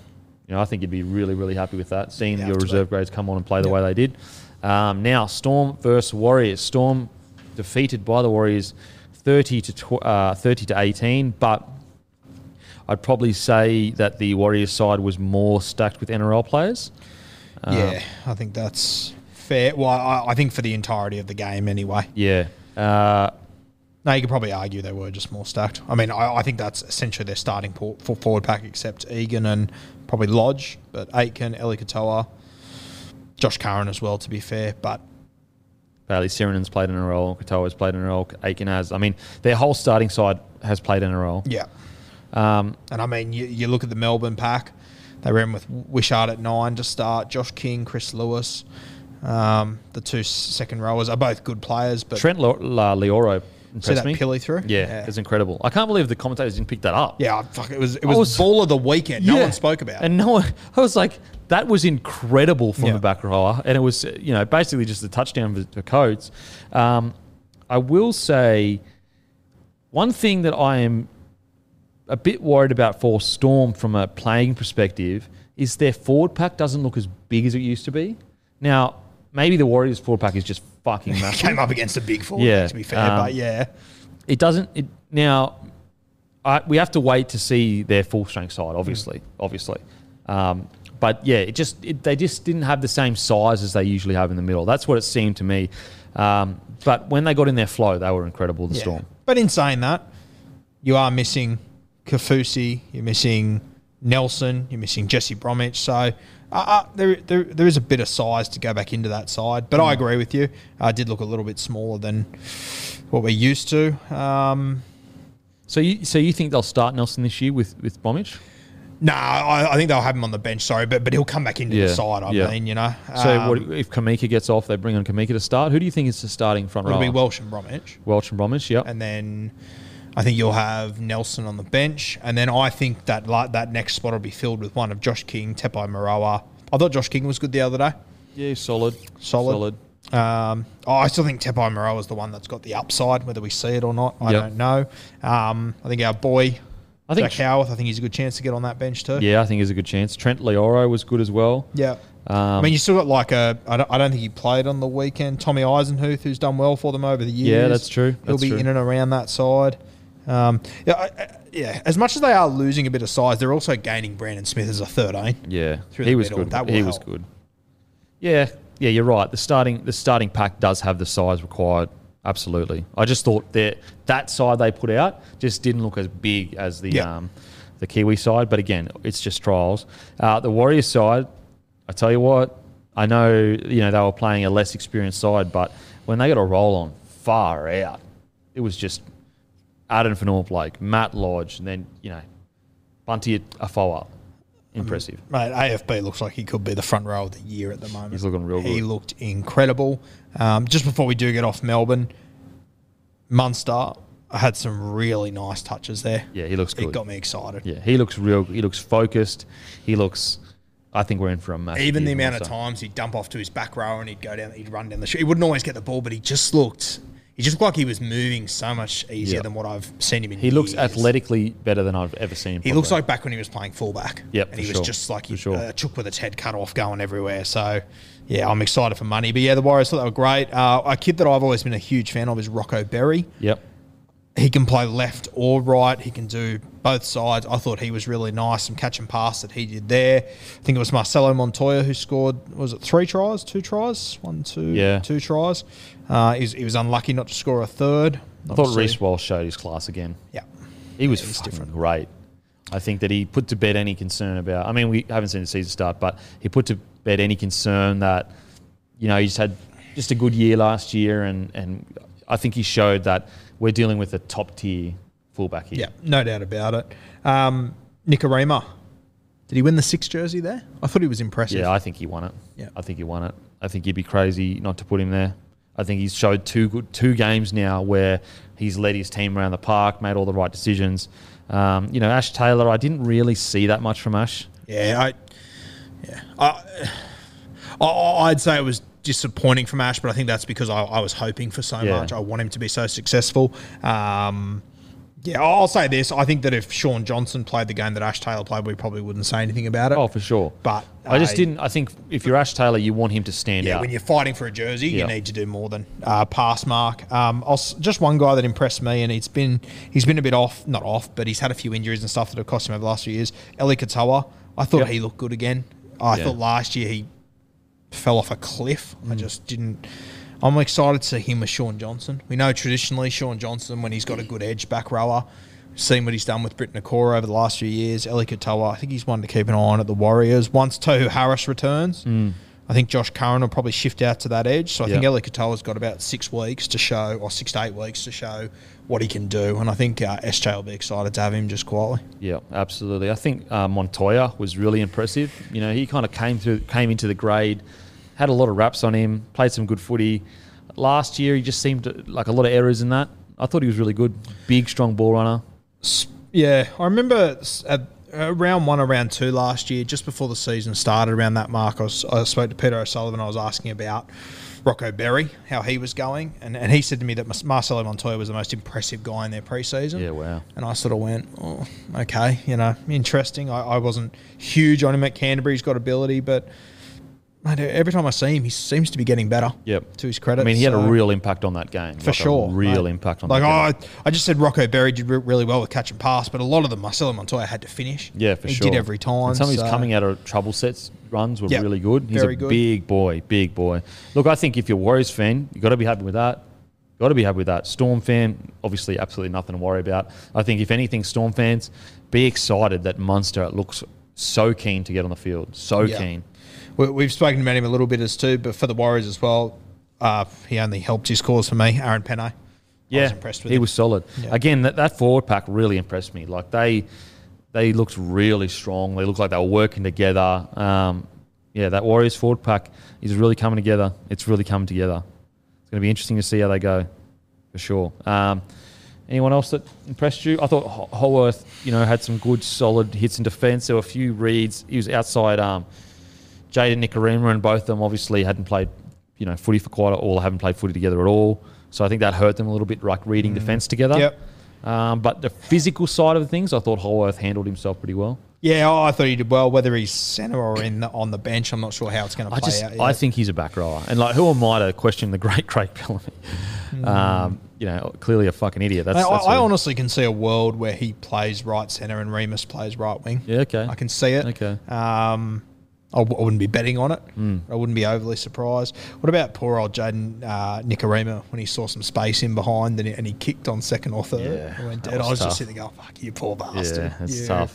Speaker 1: You know, I think you'd be really, really happy with that, seeing
Speaker 3: Yeah,
Speaker 1: your reserve grades come on and play the
Speaker 3: Yep.
Speaker 1: way they did. Um, now, Storm versus Warriors. Storm defeated by the Warriors 30 to tw- uh, 30 to 18, but I'd probably say that the Warriors side was more stacked with NRL players.
Speaker 3: yeah, I think that's fair. Well, I, I think for the entirety of the game anyway.
Speaker 1: Yeah. Uh,
Speaker 3: No, you could probably argue they were just more stacked. I mean, I, I think that's essentially their starting por- for forward pack, except Egan and probably Lodge, but Aitken, Eli Katoa, Josh Curran as well, to be fair. But
Speaker 1: Bayley Sironen's played in a role. Katoa's played in a role. Aiken has. I mean, their whole starting side has played in a role.
Speaker 3: yeah,
Speaker 1: Um,
Speaker 3: and I mean, you, you look at the Melbourne pack, they ran with Wishart at nine to start, Josh King, Chris Lewis. Um, the two second rowers are both good players, but
Speaker 1: Trent La- Leoro
Speaker 3: see that
Speaker 1: me.
Speaker 3: Pilly through?
Speaker 1: Yeah,
Speaker 3: yeah.
Speaker 1: it's incredible. I can't believe the commentators didn't pick that up.
Speaker 3: Yeah, fuck, it was it was,
Speaker 1: was-
Speaker 3: ball of the weekend. No
Speaker 1: Yeah.
Speaker 3: one spoke about. it.
Speaker 1: And no one, I was like, that was incredible from
Speaker 3: Yeah.
Speaker 1: the back rower. And it was, you know, basically just a touchdown for, for Coates. Um, I will say one thing that I am a bit worried about for Storm from a playing perspective is their forward pack doesn't look as big as it used to be. Now, maybe the Warriors forward pack is just fucking massive.
Speaker 3: came up against a big forward,
Speaker 1: Yeah,
Speaker 3: to be fair.
Speaker 1: um,
Speaker 3: but yeah,
Speaker 1: it doesn't it now I, we have to wait to see their full strength side obviously obviously um, but yeah it just it, they just didn't have the same size as they usually have in the middle that's what it seemed to me um, but when they got in their flow they were incredible the
Speaker 3: yeah.
Speaker 1: storm
Speaker 3: But in saying that, you are missing Kaufusi, you're missing Nelson, you're missing Jesse Bromwich. So uh, uh, there, there, there is a bit of size to go back into that side. But
Speaker 1: Mm.
Speaker 3: I agree with you. I did look a little bit smaller than what we're used to. Um,
Speaker 1: so you so you think they'll start Nelson this year with with Bombage
Speaker 3: no, I, I think they'll have him on the bench. Sorry, but but he'll come back into
Speaker 1: Yeah,
Speaker 3: the side. I
Speaker 1: yeah.
Speaker 3: mean, you know.
Speaker 1: so
Speaker 3: Um,
Speaker 1: what, if Kamika gets off they bring on Kamika to start who do you think is the starting front row?
Speaker 3: it'll be Welch and Bromwich.
Speaker 1: Welch and Bromwich yep
Speaker 3: and then I think you'll have Nelson on the bench, and then I think that like that next spot will be filled with one of Josh King, Tepai Moeroa. I thought Josh King was good the other day.
Speaker 1: yeah solid
Speaker 3: Solid. Um, oh, I still think Tepai Moeroa is the one that's got the upside, whether we see it or not. I
Speaker 1: Yep.
Speaker 3: don't know. Um, I think our boy,
Speaker 1: I think
Speaker 3: Jack Howarth, I think he's a good chance to get on that bench too.
Speaker 1: yeah I think he's a good chance Trent Loiero was good as well
Speaker 3: Yeah.
Speaker 1: Um,
Speaker 3: I mean, you still got like a. I don't, I don't think he played on the weekend. Tommy Eisenhuth, who's done well for them over the years.
Speaker 1: Yeah, that's true.
Speaker 3: He'll be
Speaker 1: true.
Speaker 3: in and around that side. Um, yeah, I, I- yeah. As much as they are losing a bit of size, they're also gaining Brandon Smith as a thirteen.
Speaker 1: Yeah,
Speaker 3: through
Speaker 1: he
Speaker 3: the
Speaker 1: was
Speaker 3: middle.
Speaker 1: good.
Speaker 3: That will
Speaker 1: he was
Speaker 3: help.
Speaker 1: good. Yeah, yeah, you're right. The starting the starting pack does have the size required. Absolutely. I just thought that that side they put out just didn't look as big as the
Speaker 3: Yeah.
Speaker 1: um, the Kiwi side. But again, it's just trials. Uh, the Warriors side, I tell you what, I know you know they were playing a less experienced side, but when they got a roll on, far out, it was just Addin Fonua-Blake, Matt Lodge, and then you know Bunty Afoa. Impressive.
Speaker 3: Mate, AFB looks like he could be the front row of the year at the moment.
Speaker 1: He's looking real
Speaker 3: He
Speaker 1: good.
Speaker 3: He looked incredible. Um, just before we do get off Melbourne, Munster had some really nice touches there.
Speaker 1: Yeah, he looks good.
Speaker 3: It got me excited.
Speaker 1: Yeah, he looks real. He looks focused. He looks. I think we're in for a match.
Speaker 3: Even the amount of times he'd dump off to his back row and he'd go down, he'd run down the street. He wouldn't always get the ball, but he just looked, he just looked like he was moving so much easier
Speaker 1: Yeah.
Speaker 3: than what I've seen him in
Speaker 1: He looks athletically better than I've ever seen. him
Speaker 3: He looks like back when he was playing fullback.
Speaker 1: Yep,
Speaker 3: and he was
Speaker 1: sure.
Speaker 3: just like he,
Speaker 1: sure.
Speaker 3: uh, chook with its head cut off, going everywhere. So, yeah, I'm excited for money. But yeah, the Warriors thought they were great. Uh, a kid that I've always been a huge fan of is Rocco Berry.
Speaker 1: Yep.
Speaker 3: He can play left or right. He can do both sides. I thought he was really nice. Some catch and pass that he did there. I think it was Marcelo Montoya who scored. Was it three tries? Two tries? One, two,
Speaker 1: Yeah.
Speaker 3: two tries. Uh, he, was, he was unlucky not to score a third.
Speaker 1: I thought Reece Walsh showed his class again.
Speaker 3: Yeah,
Speaker 1: He was fucking
Speaker 3: different.
Speaker 1: great. I think that he put to bed any concern about. I mean, we haven't seen the season start, but he put to bed any concern that you know he's had just a good year last year, and and I think he showed that we're dealing with a top tier fullback here.
Speaker 3: Yeah, no doubt about it. Um, Nicarima, did he win the six jersey there? I thought he was impressive.
Speaker 1: Yeah, I think he won it.
Speaker 3: Yeah.
Speaker 1: I think he won it. I think you'd be crazy not to put him there. I think he's showed two good two games now where he's led his team around the park, made all the right decisions. Um, you know, Ash Taylor, I didn't really see that much from Ash.
Speaker 3: yeah, I, yeah, I, I, I'd say it was disappointing from Ash, but I think that's because I, I was hoping for so
Speaker 1: Yeah.
Speaker 3: much. I want him to be so successful. Um, Yeah, I'll say this. I think that if Shaun Johnson played the game that Ash Taylor played, we probably wouldn't say anything about it.
Speaker 1: Oh, for sure.
Speaker 3: But
Speaker 1: I just
Speaker 3: uh,
Speaker 1: didn't. I think if you're Ash Taylor, you want him to stand
Speaker 3: Yeah,
Speaker 1: out.
Speaker 3: when you're fighting for a jersey,
Speaker 1: Yeah.
Speaker 3: you need to do more than uh, pass mark. Um, I'll, just one guy that impressed me, and he's been he's been a bit off, not off, but he's had a few injuries and stuff that have cost him over the last few years. Eli Katoa, I thought
Speaker 1: Yep.
Speaker 3: he looked good again. I
Speaker 1: Yeah.
Speaker 3: thought last year he fell off a cliff.
Speaker 1: Mm.
Speaker 3: I just didn't. I'm excited to see him with Shaun Johnson. We know traditionally Shaun Johnson, when he's got a good edge back rower, seen what he's done with Briton Nikora over the last few years. Eli Katoa, I think he's one to keep an eye on at the Warriors. Once Tohu Harris returns, I think Josh Curran will probably shift out to that edge. So I think
Speaker 1: Mm.
Speaker 3: Eli Katoa's got about six weeks to show, or six to eight weeks to show what he can do. And I think uh, SJ will be excited to have him just quietly.
Speaker 1: Yeah, absolutely. I think uh, Montoya was really impressive. You know, he kind of came through, came into the grade, had a lot of raps on him, played some good footy. Last year, he just seemed to, like a lot of errors in that. I thought he was really good. Big, strong ball runner.
Speaker 3: Yeah, I remember s- at uh, round one or round two last year, just before the season started, around that mark, I, was, I spoke to Peter O'Sullivan. I was asking about Rocco Berry, how he was going, and, and he said to me that Mas- Marcelo Montoya was the most impressive guy in their preseason.
Speaker 1: Yeah, wow.
Speaker 3: And I sort of went, oh, okay, you know, interesting. I, I wasn't huge on him at Canterbury. He's got ability, but mate, every time I see him, he seems to be getting better.
Speaker 1: Yep.
Speaker 3: To his credit,
Speaker 1: I mean, he had
Speaker 3: so-
Speaker 1: a real impact on that game.
Speaker 3: for
Speaker 1: Like,
Speaker 3: sure.
Speaker 1: Real
Speaker 3: mate.
Speaker 1: impact on
Speaker 3: like
Speaker 1: that game.
Speaker 3: I, I just said Rocco Berry did re- really well with catch and pass, but a lot of them Marcelo Montoya had to finish.
Speaker 1: Yeah, for
Speaker 3: he
Speaker 1: sure.
Speaker 3: did every time.
Speaker 1: And some of his coming out of trouble sets runs were
Speaker 3: Yep,
Speaker 1: really good. He's
Speaker 3: very
Speaker 1: a
Speaker 3: good.
Speaker 1: big boy, big boy. Look, I think if you're a Warriors fan, you've got to be happy with that. Got to be happy with that. Storm fan, obviously, absolutely nothing to worry about. I think if anything, Storm fans, be excited that Munster looks so keen to get on the field, so
Speaker 3: Yeah.
Speaker 1: keen.
Speaker 3: We, we've spoken about him a little bit as too, but for the Warriors as well, uh, he only helped his cause for me. Aaron Pene. I
Speaker 1: Yeah,
Speaker 3: was impressed with
Speaker 1: he
Speaker 3: him.
Speaker 1: was solid.
Speaker 3: Yeah.
Speaker 1: Again, that, that forward pack really impressed me. Like they, they looked really strong. They looked like they were working together. Um, yeah, that Warriors forward pack is really coming together. It's really coming together. It's going to be interesting to see how they go, for sure. Um, anyone else that impressed you? I thought Howarth, you know, had some good, solid hits in defence. There were a few reads. He was outside um, Jayden Nikorima, and both of them obviously hadn't played, you know, footy for quite a or haven't played footy together at all. So I think that hurt them a little bit, like reading defence together.
Speaker 3: Mm. Yep.
Speaker 1: Um, but the physical side of things, I thought Howarth handled himself pretty well.
Speaker 3: Yeah, oh, I thought he did well. Whether he's centre or in the, on the bench, I'm not sure how it's going to play
Speaker 1: just,
Speaker 3: out.
Speaker 1: I think he's a back rower, and like, who am I to question the great Craig Bellamy? Um, you know, clearly a fucking idiot. That's,
Speaker 3: I,
Speaker 1: that's
Speaker 3: I honestly can see a world where he plays right centre and Reimis plays right wing.
Speaker 1: Yeah, okay.
Speaker 3: I can see it.
Speaker 1: Okay.
Speaker 3: Um, I, w- I wouldn't be betting on it.
Speaker 1: Hmm.
Speaker 3: I wouldn't be overly surprised. What about poor old Jayden uh, Nikorima when he saw some space in behind and he, and he kicked on second or third?
Speaker 1: Yeah,
Speaker 3: He went dead. I
Speaker 1: was tough.
Speaker 3: just sitting there going, fuck you, poor bastard.
Speaker 1: Yeah, it's tough.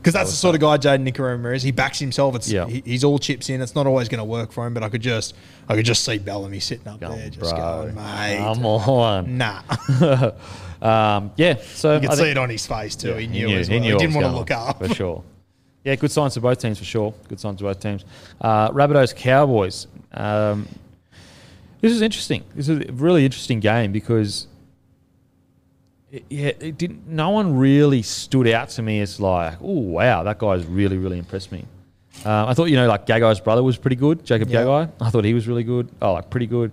Speaker 3: Because that's the sort of guy Jayden Nikorima is. He backs himself. It's
Speaker 1: Yeah.
Speaker 3: he, he's all chips in. It's not always going to work for him, but I could just I could just see Bellamy sitting up
Speaker 1: Come
Speaker 3: there, just
Speaker 1: bro.
Speaker 3: going, mate,
Speaker 1: Come on.
Speaker 3: nah.
Speaker 1: Um, yeah, so
Speaker 3: You could
Speaker 1: I
Speaker 3: see it on his face too.
Speaker 1: Yeah,
Speaker 3: he knew, as well. He,
Speaker 1: what
Speaker 3: didn't want to look up.
Speaker 1: for sure. Yeah, good signs for both teams for sure. Good signs for both teams. Uh, Rabbitohs Cowboys. Um, this is interesting. This is a really interesting game because it, yeah, it didn't. No one really stood out to me as like, oh wow, that guy's really really impressed me. Um, I thought you know like Gagai's brother was pretty good, Jacob
Speaker 3: Yeah.
Speaker 1: Gagai. I thought he was really good. Oh, like pretty good.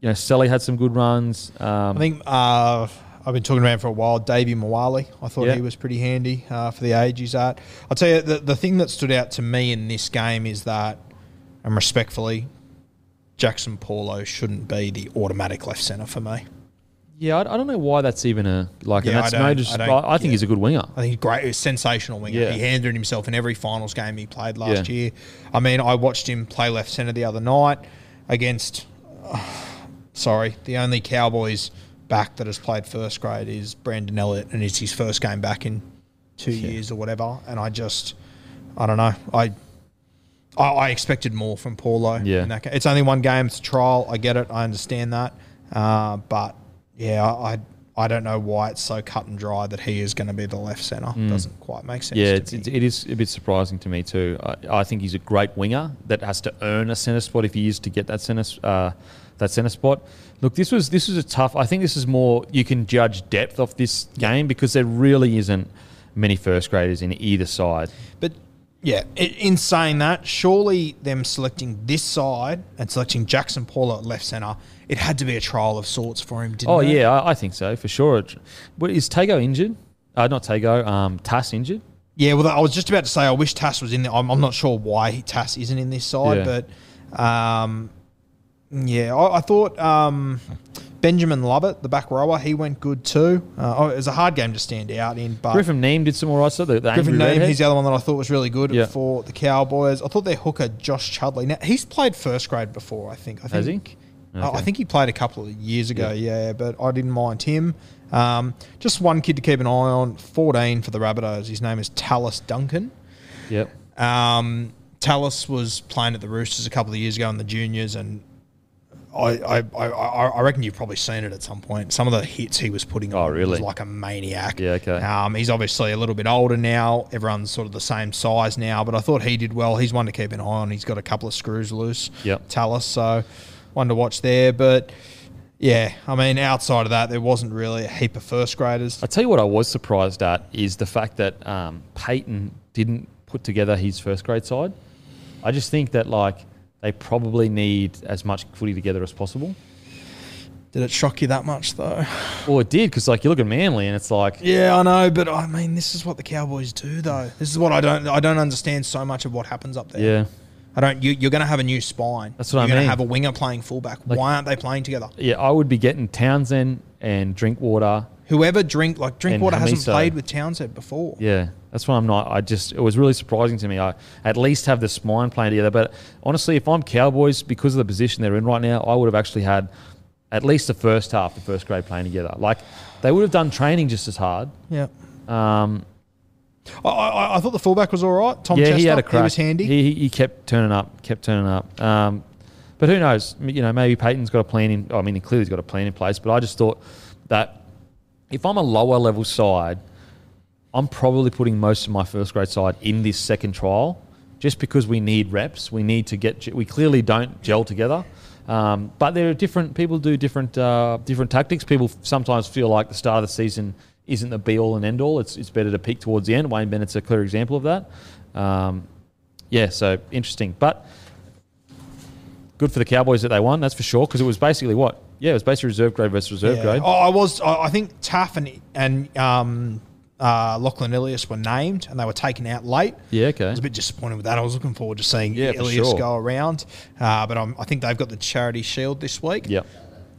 Speaker 1: You know, Selly had some good runs. Um,
Speaker 3: I think uh, I've been talking about him for a while. Davvy Moale, I thought
Speaker 1: Yeah.
Speaker 3: he was pretty handy uh, for the age he's at. I'll tell you, the, the thing that stood out to me in this game is that, and respectfully, Jaxon Paulo shouldn't be the automatic left centre for me.
Speaker 1: Yeah, I, I don't know why that's even a like.
Speaker 3: Yeah,
Speaker 1: and
Speaker 3: I
Speaker 1: that's
Speaker 3: don't-
Speaker 1: no
Speaker 3: I
Speaker 1: I,
Speaker 3: don't-
Speaker 1: I think
Speaker 3: yeah.
Speaker 1: he's a good winger.
Speaker 3: I think he's great. He's sensational winger.
Speaker 1: Yeah.
Speaker 3: He handled himself in every finals game he played last
Speaker 1: Yeah.
Speaker 3: year. I mean, I watched him play left centre the other night against. sorry, the only Cowboys back that has played first grade is Brandon Elliott, and it's his first game back in two years or whatever. And I just, I don't know, I. I, I expected more from Paulo.
Speaker 1: Yeah.
Speaker 3: in that game. It's only one game. It's a trial. I get it. I understand that. Uh, but yeah, I I don't know why it's so cut and dry that he is going to be the left centre. Doesn't quite make sense.
Speaker 1: Mm. Yeah,
Speaker 3: to
Speaker 1: it's, it is a bit surprising to me too. I, I think he's a great winger that has to earn a centre spot if he is to get that centre uh, that centre spot. Look, this was this was a tough. I think this is more you can judge depth of this game because there really isn't many first graders in either side.
Speaker 3: But Yeah, in saying that, surely them selecting this side and selecting Jaxon Paulo at left centre, it had to be a trial of sorts for him, didn't
Speaker 1: Oh
Speaker 3: it?
Speaker 1: Oh, yeah, I, I think so for sure. It- is Tago injured? Uh, not Tago. Um, Tass injured.
Speaker 3: Yeah, well, I was just about to say I wish Tass was in there. I'm, I'm not sure why he- Tass isn't in this side,
Speaker 1: Yeah.
Speaker 3: but um, yeah, I, I thought um, Benjamin Lovett, the back rower, he went good too. Uh, oh, it was a hard game to stand out in, but
Speaker 1: Griffin Neame did some all right stuff. The, the
Speaker 3: Griffin
Speaker 1: Neame,
Speaker 3: he's the other one that I thought was really good
Speaker 1: Yeah.
Speaker 3: for the Cowboys. I thought their hooker Josh Chudley. Now he's played first grade before. I think. I think
Speaker 1: Has he?
Speaker 3: I- I think he played a couple of years ago. Yeah, but I didn't mind him. Um, just one kid to keep an eye on. Fourteen for the Rabbitohs. His name is Tallis Duncan.
Speaker 1: Yep.
Speaker 3: Um, was playing at the Roosters a couple of years ago in the juniors, and I, I, I, I I reckon you've probably seen it at some point. Some of the hits he was putting
Speaker 1: Oh,
Speaker 3: on
Speaker 1: really?
Speaker 3: was like a maniac.
Speaker 1: Yeah, okay.
Speaker 3: Um, he's obviously a little bit older now. Everyone's sort of the same size now, but I thought he did well. He's one to keep an eye on. He's got a couple of screws loose.
Speaker 1: Yep.
Speaker 3: Tallis, so one to watch there. But yeah, I mean, outside of that, there wasn't really a heap of first graders.
Speaker 1: I tell you what, I was surprised at is the fact that um, Payten didn't put together his first grade side. I just think that like they probably need as much footy together as possible.
Speaker 3: Did it shock you that much though?
Speaker 1: Well, it did because like you look at Manly and it's like
Speaker 3: Yeah, I know, but I mean, this is what the Cowboys do, though. This is what I don't. I don't understand so much of what happens up there.
Speaker 1: yeah,
Speaker 3: I don't. You, you're going to have a new spine.
Speaker 1: That's what I
Speaker 3: you're going
Speaker 1: mean.
Speaker 3: to have a winger playing fullback.
Speaker 1: Like-
Speaker 3: Why aren't they playing together?
Speaker 1: yeah. I would be getting Townsend and Drinkwater.
Speaker 3: Whoever drink like Drinkwater hasn't played with Townsend before.
Speaker 1: Yeah, that's why I'm not. I just it was really surprising to me. I at least have the spine playing together. But honestly, if I'm Cowboys because of the position they're in right now, I would have actually had at least the first half, the first grade playing together. Like they would have done training just as hard.
Speaker 3: Yeah.
Speaker 1: Um,
Speaker 3: I, I, I thought the fullback was all right. Tom
Speaker 1: yeah,
Speaker 3: Chester,
Speaker 1: he had a crack.
Speaker 3: He was handy.
Speaker 1: He, he, kept turning up, kept turning up. Um, but who knows? You know, maybe Payten's got a plan in. I mean, he clearly's got a plan in place. But I just thought that if I'm a lower level side, I'm probably putting most of my first grade side in this second trial, just because we need reps. We need to get. We clearly don't gel together. Um, but there are different people do different uh, different tactics. People sometimes feel like the start of the season isn't the be all and end all. It's it's better to peak towards the end. Wayne Bennett's a clear example of that. Um, yeah, so interesting, but good for the Cowboys that they won. That's for sure because it was basically what? Yeah, it was basically reserve grade versus reserve
Speaker 3: Yeah.
Speaker 1: grade.
Speaker 3: Oh, I was. I, think Taff and and um, uh, Lachlan Ilias were named, and they were taken out late.
Speaker 1: Yeah, okay.
Speaker 3: I was a bit disappointed with that. I was looking forward to seeing
Speaker 1: Yeah,
Speaker 3: Ilias
Speaker 1: sure.
Speaker 3: go around, uh, but I'm, I think they've got the Charity Shield this week.
Speaker 1: Yep.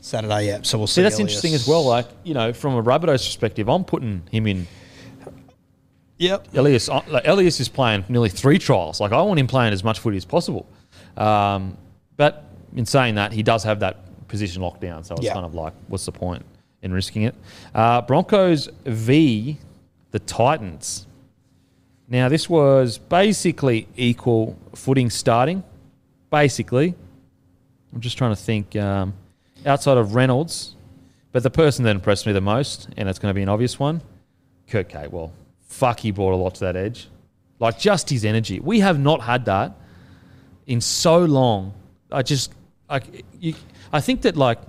Speaker 3: Saturday, yeah. So we'll see.
Speaker 1: See, that's interesting as well. Like, you know, from a Rabbitohs perspective, I'm putting him in.
Speaker 3: Yep.
Speaker 1: Ilias, uh, like, Ilias is playing nearly three trials. Like, I want him playing as much footy as possible. Um, but in saying that, he does have that position locked down. So it's
Speaker 3: Yeah.
Speaker 1: kind of like, what's the point in risking it? Uh, Broncos v. the Titans. Now, this was basically equal footing starting. Basically. I'm just trying to think um, outside of Reynolds, but the person that impressed me the most, and it's going to be an obvious one, Kurt Capewell. Fuck, he brought a lot to that edge. Like just his energy. We have not had that in so long. I just, I, you, I think that like,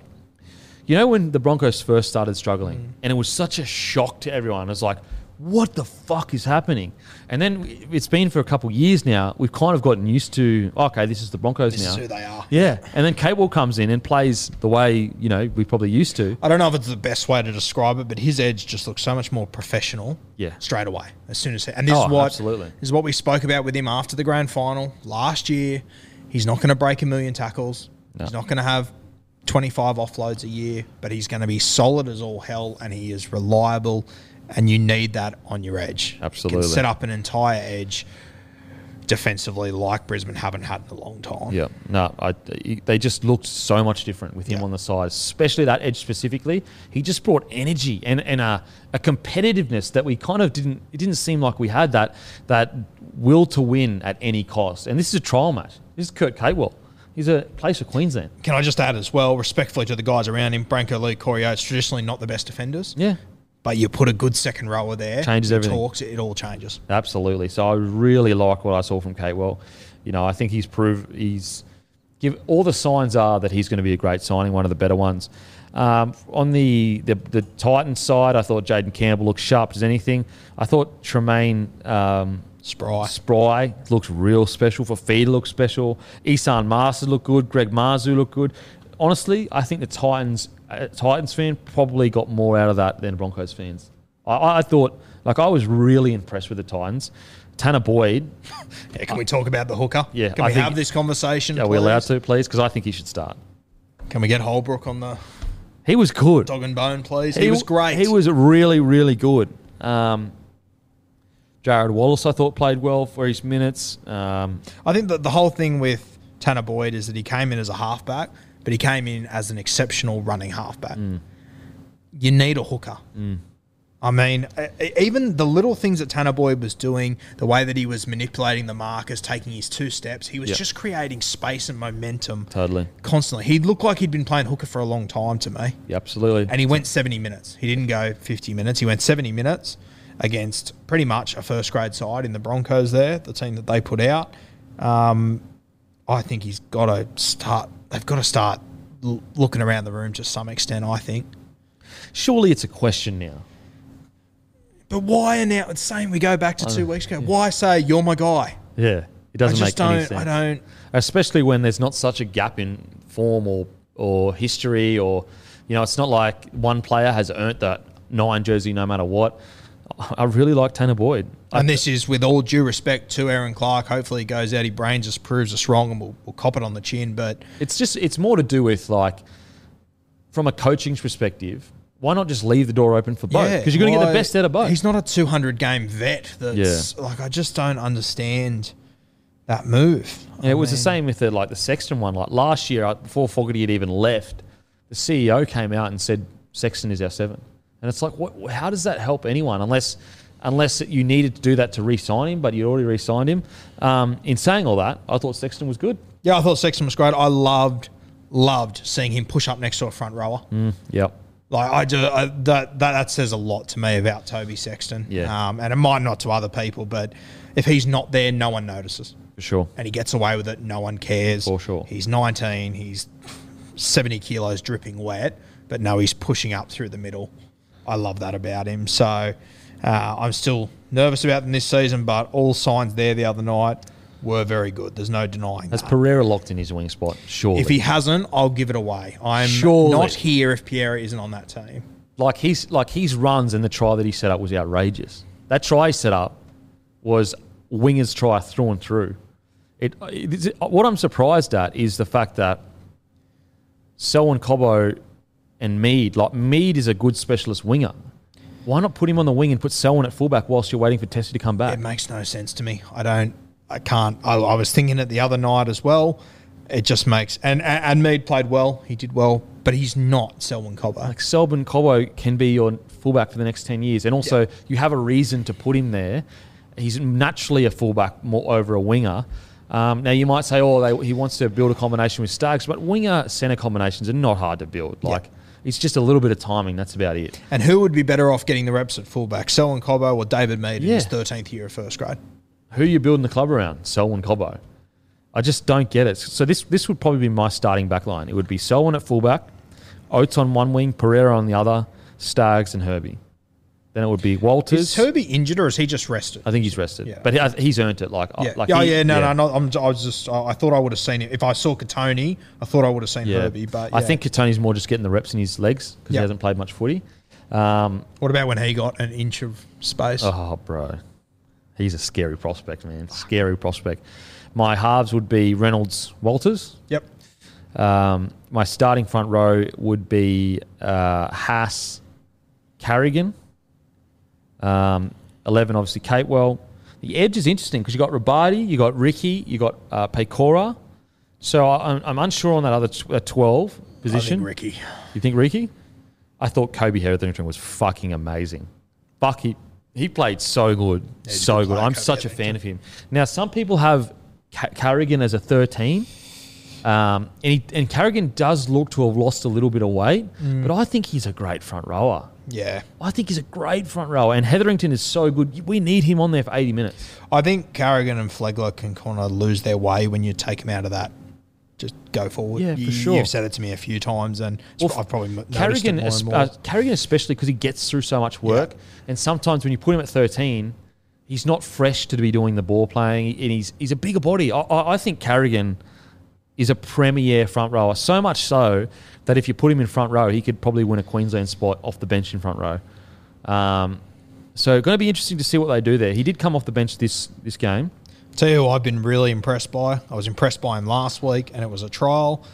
Speaker 1: you know, when the Broncos first started struggling, mm. and it was such a shock to everyone. It was like, what the fuck is happening? And then it's been for a couple of years now. We've kind of gotten used to, oh, okay, this is the Broncos
Speaker 3: This
Speaker 1: now.
Speaker 3: is who they are.
Speaker 1: Yeah, and then Capewell comes in and plays the way you know we probably used to.
Speaker 3: I don't know if it's the best way to describe it, but his edge just looks so much more professional.
Speaker 1: Yeah.
Speaker 3: Straight away, as soon as and this
Speaker 1: Oh,
Speaker 3: is what
Speaker 1: absolutely.
Speaker 3: this is what we spoke about with him after the grand final last year. He's not going to break a million tackles.
Speaker 1: No.
Speaker 3: He's not going to have 25 offloads a year, but he's going to be solid as all hell, and he is reliable. And you need that on your edge. You
Speaker 1: Absolutely.
Speaker 3: can set up an entire edge defensively like Brisbane haven't had in a long time.
Speaker 1: Yeah, no, I, they just looked so much different with him
Speaker 3: Yeah.
Speaker 1: on the side, especially that edge specifically. He just brought energy and, and a, a competitiveness that we kind of didn't. It didn't seem like we had that that will to win at any cost. And this is a trial match. This is Kurt Capewell. He's a place for Queensland.
Speaker 3: Can I just add as well, respectfully to the guys around him, Branko Lee, Corey Oates, traditionally not the best defenders.
Speaker 1: Yeah,
Speaker 3: But you put a good second rower there,
Speaker 1: Changes everything.
Speaker 3: Talks, it all changes.
Speaker 1: Absolutely. So I really like what I saw from Capewell. You know, I think he's proved he's give all the signs are that he's going to be a great signing, one of the better ones. Um, on the, the the Titans side, I thought Jayden Campbell looked sharp as anything. I thought Treymain um,
Speaker 3: Spry.
Speaker 1: Spry looks real special. Fifita looks special. Esan Marsters look good. Greg Marzhew look good. Honestly, I think the Titans uh, Titans fan probably got more out of that than Broncos fans. I, I thought, like, I was really impressed with the Titans. Tanah Boyd,
Speaker 3: Yeah, can we talk about the hooker?
Speaker 1: Yeah,
Speaker 3: Can
Speaker 1: I
Speaker 3: we
Speaker 1: think-
Speaker 3: have this conversation?
Speaker 1: are we
Speaker 3: please?
Speaker 1: allowed to, please? Because I think he should start.
Speaker 3: Can we get Holbrook on the
Speaker 1: He was good.
Speaker 3: dog and bone, please? He, was great.
Speaker 1: He was really, really good. Um, Jared Wallace, I thought, played well for his minutes. Um,
Speaker 3: I think that the whole thing with Tanah Boyd is that he came in as a halfback, but he came in as an exceptional running halfback.
Speaker 1: Mm.
Speaker 3: You need a hooker. I mean, even the little things that Tanah Boyd was doing, the way that he was manipulating the markers, taking his two steps, he was
Speaker 1: Yeah.
Speaker 3: just creating space and momentum
Speaker 1: totally.
Speaker 3: constantly. He looked like he'd been playing hooker for a long time to me.
Speaker 1: Yeah, absolutely.
Speaker 3: And he went 70 minutes. He didn't go 50 minutes. He went 70 minutes against pretty much a first grade side in the Broncos there, the team that they put out. Um, I think he's got to start, they've got to start l- looking around the room to some extent, I think.
Speaker 1: Surely it's a question now.
Speaker 3: But why are now? It's saying we go back to two weeks ago. Why say you're my guy?
Speaker 1: Yeah, it doesn't
Speaker 3: just
Speaker 1: make any
Speaker 3: don't.
Speaker 1: sense.
Speaker 3: I don't.
Speaker 1: especially when there's not such a gap in form or or history or you know it's not like one player has earned that nine jersey no matter what. I really like Tanah Boyd.
Speaker 3: And this is with all due respect to Aaron Clark. Hopefully, he goes out, he brains us, proves us wrong, and we'll, we'll cop it on the chin. But
Speaker 1: It's just it's more to do with like from a coaching perspective. Why not just leave the door open for both? Because you're going to get the best out of both.
Speaker 3: He's not a 200 game vet. That's like I just don't understand that move.
Speaker 1: Yeah, it was the same with the like the Sexton one. Like last year, uh, before Fogarty had even left, the CEO came out and said Sexton is our seven, and it's like, what? How does that help anyone? Unless, unless you needed to do that to re-sign him, but you already re-signed him. Um, in saying all that, I thought Sexton was good.
Speaker 3: Yeah, I thought Sexton was great. I loved, loved seeing him push up next to a front rower.
Speaker 1: Yep.
Speaker 3: Like I do, I, that, that that says a lot to me about Toby Sexton.
Speaker 1: Yeah.
Speaker 3: um, and it might not to other people, but if he's not there, no one notices,
Speaker 1: For sure.
Speaker 3: and he gets away with it. No one cares.
Speaker 1: For sure.
Speaker 3: He's 19. He's 70 kilos dripping wet, but no, he's pushing up through the middle. I love that about him. So uh, I'm still nervous about them this season, but all signs there the other night were very good. There's no denying
Speaker 1: Has
Speaker 3: that.
Speaker 1: Pereira locked in his wing spot? Sure.
Speaker 3: If he hasn't, I'll give it away. I'm
Speaker 1: Surely.
Speaker 3: not here if Pierre isn't on that team.
Speaker 1: like his like his runs and the try that he set up was outrageous. That try he set up was wingers try through and through. It, it what I'm surprised at is the fact that Selwyn Cobbo and Mead, like Mead is a good specialist winger. Why not put him on the wing and put Selwyn at fullback whilst you're waiting for Tesi to come back?
Speaker 3: It makes no sense to me. I don't. I can't. I, I was thinking it the other night as well. It just makes and and, and Mead played well. He did well, but he's not Selwyn Cobbo.
Speaker 1: like Selwyn Cobbo can be your fullback for the next 10 years. And also, you have a reason to put him there. He's naturally a fullback more over a winger. Um, now, you might say, oh, they, he wants to build a combination with Staggs, but winger center combinations are not hard to build. Like, it's just a little bit of timing. That's about it.
Speaker 3: And who would be better off getting the reps at fullback, Selwyn Cobbo or David Mead in his thirteenth year of first grade?
Speaker 1: Who are you building the club around? Selwyn Cobbo. I just don't get it. So this this would probably be my starting back line. It would be Selwyn at fullback, Oates on one wing, Pereira on the other, Staggs and Herbie. Then it would be Walters.
Speaker 3: Is Herbie injured or is he just rested?
Speaker 1: I think he's rested,
Speaker 3: Yeah.
Speaker 1: but he, he's earned it. Like,
Speaker 3: Yeah,
Speaker 1: like
Speaker 3: oh
Speaker 1: he-
Speaker 3: yeah, no, no, no. I'm, I was just, I thought I would have seen him. If I saw Kotoni, I thought I would have seen
Speaker 1: Yeah.
Speaker 3: Herbie. But
Speaker 1: I think Kotoni's more just getting the reps in his legs because
Speaker 3: Yeah.
Speaker 1: he hasn't played much footy. Um,
Speaker 3: What about when he got an inch of space?
Speaker 1: oh, bro, he's a scary prospect, man. Scary prospect. My halves would be Reynolds, Walters.
Speaker 3: Yep.
Speaker 1: Um, my starting front row would be uh, Haas, Carrigan. Um, Eleven, obviously, Capewell. The edge is interesting because you got Rabadi, you got Riki, you got uh, Piakura. So I, I'm, I'm unsure on that other tw- uh, twelve
Speaker 3: I
Speaker 1: position.
Speaker 3: think Riki.
Speaker 1: You think Riki? I thought Kobe Hetherington was fucking amazing. Fuck, he, he played so good.
Speaker 3: a
Speaker 1: so
Speaker 3: good
Speaker 1: good. I'm
Speaker 3: Kobe
Speaker 1: such a fan of him. Now, some people have Ca- Carrigan as a 13. Um, and, he, and Carrigan does look to have lost a little bit of weight,
Speaker 3: Mm.
Speaker 1: but I think he's a great front rower.
Speaker 3: Yeah.
Speaker 1: I think he's a great front rower. And Hetherington is so good. We need him on there for 80 minutes.
Speaker 3: I think Carrigan and Flegler can kind of lose their way when you take them out of that. Just go forward.
Speaker 1: Yeah, for
Speaker 3: you,
Speaker 1: sure.
Speaker 3: You've said it to me a few times, and
Speaker 1: Well,
Speaker 3: I've probably noticed
Speaker 1: Carrigan,
Speaker 3: it more more.
Speaker 1: uh, Carrigan especially because he gets through so much work, and sometimes when you put him at thirteen, he's not fresh to be doing the ball playing, and he's he's a bigger body. I, I I think Carrigan is a premier front rower, so much so that if you put him in front row, he could probably win a Queensland spot off the bench in front row. Um, so going to be interesting to see what they do there. He did come off the bench this this game.
Speaker 3: Tell you who I've been really impressed by. I was impressed by him last week, and it was a trial.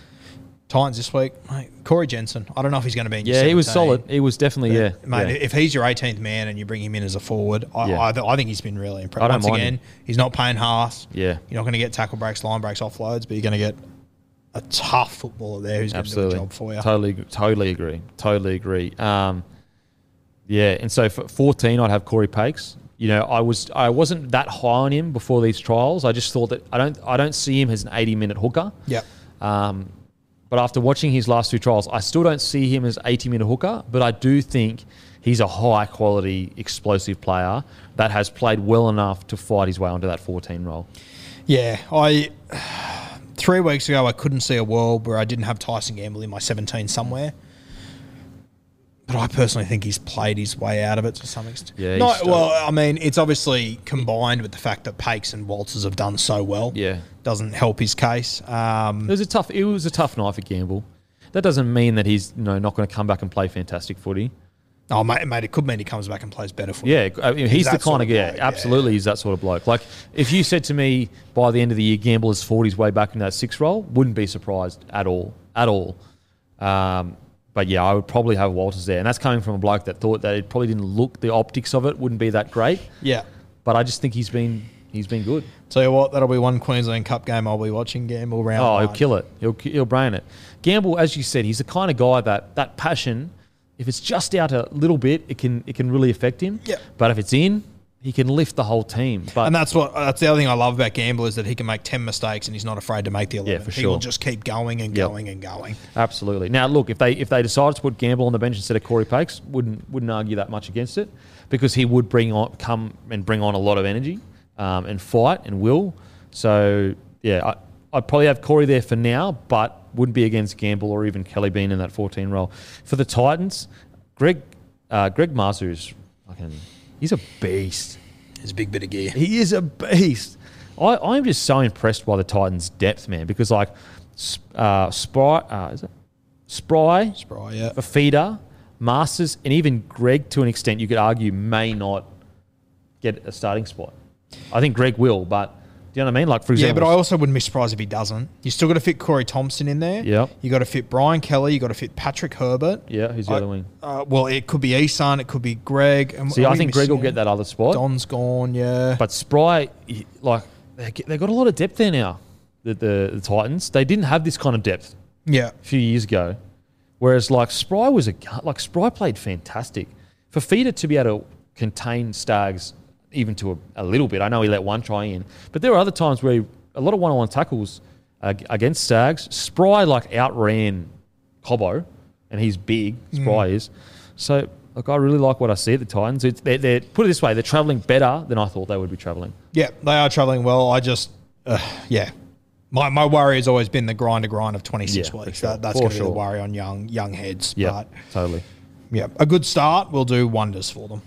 Speaker 3: Titans this week, mate, Corey Jensen. I don't know if he's going to be in
Speaker 1: Yeah, he was solid. He was definitely yeah,
Speaker 3: Mate,
Speaker 1: yeah.
Speaker 3: if he's your 18th man and you bring him in as a forward, I,
Speaker 1: Yeah.
Speaker 3: I, I think he's been really impressed.
Speaker 1: I don't
Speaker 3: Once again,
Speaker 1: him.
Speaker 3: he's not paying halves.
Speaker 1: Yeah.
Speaker 3: You're not going to get tackle breaks, line breaks, offloads, but you're going to get a tough footballer there who's going to do a job for you.
Speaker 1: Totally, totally agree. Totally agree. Um, yeah, and so for 14, I'd have Cory Paix. You know, I was I wasn't that high on him before these trials. I just thought that I don't I don't see him as an 80 minute hooker.
Speaker 3: Yep.
Speaker 1: Um, but after watching his last two trials, I still don't see him as 80 minute hooker. But I do think he's a high quality explosive player that has played well enough to fight his way onto that 14 role.
Speaker 3: Yeah, I three weeks ago I couldn't see a world where I didn't have Tyson Gamble in my 17 somewhere. But I personally think he's played his way out of it to some extent.
Speaker 1: Yeah, he's
Speaker 3: no,
Speaker 1: still-
Speaker 3: well, I mean, it's obviously combined with the fact that Paix and Walters have done so well.
Speaker 1: Yeah.
Speaker 3: doesn't help his case. Um,
Speaker 1: It was a tough. It was a tough night for Gamble. That doesn't mean that he's you know not going to come back and play fantastic footy.
Speaker 3: Oh, mate, mate, it could mean he comes back and plays better for
Speaker 1: Yeah, I mean, he's, the kind
Speaker 3: of
Speaker 1: of yeah,
Speaker 3: bloke, yeah.
Speaker 1: absolutely, he's that sort of bloke. Like if you said to me by the end of the year, Gamble has fought his way back in that six role, wouldn't be surprised at all, at all. Um, but yeah, I would probably have Walters there, and that's coming from a bloke that thought that it probably didn't look the optics of it wouldn't be that great.
Speaker 3: Yeah.
Speaker 1: But I just think he's been he's been good.
Speaker 3: Tell you what, that'll be one Queensland Cup game I'll be watching. Gamble round.
Speaker 1: Oh, he'll kill it. He'll he'll brain it. Gamble, as you said, he's the kind of guy that that passion, if it's just out a little bit, it can it can really affect him.
Speaker 3: Yeah.
Speaker 1: But if it's in, he can lift the whole team. But
Speaker 3: And that's what that's the other thing I love about Gamble is that he can make ten mistakes and he's not afraid to make the eleven.
Speaker 1: Yeah, for
Speaker 3: He will just keep going and
Speaker 1: Yep.
Speaker 3: going and going.
Speaker 1: Absolutely. Now, look, if they if they decided to put Gamble on the bench instead of Cory Paix, wouldn't wouldn't argue that much against it, because he would bring on come and bring on a lot of energy, um, and fight and will. So yeah, I, I'd probably have Corey there for now, but wouldn't be against Gamble or even Kelly Bean in that 14 role. For the Titans, Greg uh, Greg Marzhew is fucking he's a beast.
Speaker 3: He's a big bit of gear.
Speaker 1: He is a beast. I, I'm just so impressed by the Titans' depth, man, because like uh, Spry, uh, is it Spry,
Speaker 3: Spry, yeah.
Speaker 1: Fifita, Marsters, and even Greg, to an extent, you could argue may not get a starting spot. I think Greg will, but do you know what I mean? Like for example, Yeah,
Speaker 3: but I also wouldn't be surprised if he doesn't. You still got to fit Corey Thompson in there.
Speaker 1: Yep.
Speaker 3: You got to fit Brian Kelly. You got to fit Patrick Herbert.
Speaker 1: yeah, who's the
Speaker 3: I-
Speaker 1: other wing?
Speaker 3: Uh, well, it could be Esan. It could be Greg. And
Speaker 1: See, I think Greg will get that other spot.
Speaker 3: Don's gone. Yeah.
Speaker 1: But Spry, like they got a lot of depth there now. The, the the Titans, they didn't have this kind of depth
Speaker 3: yeah.
Speaker 1: a few years ago. Whereas like Spry was a like Spry played fantastic. Fifita to be able to contain Staggs even to a, a little bit. I know he let one try in, but there were other times where he, a lot of one-on-one tackles uh, against Staggs. Spry like outran Cobbo, and he's big. Spry is. So look, I really like what I see at the Titans. It's, they're, they're put it this way, they're traveling better than I thought they would be traveling.
Speaker 3: Yeah, they are traveling well. I just, uh, yeah. My, my worry has always been the grind to grind of 26
Speaker 1: Yeah,
Speaker 3: weeks.
Speaker 1: sure.
Speaker 3: That, that's going to be
Speaker 1: sure.
Speaker 3: the worry on young young heads.
Speaker 1: Yeah, totally.
Speaker 3: yeah, a good start will do wonders for them.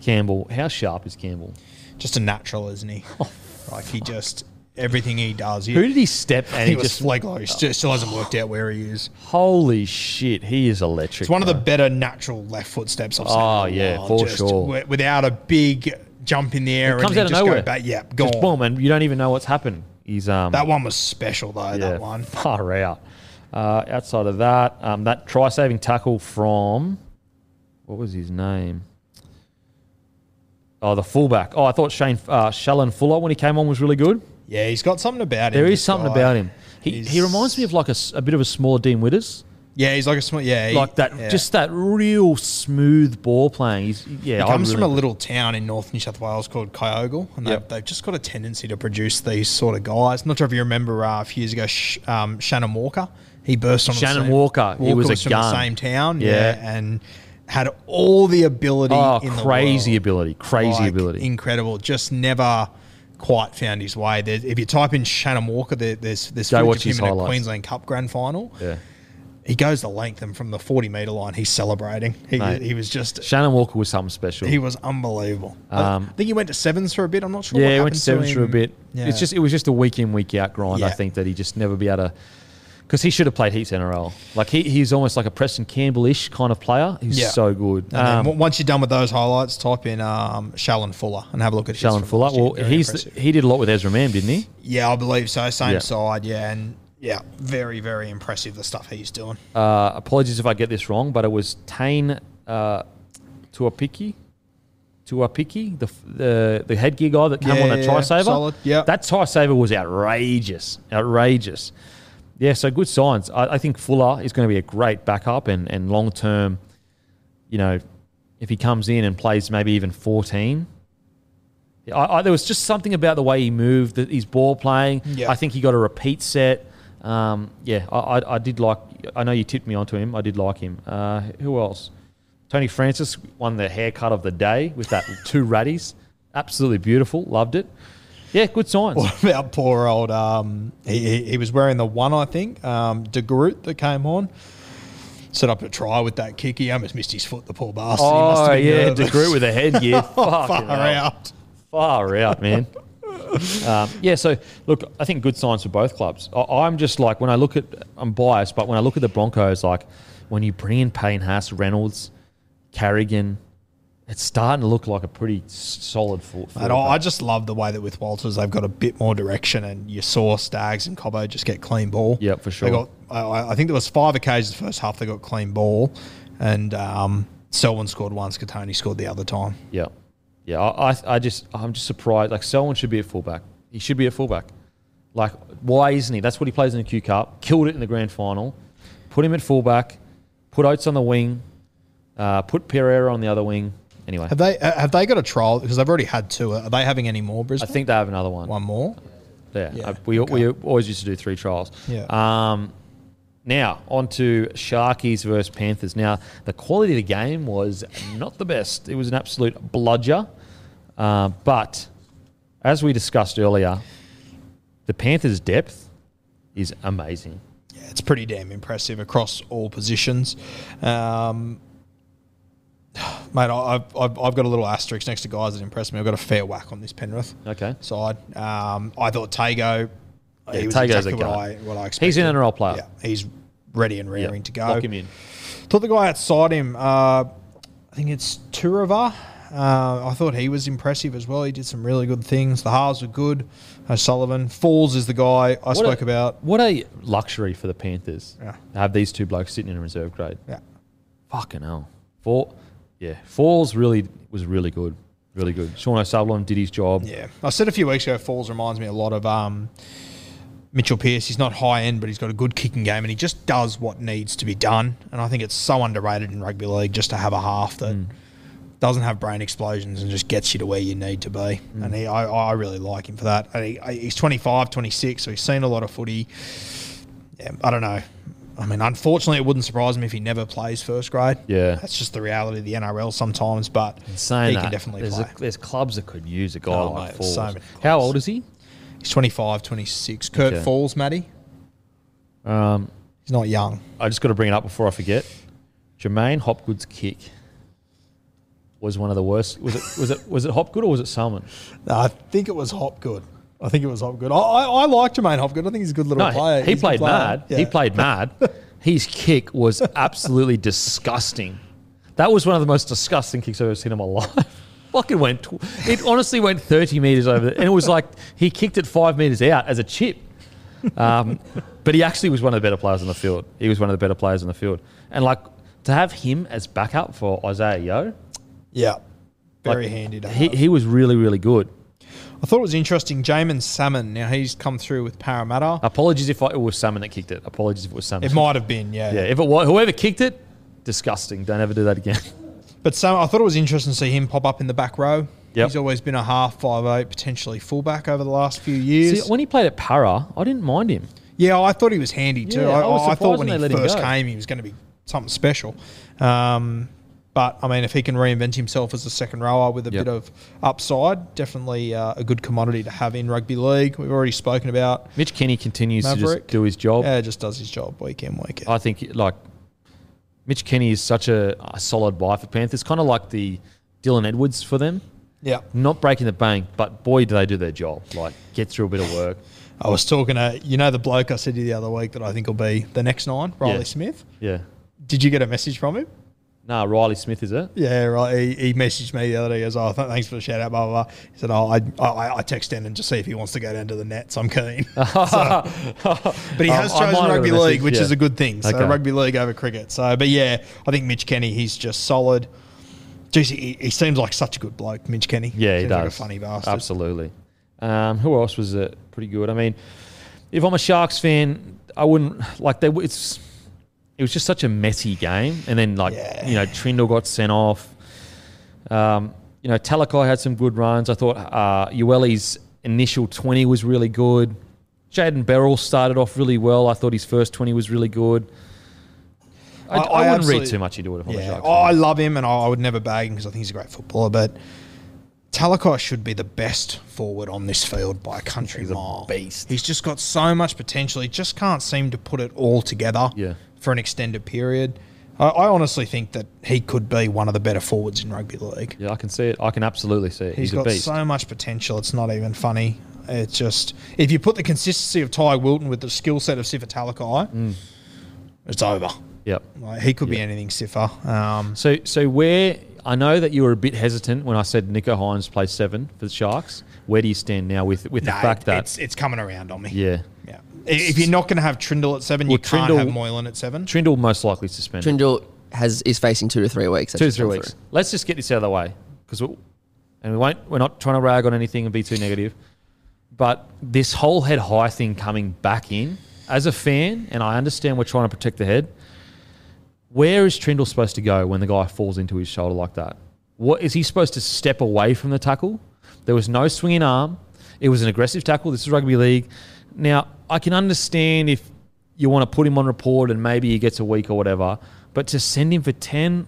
Speaker 1: Campbell, how sharp is Campbell?
Speaker 3: Just a natural, isn't he? like he just everything he does. He,
Speaker 1: Who did he step and
Speaker 3: he
Speaker 1: he just
Speaker 3: Flegler. He still, still hasn't worked out where he is.
Speaker 1: Holy shit, he is electric.
Speaker 3: It's one of the better natural left foot steps I've seen.
Speaker 1: Oh, yeah, for
Speaker 3: Just
Speaker 1: sure.
Speaker 3: wi- Without a big jump in the air
Speaker 1: It comes
Speaker 3: and
Speaker 1: out of
Speaker 3: just
Speaker 1: nowhere.
Speaker 3: go back. Yeah, gone.
Speaker 1: Just boom, and you don't even know what's happened. He's um
Speaker 3: That one was special though.
Speaker 1: yeah,
Speaker 3: That one.
Speaker 1: far out. Uh, outside of that, um, that try-saving tackle from what was his name? Oh, the fullback. Oh, I thought Shane uh, Shallen Fuller when he came on was really good.
Speaker 3: Yeah, he's got something about him.
Speaker 1: There is something
Speaker 3: guy.
Speaker 1: about him. He,
Speaker 3: He's-
Speaker 1: he reminds me of like a, s- a bit of a smaller Dean Witters,
Speaker 3: Yeah, he's like a small. Yeah, he-
Speaker 1: like that,
Speaker 3: yeah.
Speaker 1: just that real smooth ball playing. He's yeah,
Speaker 3: He
Speaker 1: I
Speaker 3: comes from a little town in North New South Wales called Kyogle, and they've,
Speaker 1: Yep.
Speaker 3: they've just got a tendency to produce these sort of guys. Not sure if you remember uh, a few years ago, Sh- um, Shannon Walker. He burst on the
Speaker 1: Shannon
Speaker 3: same-
Speaker 1: Walker, he was a
Speaker 3: from
Speaker 1: gun.
Speaker 3: the same town, yeah.
Speaker 1: Yeah.
Speaker 3: and had all the ability.
Speaker 1: Oh,
Speaker 3: in the
Speaker 1: crazy ability, crazy
Speaker 3: Like,
Speaker 1: ability.
Speaker 3: incredible. Just never quite found his way. There, if you type in Shannon Walker, there, there's there's
Speaker 1: Go
Speaker 3: footage of him in a. Queensland Cup grand final.
Speaker 1: yeah.
Speaker 3: he goes the length, and from the 40 metre line, he's celebrating. He,
Speaker 1: Mate.
Speaker 3: he was just,
Speaker 1: Shannon Walker was something special.
Speaker 3: he was unbelievable.
Speaker 1: Um,
Speaker 3: I think he went to sevens for a bit. I'm not sure.
Speaker 1: yeah,
Speaker 3: what
Speaker 1: he went to sevens for a bit.
Speaker 3: Yeah.
Speaker 1: It's just it was just a week in week out grind. I think that he just never be able to. Because he should have played heaps NRL. Like he, he's almost like a Preston Campbell-ish kind of player. He's
Speaker 3: Yeah.
Speaker 1: so good. Um,
Speaker 3: once you're done with those highlights, type in um, Shallon Fuller and have a look at his
Speaker 1: Fuller. Well,
Speaker 3: Very
Speaker 1: he's
Speaker 3: impressive.
Speaker 1: he did a lot with Ezra Mam, didn't he?
Speaker 3: yeah, I believe so. Same
Speaker 1: Yeah.
Speaker 3: side, yeah, and yeah, very very impressive the stuff he's doing.
Speaker 1: Uh, apologies if I get this wrong, but it was Tane uh, Tuapiki. Tuapiki, the, the the headgear guy that came
Speaker 3: Yeah,
Speaker 1: on that
Speaker 3: yeah,
Speaker 1: try saver.
Speaker 3: Yeah.
Speaker 1: That try saver was outrageous. Outrageous. Yeah, so good signs. I, I think Fuller is going to be a great backup and, and long term, you know, if he comes in and plays maybe even 14. I, I, there was just something about the way he moved, the, his ball playing.
Speaker 3: Yeah.
Speaker 1: I think he got a repeat set. Um, yeah, I, I, I did like. I know you tipped me onto him. I did like him. Uh, who else? Tony Francis won the haircut of the day with that two ratties. Absolutely beautiful. Loved it. Yeah, good signs.
Speaker 3: What about poor old? Um, he, he, he was wearing the one, I think. Um, De Groot that came on. Set up a try with that kick. He almost missed his foot. The poor bastard. He must
Speaker 1: Oh
Speaker 3: have been
Speaker 1: yeah,
Speaker 3: nervous.
Speaker 1: De Groot with a headgear.
Speaker 3: far
Speaker 1: hell.
Speaker 3: out.
Speaker 1: Far out, man. um, yeah, so look, I think good signs for both clubs. I, I'm just like when I look at, I'm biased, but when I look at the Broncos, like when you bring in Payne Haas, Reynolds, Carrigan, it's starting to look like a pretty solid full.
Speaker 3: And I, I just love the way that with Walters they've got a bit more direction, and you saw Staggs and Cobbo just get clean ball.
Speaker 1: Yep, for
Speaker 3: They
Speaker 1: sure.
Speaker 3: got, I, I think there was five occasions the first half they got clean ball, and um, Selwyn scored once. Kotoni scored the other time.
Speaker 1: Yeah, yeah. I, I, I just, I'm just surprised. Like Selwyn should be a fullback. He should be a fullback. Like, why isn't he? That's what he plays in the Q Cup. Killed it in the grand final. Put him at fullback. Put Oates on the wing. Uh, put Pereira on the other wing. Anyway,
Speaker 3: Have they uh, have they got a trial because they've already had two? Are they having any more?
Speaker 1: I
Speaker 3: Brisbane.
Speaker 1: think they have another one.
Speaker 3: one more.
Speaker 1: Yeah,
Speaker 3: Yeah,
Speaker 1: Uh, we,
Speaker 3: okay.
Speaker 1: we always used to do three trials.
Speaker 3: Yeah.
Speaker 1: Um, now on to Sharkies versus Panthers. Now the quality of the game was not the best. It was an absolute bludger. Uh, but as we discussed earlier, the Panthers' depth is amazing.
Speaker 3: Yeah, it's pretty damn impressive across all positions. Um, mate, I- I've, I've, I've got a little asterisk next to guys that impressed me. I've got a fair whack on this Penrith
Speaker 1: Okay.
Speaker 3: side. Um, I thought Tago,
Speaker 1: Yeah,
Speaker 3: he was
Speaker 1: Tago's
Speaker 3: exactly
Speaker 1: a
Speaker 3: what. I, what I expected.
Speaker 1: He's an NRL player.
Speaker 3: Yeah, he's ready and
Speaker 1: Yeah,
Speaker 3: rearing to go.
Speaker 1: Lock him in.
Speaker 3: Thought the guy outside him, uh, I think it's Turuva. Uh, I thought he was impressive as well. He did some really good things. The halves were good. O'Sullivan. Falls is the guy I
Speaker 1: What
Speaker 3: spoke
Speaker 1: a-
Speaker 3: about.
Speaker 1: What a luxury for the Panthers
Speaker 3: Yeah.
Speaker 1: to have these two blokes sitting in a reserve grade.
Speaker 3: Yeah.
Speaker 1: Fucking hell. Four, yeah. Falls really was really good. Really good. Sean O'Sullivan did his job.
Speaker 3: Yeah. I said a few weeks ago, Falls reminds me a lot of um, Mitchell Pearce. He's not high end, but he's got a good kicking game and he just does what needs to be done. And I think it's so underrated in rugby league just to have a half that doesn't have brain explosions and just gets you to where you need to be. And he, I, I really like him for that. And he, he's 25, 26, so he's seen a lot of footy. Yeah, I don't know. I mean, unfortunately, it wouldn't surprise me if he never plays first grade.
Speaker 1: Yeah.
Speaker 3: That's just the reality of the NRL sometimes, but
Speaker 1: Saying
Speaker 3: he
Speaker 1: that,
Speaker 3: can definitely
Speaker 1: there's,
Speaker 3: play.
Speaker 1: a, there's clubs that could use a guy
Speaker 3: Oh,
Speaker 1: like
Speaker 3: mate,
Speaker 1: Falls.
Speaker 3: so
Speaker 1: How old is he?
Speaker 3: He's 25, 26. Kurt
Speaker 1: Okay.
Speaker 3: Falls, Matty.
Speaker 1: Um,
Speaker 3: He's not young.
Speaker 1: I just got to bring it up before I forget. Jermaine Hopgood's kick was one of the worst. Was it was it was it Hopgood or was it Salmon?
Speaker 3: No, I think it was Hopgood. I think it was Hopgood. I, I, I like Jermaine Hopgood. I think he's a good little
Speaker 1: No,
Speaker 3: player.
Speaker 1: he played mad. He played mad. His kick was absolutely disgusting. That was one of the most disgusting kicks I've ever seen in my life. Fucking went. Tw- it honestly went 30 meters over, and it was like he kicked it five meters out as a chip. Um, but he actually was one of the better players on the field. He was one of the better players on the field, and like to have him as backup for Isaiah Yeo,
Speaker 3: Yeah. Very
Speaker 1: like,
Speaker 3: handy to
Speaker 1: He,
Speaker 3: have.
Speaker 1: he was really really good.
Speaker 3: I thought it was interesting. Jaeman Salmon. Now he's come through with Parramatta.
Speaker 1: Apologies if I, it was Salmon that kicked it. Apologies if it was Salmon.
Speaker 3: It might have been, yeah.
Speaker 1: yeah, if it was whoever kicked it, disgusting. Don't ever do that again.
Speaker 3: But Sam, I thought it was interesting to see him pop up in the back row.
Speaker 1: Yep.
Speaker 3: He's always been a half, five eight, potentially fullback over the last few years.
Speaker 1: See, when he played at Para, I didn't mind him.
Speaker 3: Yeah, I thought he was handy too.
Speaker 1: Yeah,
Speaker 3: I,
Speaker 1: I was
Speaker 3: I thought when
Speaker 1: when
Speaker 3: he
Speaker 1: they let him
Speaker 3: first came, he was going to be something special. Um, But I mean, if he can reinvent himself as a second rower with a
Speaker 1: Yep.
Speaker 3: bit of upside, definitely uh, a good commodity to have in rugby league. We've already spoken about.
Speaker 1: Mitch Kenny continues to just do his job.
Speaker 3: Yeah, just does his job week in week out.
Speaker 1: I think like Mitch Kenny is such a, a solid buy for Panthers, kind of like the Dylan Edwards for them.
Speaker 3: yeah.
Speaker 1: Not breaking the bank, but boy, do they do their job. Like get through a bit of work.
Speaker 3: I was talking to you know the bloke I said to you the other week that I think will be the next nine, Riley
Speaker 1: Yeah.
Speaker 3: Smith.
Speaker 1: Yeah.
Speaker 3: Did you get a message from him?
Speaker 1: Nah, Riley Smith is it?
Speaker 3: Yeah, right. He, he messaged me the other day. He goes, "Oh, th- thanks for the shout out." Blah blah. blah. He said, "Oh, I I, I text in and just see if he wants to go down to the Nets. I'm keen." So- but he has
Speaker 1: Um, I might
Speaker 3: chosen
Speaker 1: have
Speaker 3: rugby
Speaker 1: a
Speaker 3: league,
Speaker 1: message,
Speaker 3: which
Speaker 1: yeah.
Speaker 3: is a good thing. So
Speaker 1: Okay.
Speaker 3: rugby league over cricket. So, but yeah, I think Mitch Kenny, he's just solid. Geez, he, he seems like such a good bloke, Mitch Kenny.
Speaker 1: Yeah, he
Speaker 3: seems
Speaker 1: does.
Speaker 3: like a funny bastard.
Speaker 1: Absolutely. Um, who else was uh, pretty good? I mean, if I'm a Sharks fan, I wouldn't like they. It's it was just such a messy game, and then like
Speaker 3: Yeah.
Speaker 1: you know Trindall got sent off. Um, you know Talakai had some good runs. I thought uh, Ueli's initial twenty was really good. Jaden Beryl started off really well. I thought his first twenty was really good. I,
Speaker 3: I-
Speaker 1: I,
Speaker 3: I
Speaker 1: wouldn't read too much into it if
Speaker 3: Yeah,
Speaker 1: Sharks
Speaker 3: oh, I love him, and I, I would never bag him because I think he's a great footballer. But Talakai should be the best forward on this field by a country
Speaker 1: He's a
Speaker 3: mile.
Speaker 1: beast.
Speaker 3: He's just got so much potential. He just can't seem to put it all together
Speaker 1: Yeah.
Speaker 3: For an extended period. I, I honestly think that he could be one of the better forwards in rugby league.
Speaker 1: Yeah, I can see it. I can absolutely see it.
Speaker 3: He's
Speaker 1: He's, a
Speaker 3: got
Speaker 1: beast.
Speaker 3: so much potential. It's not even funny. It's just if you put the consistency of Ty Wilton with the skill set of Sifa Talakai,
Speaker 1: Mm.
Speaker 3: it's over.
Speaker 1: Yep.
Speaker 3: Like, he could be anything Sifa. Um,
Speaker 1: So, so where I know that you were a bit hesitant when I said Nicho Hynes plays seven for the Sharks. Where do you stand now with with the fact that
Speaker 3: it's it's coming around on me.
Speaker 1: yeah,
Speaker 3: Yeah. If you're not going to have Trindall at seven, you
Speaker 1: Well,
Speaker 3: can't
Speaker 1: Trindall-
Speaker 3: have Moylan at seven.
Speaker 1: Trindall most likely suspended
Speaker 4: Trindall has is facing two to three weeks.
Speaker 1: Two to three weeks.
Speaker 4: through.
Speaker 1: Let's just get this out of the way because and we won't. We're not trying to rag on anything and be too negative, but this whole head high thing coming back in as a fan, and I understand we're trying to protect the head. Where is Trindall supposed to go when the guy falls into his shoulder like that? What is he supposed to step away from the tackle? There was no swinging arm. It was an aggressive tackle. This is rugby league. Now I can understand if you want to put him on report and maybe he gets a week or whatever, but to send him for ten,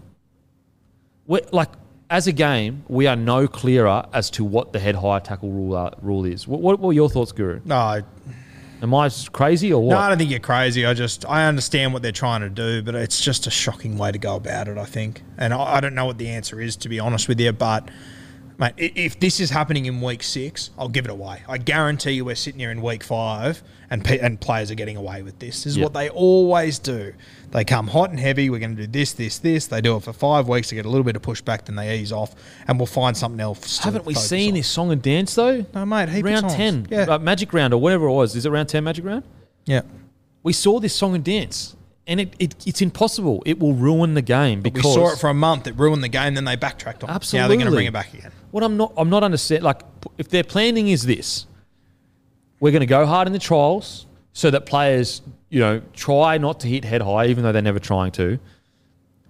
Speaker 1: like as a game, we are no clearer as to what the head high tackle rule uh, rule is. What, what were your thoughts, Guru?
Speaker 3: No,
Speaker 1: Am I crazy or what?
Speaker 3: no, I don't think you're crazy. I just I understand what they're trying to do, but it's just a shocking way to go about it. I think, and I, I don't know what the answer is to be honest with you, but. Mate, if this is happening in week six, I'll give it away. I guarantee you, we're sitting here in week five, and pe- and players are getting away with this. This is
Speaker 1: Yep.
Speaker 3: what they always do. They come hot and heavy. We're going to do this, this, this. They do it for five weeks to get a little bit of pushback, then they ease off, and we'll find something else.
Speaker 1: Haven't we seen
Speaker 3: on.
Speaker 1: this song and dance though?
Speaker 3: No, mate.
Speaker 1: Round ten,
Speaker 3: Yeah,
Speaker 1: uh, magic round or whatever it was. Is it round ten, magic round?
Speaker 3: yeah.
Speaker 1: We saw this song and dance, and it, it it's impossible. It will ruin the game because We
Speaker 3: saw it for a month. It ruined the game. Then they backtracked on. it. Now they're going to bring it back again.
Speaker 1: What I'm not, I'm not understand. Like, if their planning is this, we're going to go hard in the trials so that players, you know, try not to hit head high, even though they're never trying to.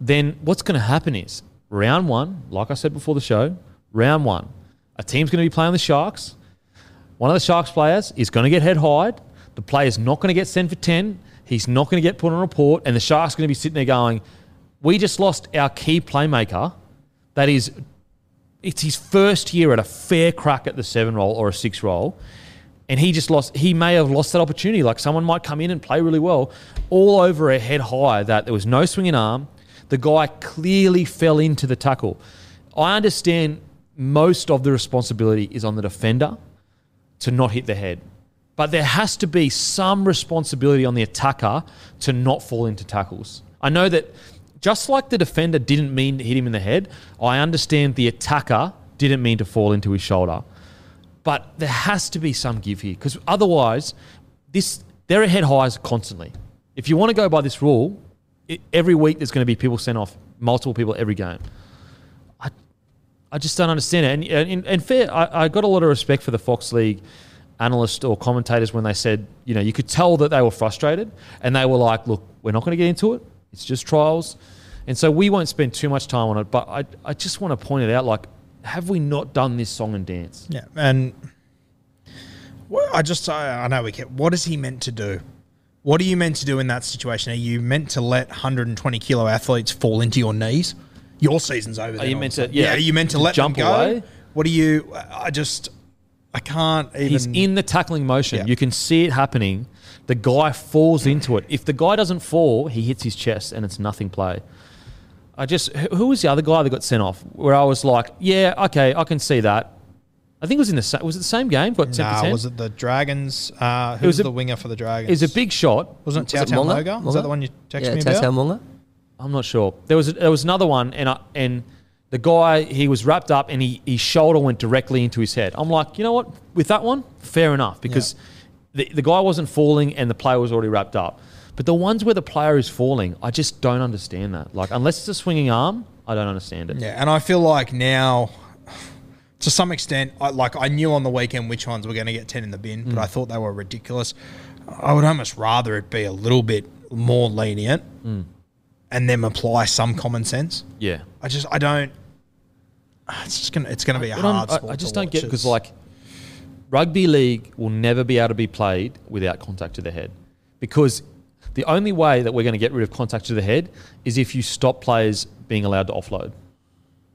Speaker 1: Then what's going to happen is round one, like I said before the show, round one, a team's going to be playing the Sharks. One of the Sharks players is going to get head high. The player's not going to get sent for 10. He's not going to get put on a report. And the Sharks going to be sitting there going, we just lost our key playmaker that is it's his first year at a fair crack at the seven roll or a six roll. And he just lost, he may have lost that opportunity. Like someone might come in and play really well, all over a head high that there was no swinging arm. The guy clearly fell into the tackle. I understand most of the responsibility is on the defender to not hit the head. But there has to be some responsibility on the attacker to not fall into tackles. I know that just like the defender didn't mean to hit him in the head, I understand the attacker didn't mean to fall into his shoulder. But there has to be some give here because otherwise, this they're at head highs constantly. If you want to go by this rule, it, every week there's going to be people sent off, multiple people every game. I, I just don't understand it. And, and, and fair, I, I got a lot of respect for the Fox League analysts or commentators when they said, you know, you could tell that they were frustrated and they were like, look, we're not going to get into it. It's just trials. And so we won't spend too much time on it. But I, I just want to point it out like, have we not done this song and dance?
Speaker 3: Yeah, and well, I just I, I know we can. What is he meant to do? What are you meant to do in that situation? Are you meant to let 120 kilo athletes fall into your knees? your season's over. Then
Speaker 1: you meant to-
Speaker 3: sudden.
Speaker 1: yeah,
Speaker 3: you meant to
Speaker 1: to
Speaker 3: let
Speaker 1: jump
Speaker 3: them go.
Speaker 1: away?
Speaker 3: What do you? I just, I can't even.
Speaker 1: He's in the tackling motion.
Speaker 3: Yeah.
Speaker 1: You can see it happening. The guy falls into it. If the guy doesn't fall, he hits his chest and it's nothing play. I just who who was the other guy that got sent off? Where I was like, yeah, okay, I can see that. I think it was in the sa- was it the same game? Got sent to
Speaker 3: Nah,
Speaker 1: 10?
Speaker 3: was it the Dragons? Uh, who
Speaker 1: was
Speaker 3: was
Speaker 1: a-
Speaker 3: the winger for the Dragons?
Speaker 1: It was a big shot.
Speaker 3: Wasn't it
Speaker 4: Was it
Speaker 3: Tao
Speaker 4: Monga?
Speaker 3: Was that the one you texted
Speaker 4: yeah,
Speaker 3: me
Speaker 4: Tatau
Speaker 3: about?
Speaker 4: Monga.
Speaker 1: I'm not sure. There was there was another one, and I, and the guy he was wrapped up, and he his shoulder went directly into his head. I'm like, you know what? With that one, fair enough, because the the guy wasn't falling, and the player was already wrapped up. But the ones where the player is falling, I just don't understand that. Like, unless it's a swinging arm, I don't understand it.
Speaker 3: Yeah, and I feel like now, to some extent, I, like I knew on the weekend which ones were going to get ten in the bin,
Speaker 1: Mm.
Speaker 3: but I thought they were ridiculous. I would almost rather it be a little bit more lenient,
Speaker 1: Mm.
Speaker 3: and then apply some common sense.
Speaker 1: Yeah.
Speaker 3: I just I don't. It's just gonna it's gonna be a hard.
Speaker 1: I,
Speaker 3: sport
Speaker 1: I just
Speaker 3: to
Speaker 1: don't get because like rugby league will never be able to be played without contact to the head because the only way that we're going to get rid of contact to the head is if you stop players being allowed to offload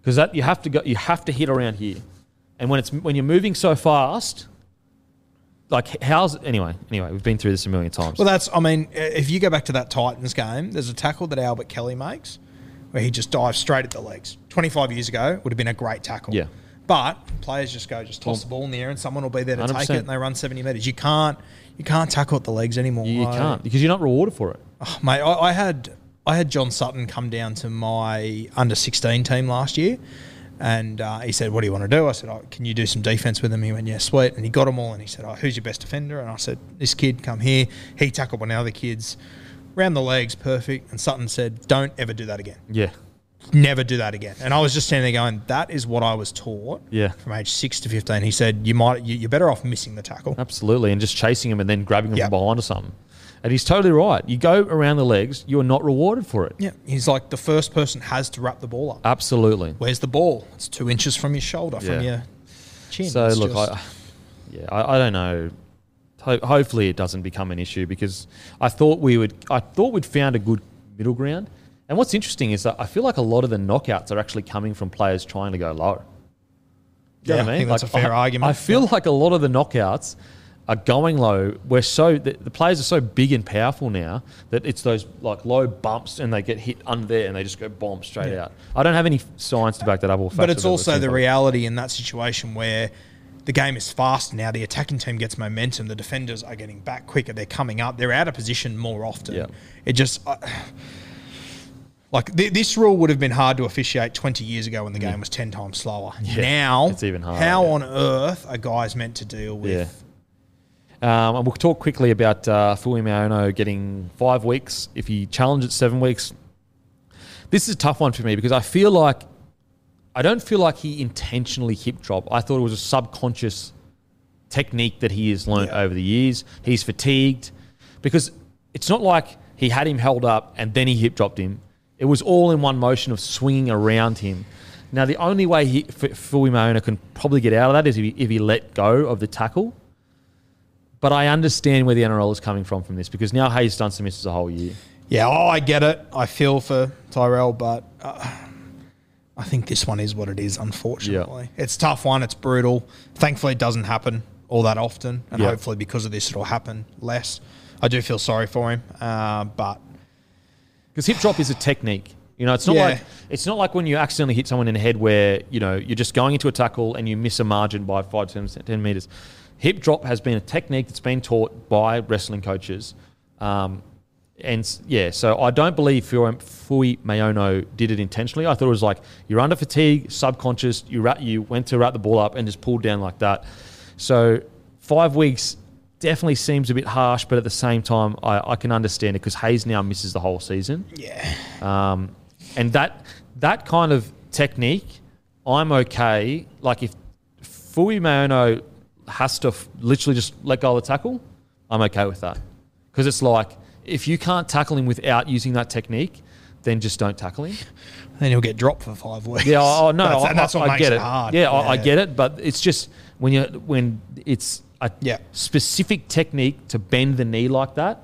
Speaker 1: because that you have to go you have to hit around here and when it's when you're moving so fast like how's anyway anyway we've been through this a million times
Speaker 3: Well, that's. I mean, if you go back to that Titans game, there's a tackle that Albert Kelly makes where he just dives straight at the legs. 25 years ago would have been a great tackle.
Speaker 1: Yeah.
Speaker 3: But players just go, just toss the ball in the air, and someone will be there to take
Speaker 1: 100%.
Speaker 3: it, and they run 70 meters. You can't, you can't tackle at the legs anymore.
Speaker 1: you, you
Speaker 3: I-
Speaker 1: can't because you're not rewarded for it
Speaker 3: Oh, mate, I, I had I had John Sutton come down to my under 16 team last year, and uh, he said, "What do you want to do?" I said, oh, "Can you do some defense with him?" He went, "Yeah, sweet." And he got them all, and he said, oh, "Who's your best defender?" And I said, "This kid, come here." He tackled one of the other kids, round the legs, perfect. And Sutton said, "Don't ever do that again.
Speaker 1: yeah
Speaker 3: Never do that again." And I was just standing there going, "That is what I was taught."
Speaker 1: Yeah.
Speaker 3: From age six to 15, he said, "You might, you, you're better off missing the tackle."
Speaker 1: Absolutely, and just chasing him and then grabbing him
Speaker 3: Yeah.
Speaker 1: from behind or something. And he's totally right. You go around the legs, you are not rewarded for it.
Speaker 3: Yeah, he's like the first person has to wrap the ball up.
Speaker 1: Absolutely.
Speaker 3: Where's the ball? It's two inches from your shoulder,
Speaker 1: Yeah.
Speaker 3: from your chin.
Speaker 1: So
Speaker 3: It's
Speaker 1: look,
Speaker 3: just-
Speaker 1: I, yeah, I, I don't know. Ho- hopefully, it doesn't become an issue because I thought we would. I thought we'd found a good middle ground. And what's interesting is that I feel like a lot of the knockouts are actually coming from players trying to go low. You
Speaker 3: Yeah,
Speaker 1: what
Speaker 3: I think that's a fair
Speaker 1: I,
Speaker 3: argument.
Speaker 1: I feel like a lot of the knockouts are going low. We're so the, the players are so big and powerful now that it's those like low bumps and they get hit under there and they just go bomb straight
Speaker 3: Yeah.
Speaker 1: out. I don't have any science to back that up. Or
Speaker 3: but it's also the reality in that situation where the game is fast now. The attacking team gets momentum. The defenders are getting back quicker. They're coming up. They're out of position more often.
Speaker 1: Yeah.
Speaker 3: It just. Uh, like th- this rule would have been hard to officiate 20 years ago when the game was 10 times slower.
Speaker 1: Yeah,
Speaker 3: now,
Speaker 1: it's even harder,
Speaker 3: How
Speaker 1: yeah.
Speaker 3: on earth are guys meant to deal with?
Speaker 1: Yeah. Um, and we'll talk quickly about uh, Fuimaono getting five weeks. If he challenges seven weeks, this is a tough one for me because I feel like I don't feel like he intentionally hip dropped. I thought it was a subconscious technique that he has learned
Speaker 3: Yeah.
Speaker 1: over the years. He's fatigued because it's not like he had him held up and then he hip dropped him. It was all in one motion of swinging around him. Now, the only way he, F- Fuimaono can probably get out of that is if he, if he let go of the tackle. But I understand where the NRL is coming from from this because now Haze Dunster misses a whole year.
Speaker 3: Yeah, oh, I get it. I feel for Tyrell, but uh, I think this one is what it is, unfortunately. It's a tough one. It's brutal. Thankfully, it doesn't happen all that often. And hopefully, because of this, it'll happen less. I do feel sorry for him, uh, but
Speaker 1: Because hip drop is a technique. You know, it's not
Speaker 3: Yeah.
Speaker 1: like it's not like when you accidentally hit someone in the head where you know you're just going into a tackle and you miss a margin by five, 10, 10 meters. Hip drop has been a technique that's been taught by wrestling coaches, um, and yeah, so I don't believe Fuimaono did it intentionally. I thought it was like you're under fatigue, subconscious. You ra- you went to wrap the ball up and just pulled down like that. So five weeks definitely seems a bit harsh, but at the same time, I, I can understand it because Haze now misses the whole season.
Speaker 3: yeah.
Speaker 1: Um, and that that kind of technique, I'm okay. Like if Fuimaono has to f- literally just let go of the tackle, I'm okay with that. Because it's like if you can't tackle him without using that technique, then just don't tackle him.
Speaker 3: Then he'll get dropped for five weeks.
Speaker 1: Yeah, oh no,
Speaker 3: that's,
Speaker 1: I,
Speaker 3: that's what
Speaker 1: I, I get
Speaker 3: it
Speaker 1: it.
Speaker 3: hard.
Speaker 1: Yeah, I, I get it, but it's just when you when it's a
Speaker 3: Yeah.
Speaker 1: specific technique to bend the knee like that.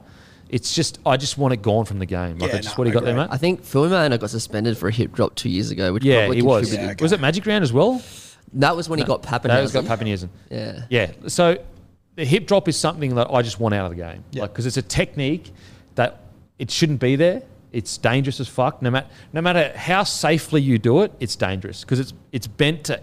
Speaker 1: it's just I just want it gone from the game. Like,
Speaker 3: Yeah,
Speaker 1: I just
Speaker 3: no,
Speaker 1: what do you got there, mate?
Speaker 4: I think Phil got suspended for a hip drop two years ago, which
Speaker 1: Yeah, he was.
Speaker 3: Yeah, okay.
Speaker 1: Was it Magic Round as well?
Speaker 4: That was when he got Papenhuyzen.
Speaker 1: That was got Papenhuyzen.
Speaker 4: Yeah.
Speaker 1: Yeah. So the hip drop is something that I just want out of the game.
Speaker 3: Yeah.
Speaker 1: Like because it's a technique that it shouldn't be there. It's dangerous as fuck. No matter no matter how safely you do it, it's dangerous because it's it's bent to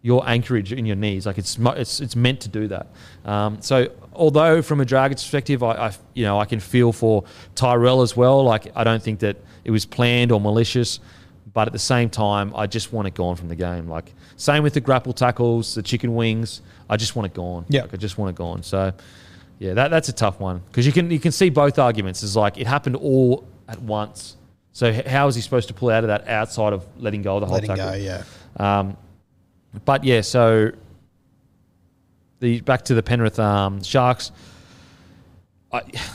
Speaker 1: your anchorage in your knees. Like it's it's it's meant to do that. Um, so although from a Dragons perspective, I, I you know I can feel for Tyrell as well. Like I don't think that it was planned or malicious. But at the same time, I just want it gone from the game. Like same with the grapple tackles, the chicken wings. I just want it gone.
Speaker 3: Yeah.
Speaker 1: like, I just want it gone. So, yeah, that, that's a tough one because you can you can see both arguments. It's like it happened all at once. So how is he supposed to pull out of that outside of letting go of the whole
Speaker 3: Letting
Speaker 1: tackle?
Speaker 3: go, yeah.
Speaker 1: Um, but yeah, so the back to the Penrith um, Sharks.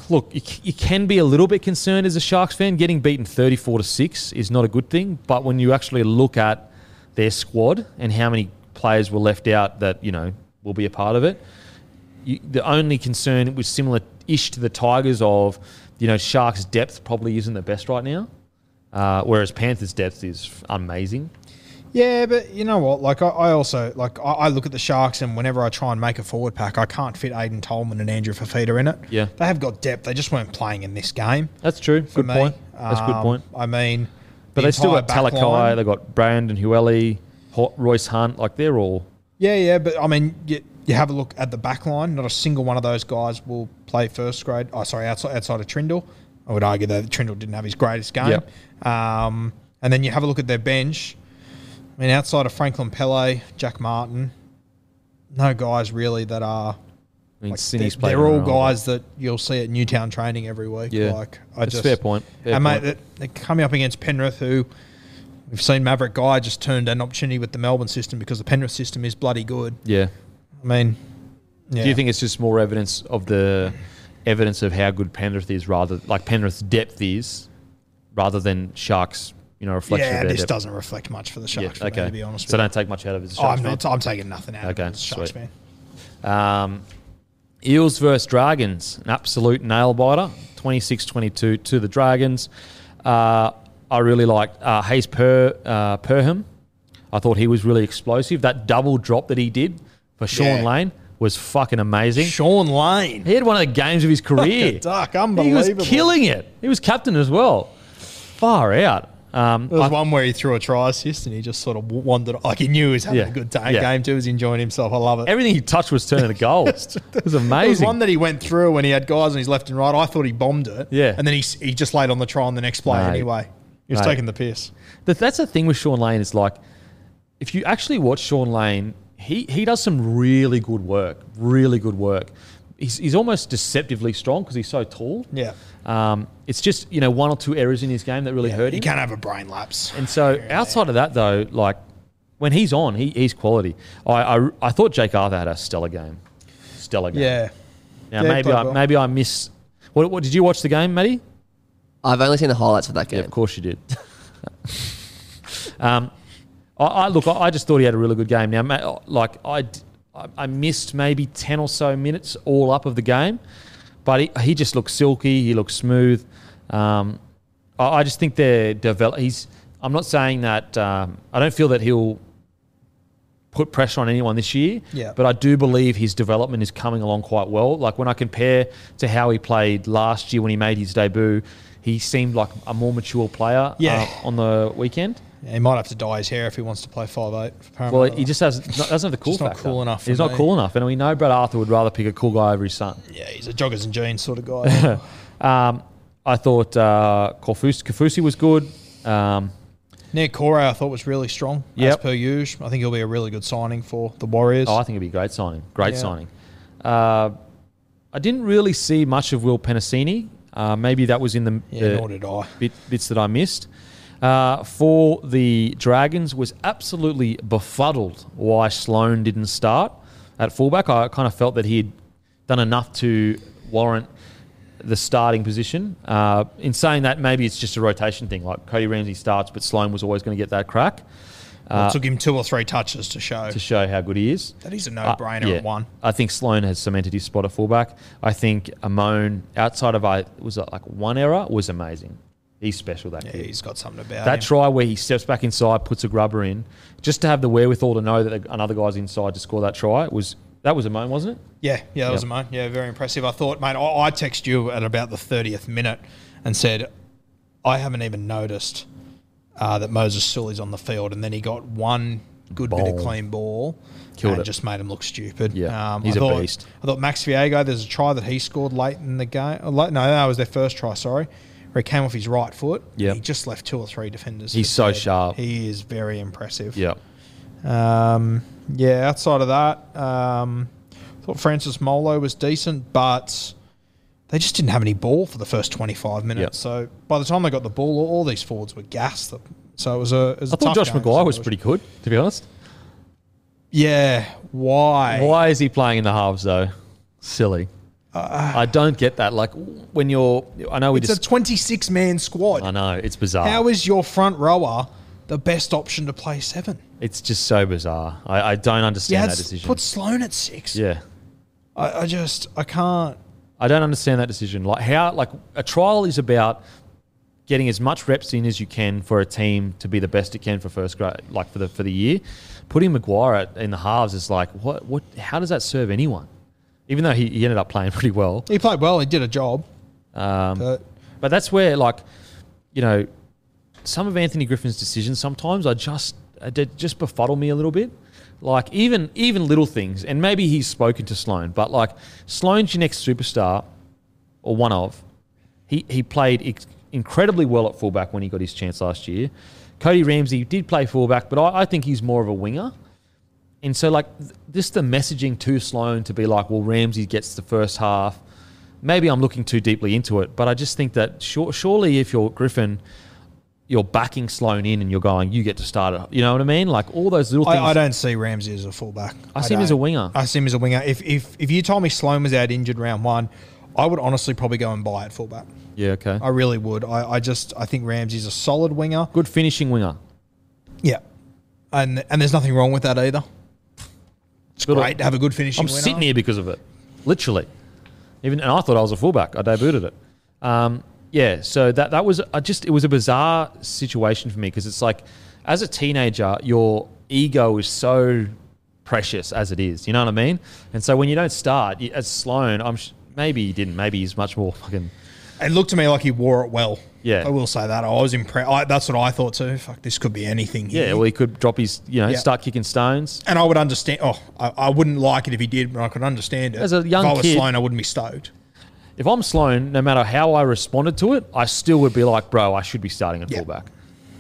Speaker 1: Look, you, you can be a little bit concerned as a Sharks fan. Getting beaten thirty-four to six is not a good thing. But when you actually look at their squad and how many players were left out that you know will be a part of it, you, the only concern was similar-ish to the Tigers of you know Sharks' depth probably isn't the best right now, uh, whereas Panthers' depth is amazing.
Speaker 3: Yeah, but you know what? Like I, I also like I, I look at the Sharks, and whenever I try and make a forward pack, I can't fit Aiden Tolman and Andrew Fifita in it.
Speaker 1: Yeah.
Speaker 3: they have got depth. They just weren't playing in this game.
Speaker 1: That's true. Good
Speaker 3: me.
Speaker 1: point. That's a good
Speaker 3: Um,
Speaker 1: point.
Speaker 3: I mean,
Speaker 1: But
Speaker 3: the
Speaker 1: they still got Talakai, they got Brandon Hueli, Royce Hunt. Like they're all.
Speaker 3: Yeah, yeah, but I mean, you, you have a look at the back line. Not a single one of those guys will play first grade. Oh, sorry, outside outside of Trindall. I would argue that Trindall didn't have his greatest game.
Speaker 1: Yep.
Speaker 3: Um, and then you have a look at their bench. I mean, outside of Franklin Pele, Jack Martin, no guys really that are.
Speaker 1: I mean,
Speaker 3: Like, they're, they're all guys that you'll see at Newtown training every week.
Speaker 1: Yeah,
Speaker 3: like I
Speaker 1: That's
Speaker 3: just
Speaker 1: fair point. Fair
Speaker 3: and
Speaker 1: point.
Speaker 3: mate, they're coming up against Penrith, who we've seen Maverick Geyer just turned an opportunity with the Melbourne system because the Penrith system is bloody good.
Speaker 1: yeah.
Speaker 3: I mean, yeah.
Speaker 1: Do you think it's just more evidence of the evidence of how good Penrith is, rather like Penrith's depth is, rather than Sharks? You know, reflection
Speaker 3: Yeah,
Speaker 1: of their
Speaker 3: this
Speaker 1: depth.
Speaker 3: doesn't reflect much for the Sharks. for me, to be honest
Speaker 1: so don't take much out of it.
Speaker 3: Oh, I'm not. I'm taking nothing out
Speaker 1: Okay,
Speaker 3: of it. Sharks
Speaker 1: sweet.
Speaker 3: fan.
Speaker 1: Um, Eels versus Dragons, an absolute nail biter, 26-22 to the Dragons. Uh, I really liked uh, Hayes per, uh, Perham. I thought he was really explosive. That double drop that he did for Shaun
Speaker 3: Yeah.
Speaker 1: Lane was fucking amazing.
Speaker 3: Shaun Lane,
Speaker 1: He had one of the games of his career.
Speaker 3: duck,
Speaker 1: he was killing it. He was captain as well. Far out. Um,
Speaker 3: There was
Speaker 1: I-
Speaker 3: one where he threw a try assist and he just sort of wandered, like he knew he was having
Speaker 1: Yeah.
Speaker 3: a good day,
Speaker 1: Yeah.
Speaker 3: game too. He was enjoying himself. I love it.
Speaker 1: everything he touched was turning to gold. it was amazing.
Speaker 3: There was one that he went through when he had guys on his left and right. I thought he bombed it.
Speaker 1: Yeah.
Speaker 3: And then he, he just laid on the try on the next play
Speaker 1: Mate.
Speaker 3: anyway. He was
Speaker 1: Mate.
Speaker 3: taking the piss.
Speaker 1: That's the thing with Shaun Lane is like, if you actually watch Shaun Lane, he he does some really good work, really good work. He's, he's almost deceptively strong because he's so tall.
Speaker 3: Yeah.
Speaker 1: Um, it's just you know one or two errors in his game that really hurt him.
Speaker 3: He can't have a brain lapse.
Speaker 1: And so outside of that though, like when he's on, he, he's quality. I, I I thought Jake Arthur had a stellar game, stellar game.
Speaker 3: Yeah.
Speaker 1: Now
Speaker 3: Yeah,
Speaker 1: maybe I
Speaker 3: well.
Speaker 1: maybe I miss. What, what did you watch the game, Matty?
Speaker 4: I've only seen the highlights for that
Speaker 1: Yeah,
Speaker 4: game.
Speaker 1: of course you did. um, I, I look. I, I just thought he had a really good game. Now, like I, d- I- I missed maybe ten or so minutes all up of the game, but he, he just looks silky. He looks smooth. Um, I, I just think they're develop. He's. I'm not saying that. Um, I don't feel that he'll put pressure on anyone this year.
Speaker 3: Yeah.
Speaker 1: But I do believe his development is coming along quite well. Like when I compare to how he played last year when he made his debut, he seemed like a more mature player
Speaker 3: Yeah.
Speaker 1: uh, on the weekend.
Speaker 3: He might have to dye his hair if he wants to play five eight.
Speaker 1: Well, he just has not, doesn't have the cool
Speaker 3: Just not
Speaker 1: factor.
Speaker 3: cool enough
Speaker 1: He's not cool enough, and we know Brad Arthur would rather pick a cool guy over his son.
Speaker 3: yeah, he's a joggers and jeans sort of guy.
Speaker 1: Um, I thought uh, was good. Um,
Speaker 3: Nick Corey, I thought was really strong
Speaker 1: Yep.
Speaker 3: as per usual. I think he'll be a really good signing for the Warriors.
Speaker 1: Oh, I think it'd be a great signing. Great
Speaker 3: Yeah.
Speaker 1: signing. Uh, I didn't really see much of Will Penisini. Uh, maybe that was in the,
Speaker 3: yeah,
Speaker 1: the
Speaker 3: nor did I.
Speaker 1: bit, bits that I missed. Uh, for the Dragons, was absolutely befuddled why Sloan didn't start at fullback. I kind of felt that he had done enough to warrant the starting position. Uh, in saying that, maybe it's just a rotation thing. Like Cody Ramsey starts, but Sloan was always going to get that crack.
Speaker 3: It took him two or three touches to show
Speaker 1: to show how good he is.
Speaker 3: that he's a
Speaker 1: Uh,
Speaker 3: no-brainer
Speaker 1: yeah.
Speaker 3: at one.
Speaker 1: I think Sloan has cemented his spot at fullback. I think Amone, outside of I was it like one error, was amazing. He's special. That
Speaker 3: Yeah,
Speaker 1: kid.
Speaker 3: he's got something about
Speaker 1: that
Speaker 3: him.
Speaker 1: try where he steps back inside, puts a grubber in, just to have the wherewithal to know that another guy's inside to score that try was that was Amone, wasn't it?
Speaker 3: Yeah, yeah, that was a mine. Yeah, very impressive. I thought, mate, I, I texted you at about the 30th minute and said, I haven't even noticed uh, that Moses Suli's on the field. And then he got one good bit of clean ball
Speaker 1: Killed
Speaker 3: and
Speaker 1: it.
Speaker 3: just made him look stupid.
Speaker 1: Yeah,
Speaker 3: um,
Speaker 1: he's
Speaker 3: I
Speaker 1: a
Speaker 3: thought,
Speaker 1: beast.
Speaker 3: I thought Max Feagai, there's a try that he scored late in the game. uh, Late, no, that was their first try, sorry. Where he came off his right foot.
Speaker 1: Yep.
Speaker 3: He just left two or three defenders.
Speaker 1: He's so
Speaker 3: dead.
Speaker 1: sharp.
Speaker 3: He is very impressive.
Speaker 1: Yeah.
Speaker 3: Um, yeah, outside of that, um, thought Francis Molo was decent, but they just didn't have any ball for the first 25 minutes.
Speaker 1: Yep.
Speaker 3: So by the time they got the ball, all, these forwards were gassed. So it was a. It was a
Speaker 1: I thought
Speaker 3: tough
Speaker 1: Josh
Speaker 3: game.
Speaker 1: McGuire was pretty good, to be honest.
Speaker 3: Yeah, why?
Speaker 1: Why is he playing in the halves though? Silly. I don't get that. Like when you're, I know we
Speaker 3: It's
Speaker 1: just,
Speaker 3: a 26 man squad.
Speaker 1: I know it's bizarre.
Speaker 3: How is your front rower the best option to play seven?
Speaker 1: it's just so bizarre. I, I don't
Speaker 3: Yeah,
Speaker 1: understand that decision.
Speaker 3: put Sloan at six.
Speaker 1: yeah,
Speaker 3: I, I just I can't.
Speaker 1: I don't understand that decision. Like how, like a trial is about getting as much reps in as you can for a team to be the best it can for first grade, like for the for the year. Putting McGuire at, in the halves is like what what? How does that serve anyone? Even though he, he ended up playing pretty well.
Speaker 3: He played well. He did a job.
Speaker 1: Um,
Speaker 3: But
Speaker 1: But that's where, like, you know, some of Anthony Griffin's decisions sometimes I just uh, they just befuddle me a little bit. Like even even little things, and maybe he's spoken to Sloan, but like Sloan's your next superstar, or one of. He he played incredibly well at fullback when he got his chance last year. Cody Ramsey did play fullback, but I, I think he's more of a winger. And so, like, this the messaging to Sloan to be like, well, Ramsey gets the first half. Maybe I'm looking too deeply into it, but I just think that sure, surely if you're Griffin, you're backing Sloan in and you're going, you get to start it. You know what I mean? Like all those little things.
Speaker 3: I, I don't see Ramsey as a fullback.
Speaker 1: I see him as a winger.
Speaker 3: I see him as a winger. If if if you told me Sloan was out injured round one, I would honestly probably go and buy at fullback.
Speaker 1: Yeah, okay.
Speaker 3: I really would. I, I just I think Ramsey's a solid winger.
Speaker 1: Good finishing winger.
Speaker 3: Yeah, and and there's nothing wrong with that either. It's great to have a good finishing.
Speaker 1: I'm
Speaker 3: winner.
Speaker 1: sitting here because of it, literally. Even and I thought I was a fullback. I debuted it. Um, yeah, so that that was I just it was a bizarre situation for me because it's like as a teenager, your ego is so precious as it is. You know what I mean? And so when you don't start as Sloan, I'm sh- maybe he didn't. Maybe he's much more fucking.
Speaker 3: It looked to me like he wore it well.
Speaker 1: Yeah.
Speaker 3: I will say that. I was impressed. That's what I thought too. Fuck, this could be anything.
Speaker 1: Yeah, well, he could drop his, you know,
Speaker 3: Yeah.
Speaker 1: start kicking stones.
Speaker 3: and I would understand. Oh, I, I wouldn't like it if he did, but I could understand it.
Speaker 1: As a young
Speaker 3: if I was
Speaker 1: kid-
Speaker 3: Sloan, I wouldn't be stoked.
Speaker 1: If I'm Sloan, no matter how I responded to it, I still would be like, bro, I should be starting at
Speaker 3: Yeah.
Speaker 1: fullback.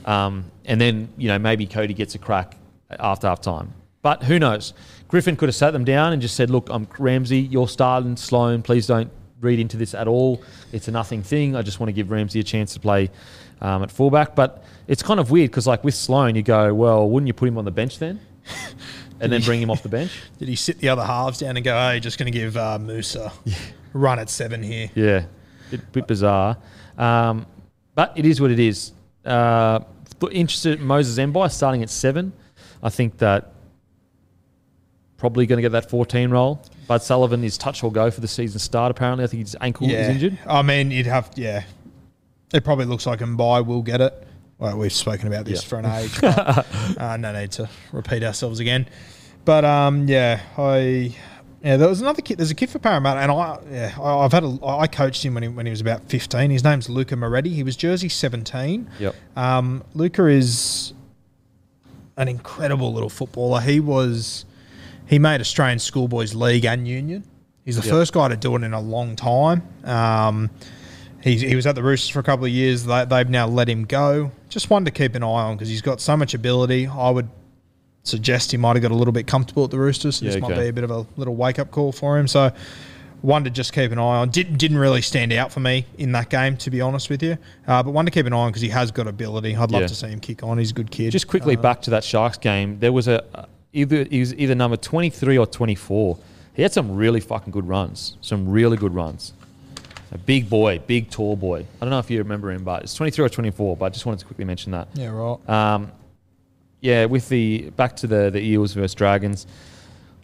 Speaker 1: Um, and then, you know, maybe Cody gets a crack after half time. But who knows? Griffin could have sat them down and just said, look, I'm Ramsey, you're starting Sloan. Please don't read into this at all. It's a nothing thing. I just want to give Ramsey a chance to play um, at fullback. But it's kind of weird because, like, with Sloan, you go, well, wouldn't you put him on the bench then? and then bring him off the bench?
Speaker 3: Did he sit the other halves down and go, hey, just going to give uh, Musa run at seven here?
Speaker 1: Yeah, bit, bit bizarre. Um, but it is what it is. Uh, interested in Moses Mbye starting at seven. I think that probably going to get that 14 role. Bud Sullivan is touch or go for the season start, apparently. I think his ankle is injured.
Speaker 3: I mean, you'd have, yeah. It probably looks like Mbye will get it. Well, we've spoken about this
Speaker 1: Yeah.
Speaker 3: for an age. But, uh, no need to repeat ourselves again. But um, yeah, I yeah, there was another kid. There's a kid for Parramatta, and I yeah, I, I've had a, I coached him when he when he was about 15. His name's Luca Moretti. He was jersey 17.
Speaker 1: Yep.
Speaker 3: Um, Luca is an incredible little footballer. He was he made Australian Schoolboys League and Union. He's the
Speaker 1: Yep.
Speaker 3: first guy to do it in a long time. Um, he, he was at the Roosters for a couple of years. They, they've now let him go. Just one to keep an eye on because he's got so much ability. I would suggest he might have got a little bit comfortable at the Roosters. So
Speaker 1: Yeah,
Speaker 3: this might be a bit of a little wake up call for him. So one to just keep an eye on. Didn't didn't really stand out for me in that game, to be honest with you. Uh, but one to keep an eye on because he has got ability. I'd love
Speaker 1: Yeah.
Speaker 3: to see him kick on. He's a good kid.
Speaker 1: Just quickly
Speaker 3: Uh,
Speaker 1: back to that Sharks game. There was a either he was either number 23 or 24. He had some really fucking good runs. Some really good runs. A big boy, big tall boy. I don't know if you remember him, but it's 23 or 24. But I just wanted to quickly mention that.
Speaker 3: Yeah, right.
Speaker 1: Um, yeah, with the back to the the Eels versus Dragons.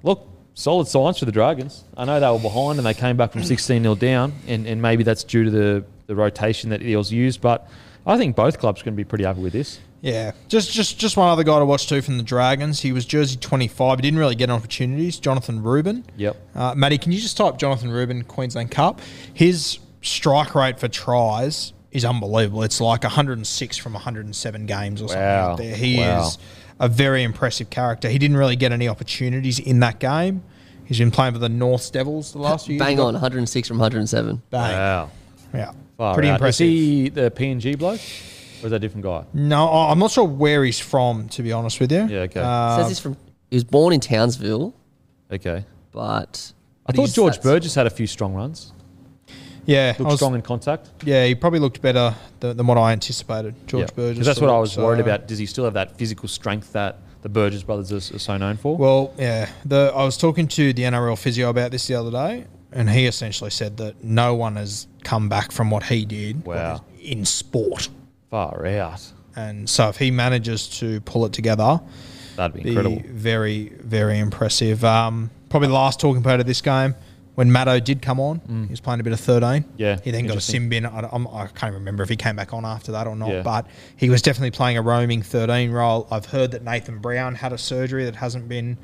Speaker 1: Look, solid signs for the Dragons. I know they were behind and they came back from 16 0 down, and, and maybe that's due to the, the rotation that the Eels used. But I think both clubs are going to be pretty happy with this.
Speaker 3: Yeah, just just just one other guy to watch too from the Dragons. He was jersey twenty five. He didn't really get opportunities. Jonathan Rubin.
Speaker 1: Yep.
Speaker 3: Uh, Matty, can you just type Jonathan Rubin Queensland Cup? His strike rate for tries is unbelievable. It's like 106 from 107 games or something
Speaker 1: Wow.
Speaker 3: out there. He
Speaker 1: Wow.
Speaker 3: is a very impressive character. He didn't really get any opportunities in that game. He's been playing for the North Devils the last few years.
Speaker 4: Bang on, 106 from 107.
Speaker 3: Bang.
Speaker 1: Wow.
Speaker 3: Yeah.
Speaker 1: Far
Speaker 3: Pretty
Speaker 1: out.
Speaker 3: impressive.
Speaker 1: Is he the PNG bloke? Or is that a different guy?
Speaker 3: No, I- I'm not sure where he's from, to be honest with you.
Speaker 1: Yeah, okay.
Speaker 3: Uh,
Speaker 4: Says he's from. He was born in Townsville,
Speaker 1: Okay.
Speaker 4: but
Speaker 1: I thought George Burgess had a few strong runs.
Speaker 3: yeah, I
Speaker 1: Looked
Speaker 3: was-
Speaker 1: strong in contact.
Speaker 3: Yeah, he probably looked better than, than what I anticipated. George Burgess.
Speaker 1: Yeah.
Speaker 3: Burgess.
Speaker 1: 'Cause that's what I was worried about. Does he still have that physical strength that the Burgess brothers are, are so known for?
Speaker 3: Well, yeah. The I was talking to the NRL physio about this the other day, and he essentially said that no one has come back from what he did
Speaker 1: Wow.
Speaker 3: in sport.
Speaker 1: Far out.
Speaker 3: And so if he manages to pull it together,
Speaker 1: That'd be
Speaker 3: be
Speaker 1: incredible.
Speaker 3: very, very impressive. Um, probably the last talking point of this game. When Maddo did come on, he was playing a bit of 13.
Speaker 1: Mm. Yeah,
Speaker 3: He then got a sin bin. I, I'm, I can't remember if he came back on after that or not,
Speaker 1: Yeah.
Speaker 3: but he was definitely playing a roaming 13 role. I've heard that Nathan Brown had a surgery that hasn't been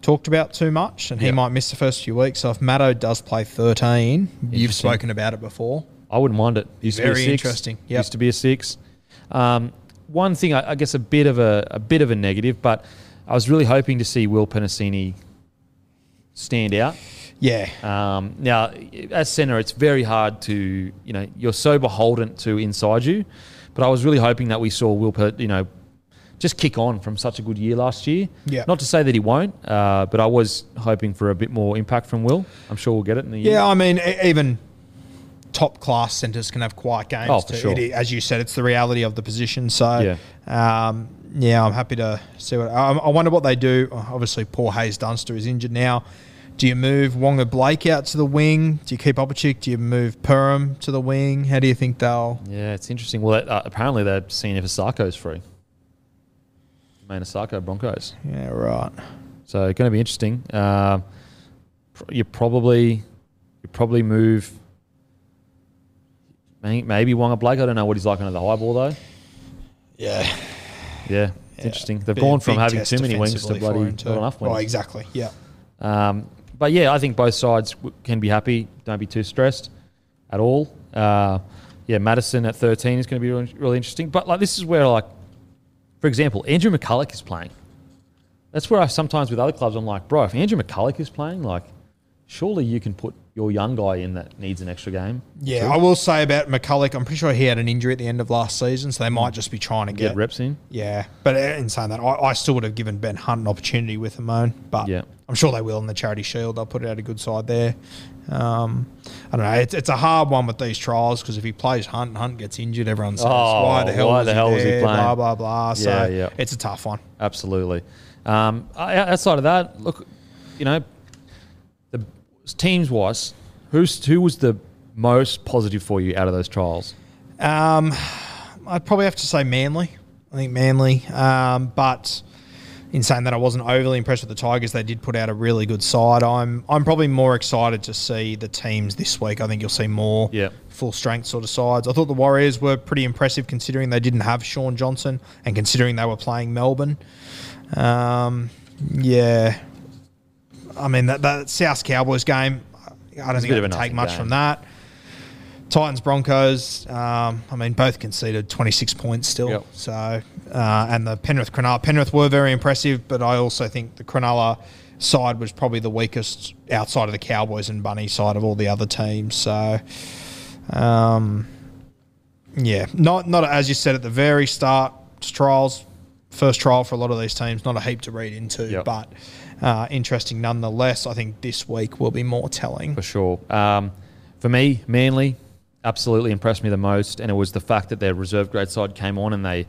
Speaker 3: talked about too much, and he might miss the first few weeks. So if Maddo does play 13, you've spoken about it before.
Speaker 1: I wouldn't mind it. Used to
Speaker 3: Very
Speaker 1: be a six.
Speaker 3: interesting. Yep.
Speaker 1: Used to be a six. Um, one thing, I, I guess, a bit of a, a bit of a negative, but I was really hoping to see Will Penisini stand out.
Speaker 3: Yeah.
Speaker 1: Um, now, as centre, it's very hard to, you know, you're so beholden to inside you. But I was really hoping that we saw Will, you know, just kick on from such a good year last year.
Speaker 3: Yeah.
Speaker 1: Not to say that he won't, uh, but I was hoping for a bit more impact from Will. I'm sure we'll get it in the year.
Speaker 3: Yeah, I mean, even top class centres can have quiet games.
Speaker 1: Oh, for
Speaker 3: too.
Speaker 1: sure.
Speaker 3: It- as you said, it's the reality of the position. So,
Speaker 1: Yeah.
Speaker 3: um, yeah I'm happy to see what. I, I wonder what they do. Obviously, poor Haze Dunster is injured now. Do you move Waqa Blake out to the wing? Do you keep Opachik? Do you move Perham to the wing? How do you think they'll?
Speaker 1: Yeah, it's interesting. Well, uh, apparently they're seeing if Isaako's free. Main Isaako Broncos.
Speaker 3: Yeah, right.
Speaker 1: So it's going to be interesting. Uh, you probably you probably move maybe Waqa Blake. I don't know what he's like under the high ball though.
Speaker 3: Yeah,
Speaker 1: Yeah, it's interesting. They've
Speaker 3: Big-
Speaker 1: gone from having too many wings to bloody not enough
Speaker 3: Oh,
Speaker 1: wings.
Speaker 3: exactly. Yeah.
Speaker 1: Um, but yeah, I think both sides can be happy. Don't be too stressed at all. Uh, yeah, Madison at 13 is going to be really, really interesting. But like this is where like, for example, Andrew McCullough is playing. That's where I sometimes with other clubs I'm like, bro, if Andrew McCullough is playing, like, surely you can put your young guy in that needs an extra game.
Speaker 3: Yeah, I will say about McCullough, I'm pretty sure he had an injury at the end of last season, so they might just be trying to
Speaker 1: Get
Speaker 3: get,
Speaker 1: reps in.
Speaker 3: Yeah, but in saying that, I, I still would have given Ben Hunt an opportunity with Amone, but
Speaker 1: Yeah.
Speaker 3: I'm sure they will in the Charity Shield. They'll put it out a good side there. Um, I don't know. It's, it's a hard one with these trials because if he plays Hunt and Hunt gets injured, everyone says,
Speaker 1: Oh,
Speaker 3: "Why the hell?
Speaker 1: why
Speaker 3: was
Speaker 1: the
Speaker 3: he
Speaker 1: hell was he playing?
Speaker 3: Blah blah blah. So
Speaker 1: Yeah, yeah.
Speaker 3: it's a tough one.
Speaker 1: Absolutely. Um, outside of that, look, you know, teams wise, who's who was the most positive for you out of those trials?
Speaker 3: Um, I'd probably have to say Manly. I think Manly. Um, but in saying that, I wasn't overly impressed with the Tigers. They did put out a really good side. I'm I'm probably more excited to see the teams this week. I think you'll see more
Speaker 1: Yep.
Speaker 3: full strength sort of sides. I thought the Warriors were pretty impressive considering they didn't have Shaun Johnson and considering they were playing Melbourne. Um, yeah. I mean that that South Cowboys game. I don't think I can take much
Speaker 1: game.
Speaker 3: from that. Titans Broncos. Um, I mean, both conceded 26 points still.
Speaker 1: Yep.
Speaker 3: So, uh, and the Penrith Cronulla. Penrith were very impressive, but I also think the Cronulla side was probably the weakest outside of the Cowboys and Bunny side of all the other teams. So, um, yeah, not not as you said at the very start trials. First trial for a lot of these teams, not a heap to read into,
Speaker 1: Yep.
Speaker 3: but uh, interesting nonetheless. I think this week will be more telling.
Speaker 1: For sure. Um, for me, Manly absolutely impressed me the most, and it was the fact that their reserve grade side came on and they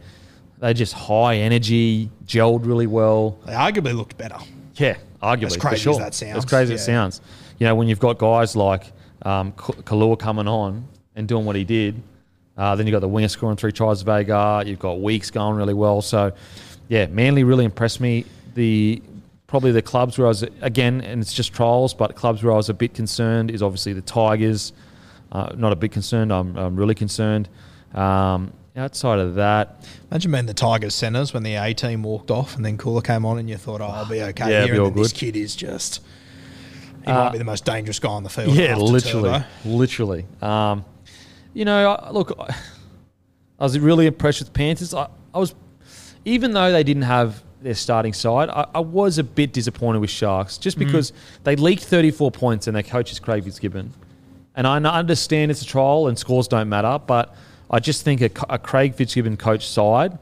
Speaker 1: they just high energy, gelled really well.
Speaker 3: They arguably looked better.
Speaker 1: Yeah, arguably.
Speaker 3: As
Speaker 1: for
Speaker 3: crazy as that sounds,
Speaker 1: As crazy as it sounds. You know, when you've got guys like um, Koula coming on and doing what he did, uh, then you've got the winger scoring three tries, Vega. You've got Weeks going really well. So, yeah, Manly really impressed me. The probably the clubs where I was again, and it's just trials, but clubs where I was a bit concerned is obviously the Tigers. Uh, not a bit concerned. I'm, I'm really concerned. Um, outside of that,
Speaker 3: Imagine being the Tigers centres when the A team walked off and then Koula came on and you thought, oh, I'll be okay
Speaker 1: Yeah,
Speaker 3: here.
Speaker 1: be
Speaker 3: And then this
Speaker 1: good.
Speaker 3: kid is just, he
Speaker 1: Uh,
Speaker 3: might be the most dangerous guy on the field.
Speaker 1: yeah, literally,
Speaker 3: Turbo.
Speaker 1: literally. Um, you know, I- look, I I was really impressed with the Panthers. I, I was, even though they didn't have their starting side, I, I was a bit disappointed with Sharks just because they leaked 34 points and their coach is Craig Fitzgibbon. And I understand it's a trial and scores don't matter, but I just think a, a Craig Fitzgibbon coach side,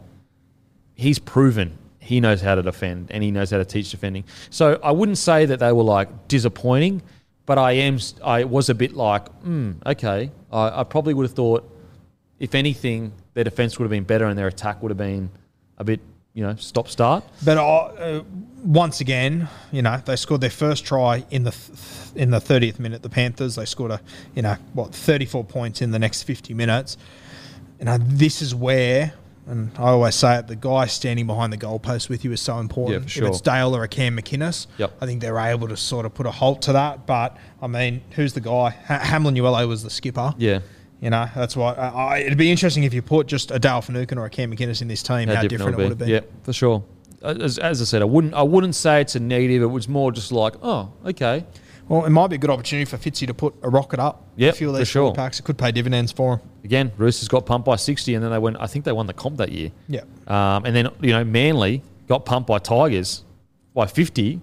Speaker 1: he's proven he knows how to defend and he knows how to teach defending. So I wouldn't say that they were like disappointing, but I am. I was a bit like, hmm, okay. I, I probably would have thought, if anything, their defense would have been better and their attack would have been a bit, you know, stop start.
Speaker 3: But uh, uh, once again, you know, they scored their first try in the th- in the 30th minute. The Panthers they scored a you know what 34 points in the next 50 minutes. You know, this is where, and I always say it, the guy standing behind the goalpost with you is so important.
Speaker 1: Yeah, for
Speaker 3: If it's. Dale or a Cam McInnes,
Speaker 1: Yep.
Speaker 3: I think they're able to sort of put a halt to that. But I mean, who's the guy? Ha- Hamlin Uele was the skipper.
Speaker 1: Yeah.
Speaker 3: You know, that's why I, I, it'd be interesting if you put just a Dale Finucane or a Cam McInnes in this team, how, different, it would have been.
Speaker 1: Yeah, for sure. As, as I said, I wouldn't. I wouldn't say it's a negative. It was more just like, oh, okay.
Speaker 3: Well, it might be a good opportunity for Fitzy to put a rocket up.
Speaker 1: Yep,
Speaker 3: a few of
Speaker 1: for
Speaker 3: these
Speaker 1: sure.
Speaker 3: packs. It could pay dividends for him.
Speaker 1: Again, Roosters got pumped by sixty, and then they went. I think they won the comp that year.
Speaker 3: Yeah.
Speaker 1: Um, and then you know Manly got pumped by Tigers by fifty,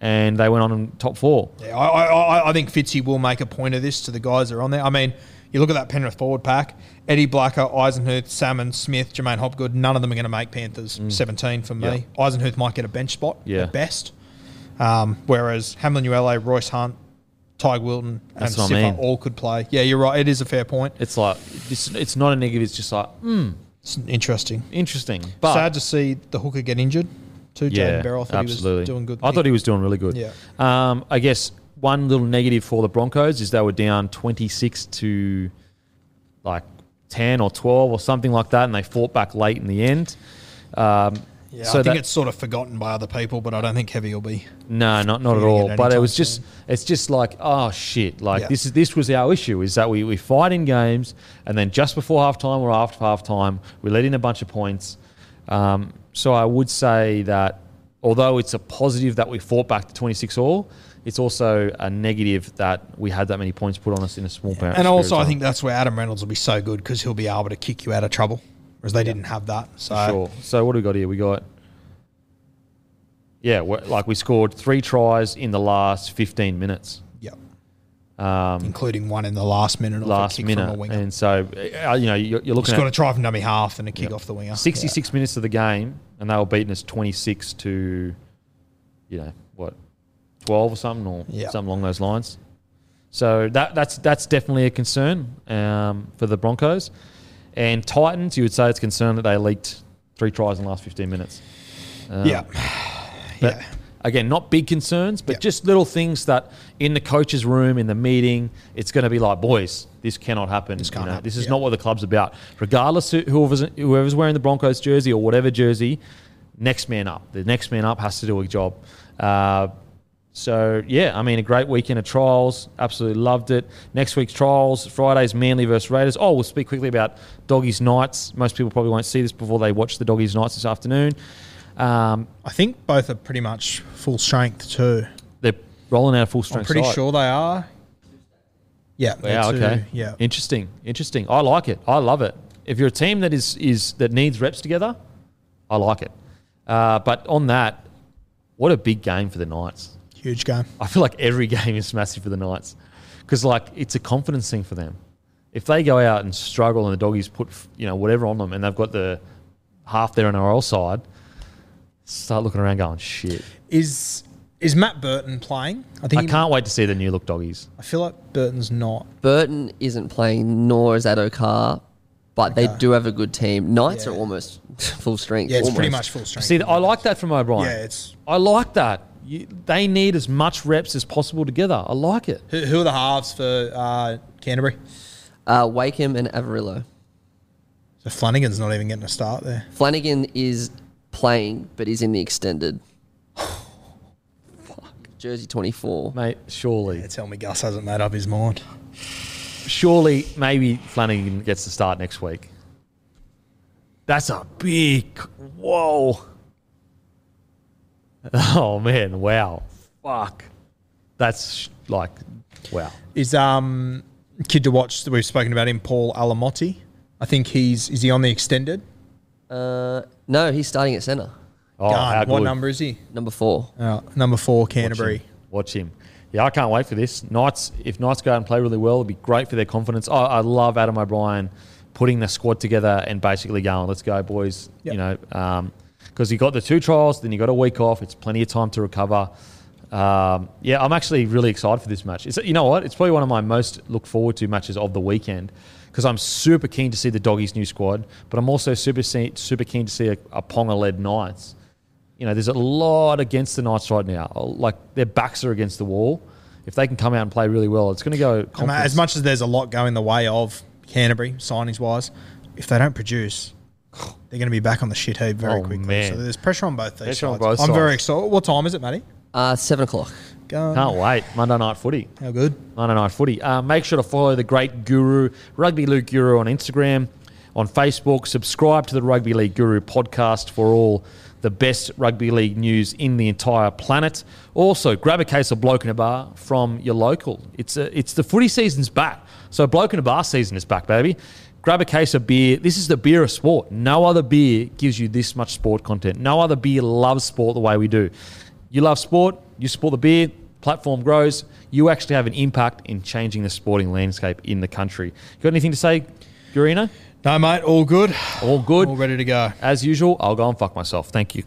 Speaker 1: and they went on in top four.
Speaker 3: Yeah, I, I, I- I think Fitzy will make a point of this to the guys that are on there. I mean, you look at that Penrith forward pack: Eddie Blacker, Eisenhuth, Salmon, Smith, J'maine Hopgood. None of them are going to make Panthers 17 for me.
Speaker 1: Mm. Yeah.
Speaker 3: Eisenhuth might get a bench spot
Speaker 1: Yeah.
Speaker 3: at best. Um, whereas Hamlin Uele, Royce Hunt, Ty Wilton, and
Speaker 1: what I mean.
Speaker 3: all could play. Yeah, you're right. It is a fair point.
Speaker 1: It's like it's, it's not a negative. It's just like hmm,
Speaker 3: It's interesting.
Speaker 1: interesting. But
Speaker 3: Sad to see the hooker get injured too.
Speaker 1: yeah,
Speaker 3: Jaden Barrow I thought
Speaker 1: absolutely.
Speaker 3: he was doing good.
Speaker 1: I thought he was doing really good.
Speaker 3: Yeah.
Speaker 1: Um, I guess one little negative for the Broncos is they were down twenty six to like ten or twelve or something like that, and they fought back late in the end. Um,
Speaker 3: Yeah,
Speaker 1: so
Speaker 3: I think
Speaker 1: that-
Speaker 3: it's sort of forgotten by other people, but I don't think Heavy will be.
Speaker 1: No, not not at all.
Speaker 3: it
Speaker 1: But it was just
Speaker 3: soon.
Speaker 1: it's just like oh shit! Like
Speaker 3: Yeah.
Speaker 1: this is this was our issue is that we, we fight in games and then just before halftime or after halftime we let in a bunch of points. Um, so I would say that although it's a positive that we fought back to twenty six all, it's also a negative that we had that many points put on us in a small period.
Speaker 3: And also, I think that's where Adam Reynolds will be so good because he'll be able to kick you out of trouble, whereas they didn't have that. So
Speaker 1: sure. So what do we got here? We got. Yeah, like we scored three tries in the last 15 minutes.
Speaker 3: Yep.
Speaker 1: Um,
Speaker 3: including one in the last minute of
Speaker 1: last
Speaker 3: a kick
Speaker 1: minute.
Speaker 3: from a winger.
Speaker 1: And so, uh, you know, you're, you're
Speaker 3: Just
Speaker 1: looking
Speaker 3: got a try from dummy half and a kick off the winger.
Speaker 1: 66 minutes of the game, and they were beating us 26 to, you know, what, 12 or something, or
Speaker 3: Yeah.
Speaker 1: something along those lines. So that that's that's definitely a concern um, for the Broncos. And Titans, you would say it's a concern that they leaked three tries in the last 15 minutes. Um,
Speaker 3: Yeah.
Speaker 1: but
Speaker 3: yeah.
Speaker 1: again, not big concerns, but
Speaker 3: Yeah.
Speaker 1: just little things that in the coach's room, in the meeting, it's going to be like, boys, this cannot happen. This,
Speaker 3: can't happen,
Speaker 1: this is
Speaker 3: yeah.
Speaker 1: not what the club's about. Regardless of whoever's, whoever's wearing the Broncos jersey or whatever jersey, next man up. The next man up has to do a job. Uh, so yeah, I mean, a great weekend of trials. Absolutely loved it. Next week's trials, Fridays, Manly versus Raiders. Oh, we'll speak quickly about Doggies Knights. Most people probably won't see this before they watch the Doggies Knights this afternoon. Um,
Speaker 3: I think both are pretty much full strength too.
Speaker 1: they're rolling out full
Speaker 3: I'm
Speaker 1: strength.
Speaker 3: pretty
Speaker 1: side.
Speaker 3: sure they are. Yeah.
Speaker 1: Yeah. Okay.
Speaker 3: Yeah.
Speaker 1: Interesting. Interesting. I like it. I love it. If you're a team that is is that needs reps together, I like it. Uh, but on that, what a big game for the Knights.
Speaker 3: Huge game.
Speaker 1: I feel like every game is massive for the Knights because like it's a confidence thing for them. If they go out and struggle and the doggies put you know whatever on them and they've got the half their NRL side, start looking around going shit.
Speaker 3: Is is Matt Burton playing? I think
Speaker 1: I can't wait to see the new look doggies.
Speaker 3: I feel like Burton's not.
Speaker 4: Burton isn't playing, nor is Addo Carr, but they do have a good team. Knights
Speaker 3: Yeah.
Speaker 4: are almost full strength.
Speaker 3: Yeah, it's pretty much full strength.
Speaker 1: See, I like that from O'Brien.
Speaker 3: Yeah, it's
Speaker 1: I like that. You, they need as much reps as possible together. I like it.
Speaker 3: who, who are the halves for uh, Canterbury?
Speaker 4: Uh, Wakeham and Averillo.
Speaker 3: So Flanagan's not even getting a start there.
Speaker 4: Flanagan is playing, but he's in the extended. Fuck. Jersey 24.
Speaker 1: Mate, surely.
Speaker 3: Yeah, tell me Gus hasn't made up his mind.
Speaker 1: Surely, maybe Flanagan gets to start next week. That's a big. Whoa. Oh, man. Wow. Fuck. That's like, wow.
Speaker 3: Is um kid to watch that we've spoken about him, Paul Alamoti. I think he's is he on the extended?
Speaker 4: Uh, no, he's starting at centre.
Speaker 1: Oh,
Speaker 3: Gun.
Speaker 1: how
Speaker 3: What
Speaker 1: good.
Speaker 3: number is he?
Speaker 4: Number four.
Speaker 3: Uh, number four,
Speaker 1: Watch
Speaker 3: Canterbury.
Speaker 1: him. Watch him. Yeah, I can't wait for this. Knights, if Knights go out and play really well, it'd be great for their confidence. I, I love Adam O'Brien putting the squad together and basically going, let's go, boys.
Speaker 3: Yep.
Speaker 1: You know, because you got the two trials, then you got a week off. It's plenty of time to recover. Um, yeah, I'm actually really excited for this match. It's, you know what? It's probably one of my most look forward to matches of the weekend because I'm super keen to see the Doggies' new squad, but I'm also super super keen to see a, a Ponga-led Knights you know, there's a lot against the Knights right now. Like their backs are against the wall. If they can come out and play really well, it's going to go.
Speaker 3: As much as there's a lot going the way of Canterbury signings wise, if they don't produce, they're going to be back on the shit heap very
Speaker 1: Oh,
Speaker 3: quickly.
Speaker 1: man.
Speaker 3: So there's pressure on both these
Speaker 1: Pressure on
Speaker 3: sides.
Speaker 1: both
Speaker 3: I'm very excited. What time is it, Matty?
Speaker 4: Uh, seven o'clock.
Speaker 3: Go.
Speaker 1: Can't wait. Monday night footy.
Speaker 3: How good?
Speaker 1: Monday night footy. Uh, make sure to follow the great guru, Rugby League Guru, on Instagram, on Facebook. Subscribe to the Rugby League Guru podcast for all the best rugby league news in the entire planet. Also, grab a case of Bloke in a Bar from your local. It's a, it's the footy season's back. So Bloke in a Bar season is back, baby. Grab a case of beer. This is the beer of sport. No other beer gives you this much sport content. No other beer loves sport the way we do. You love sport, you support the beer, platform grows, you actually have an impact in changing the sporting landscape in the country. You got anything to say, Gurino?
Speaker 3: No, mate. All good.
Speaker 1: All good.
Speaker 3: All ready to go.
Speaker 1: As usual, I'll go and fuck myself. Thank you.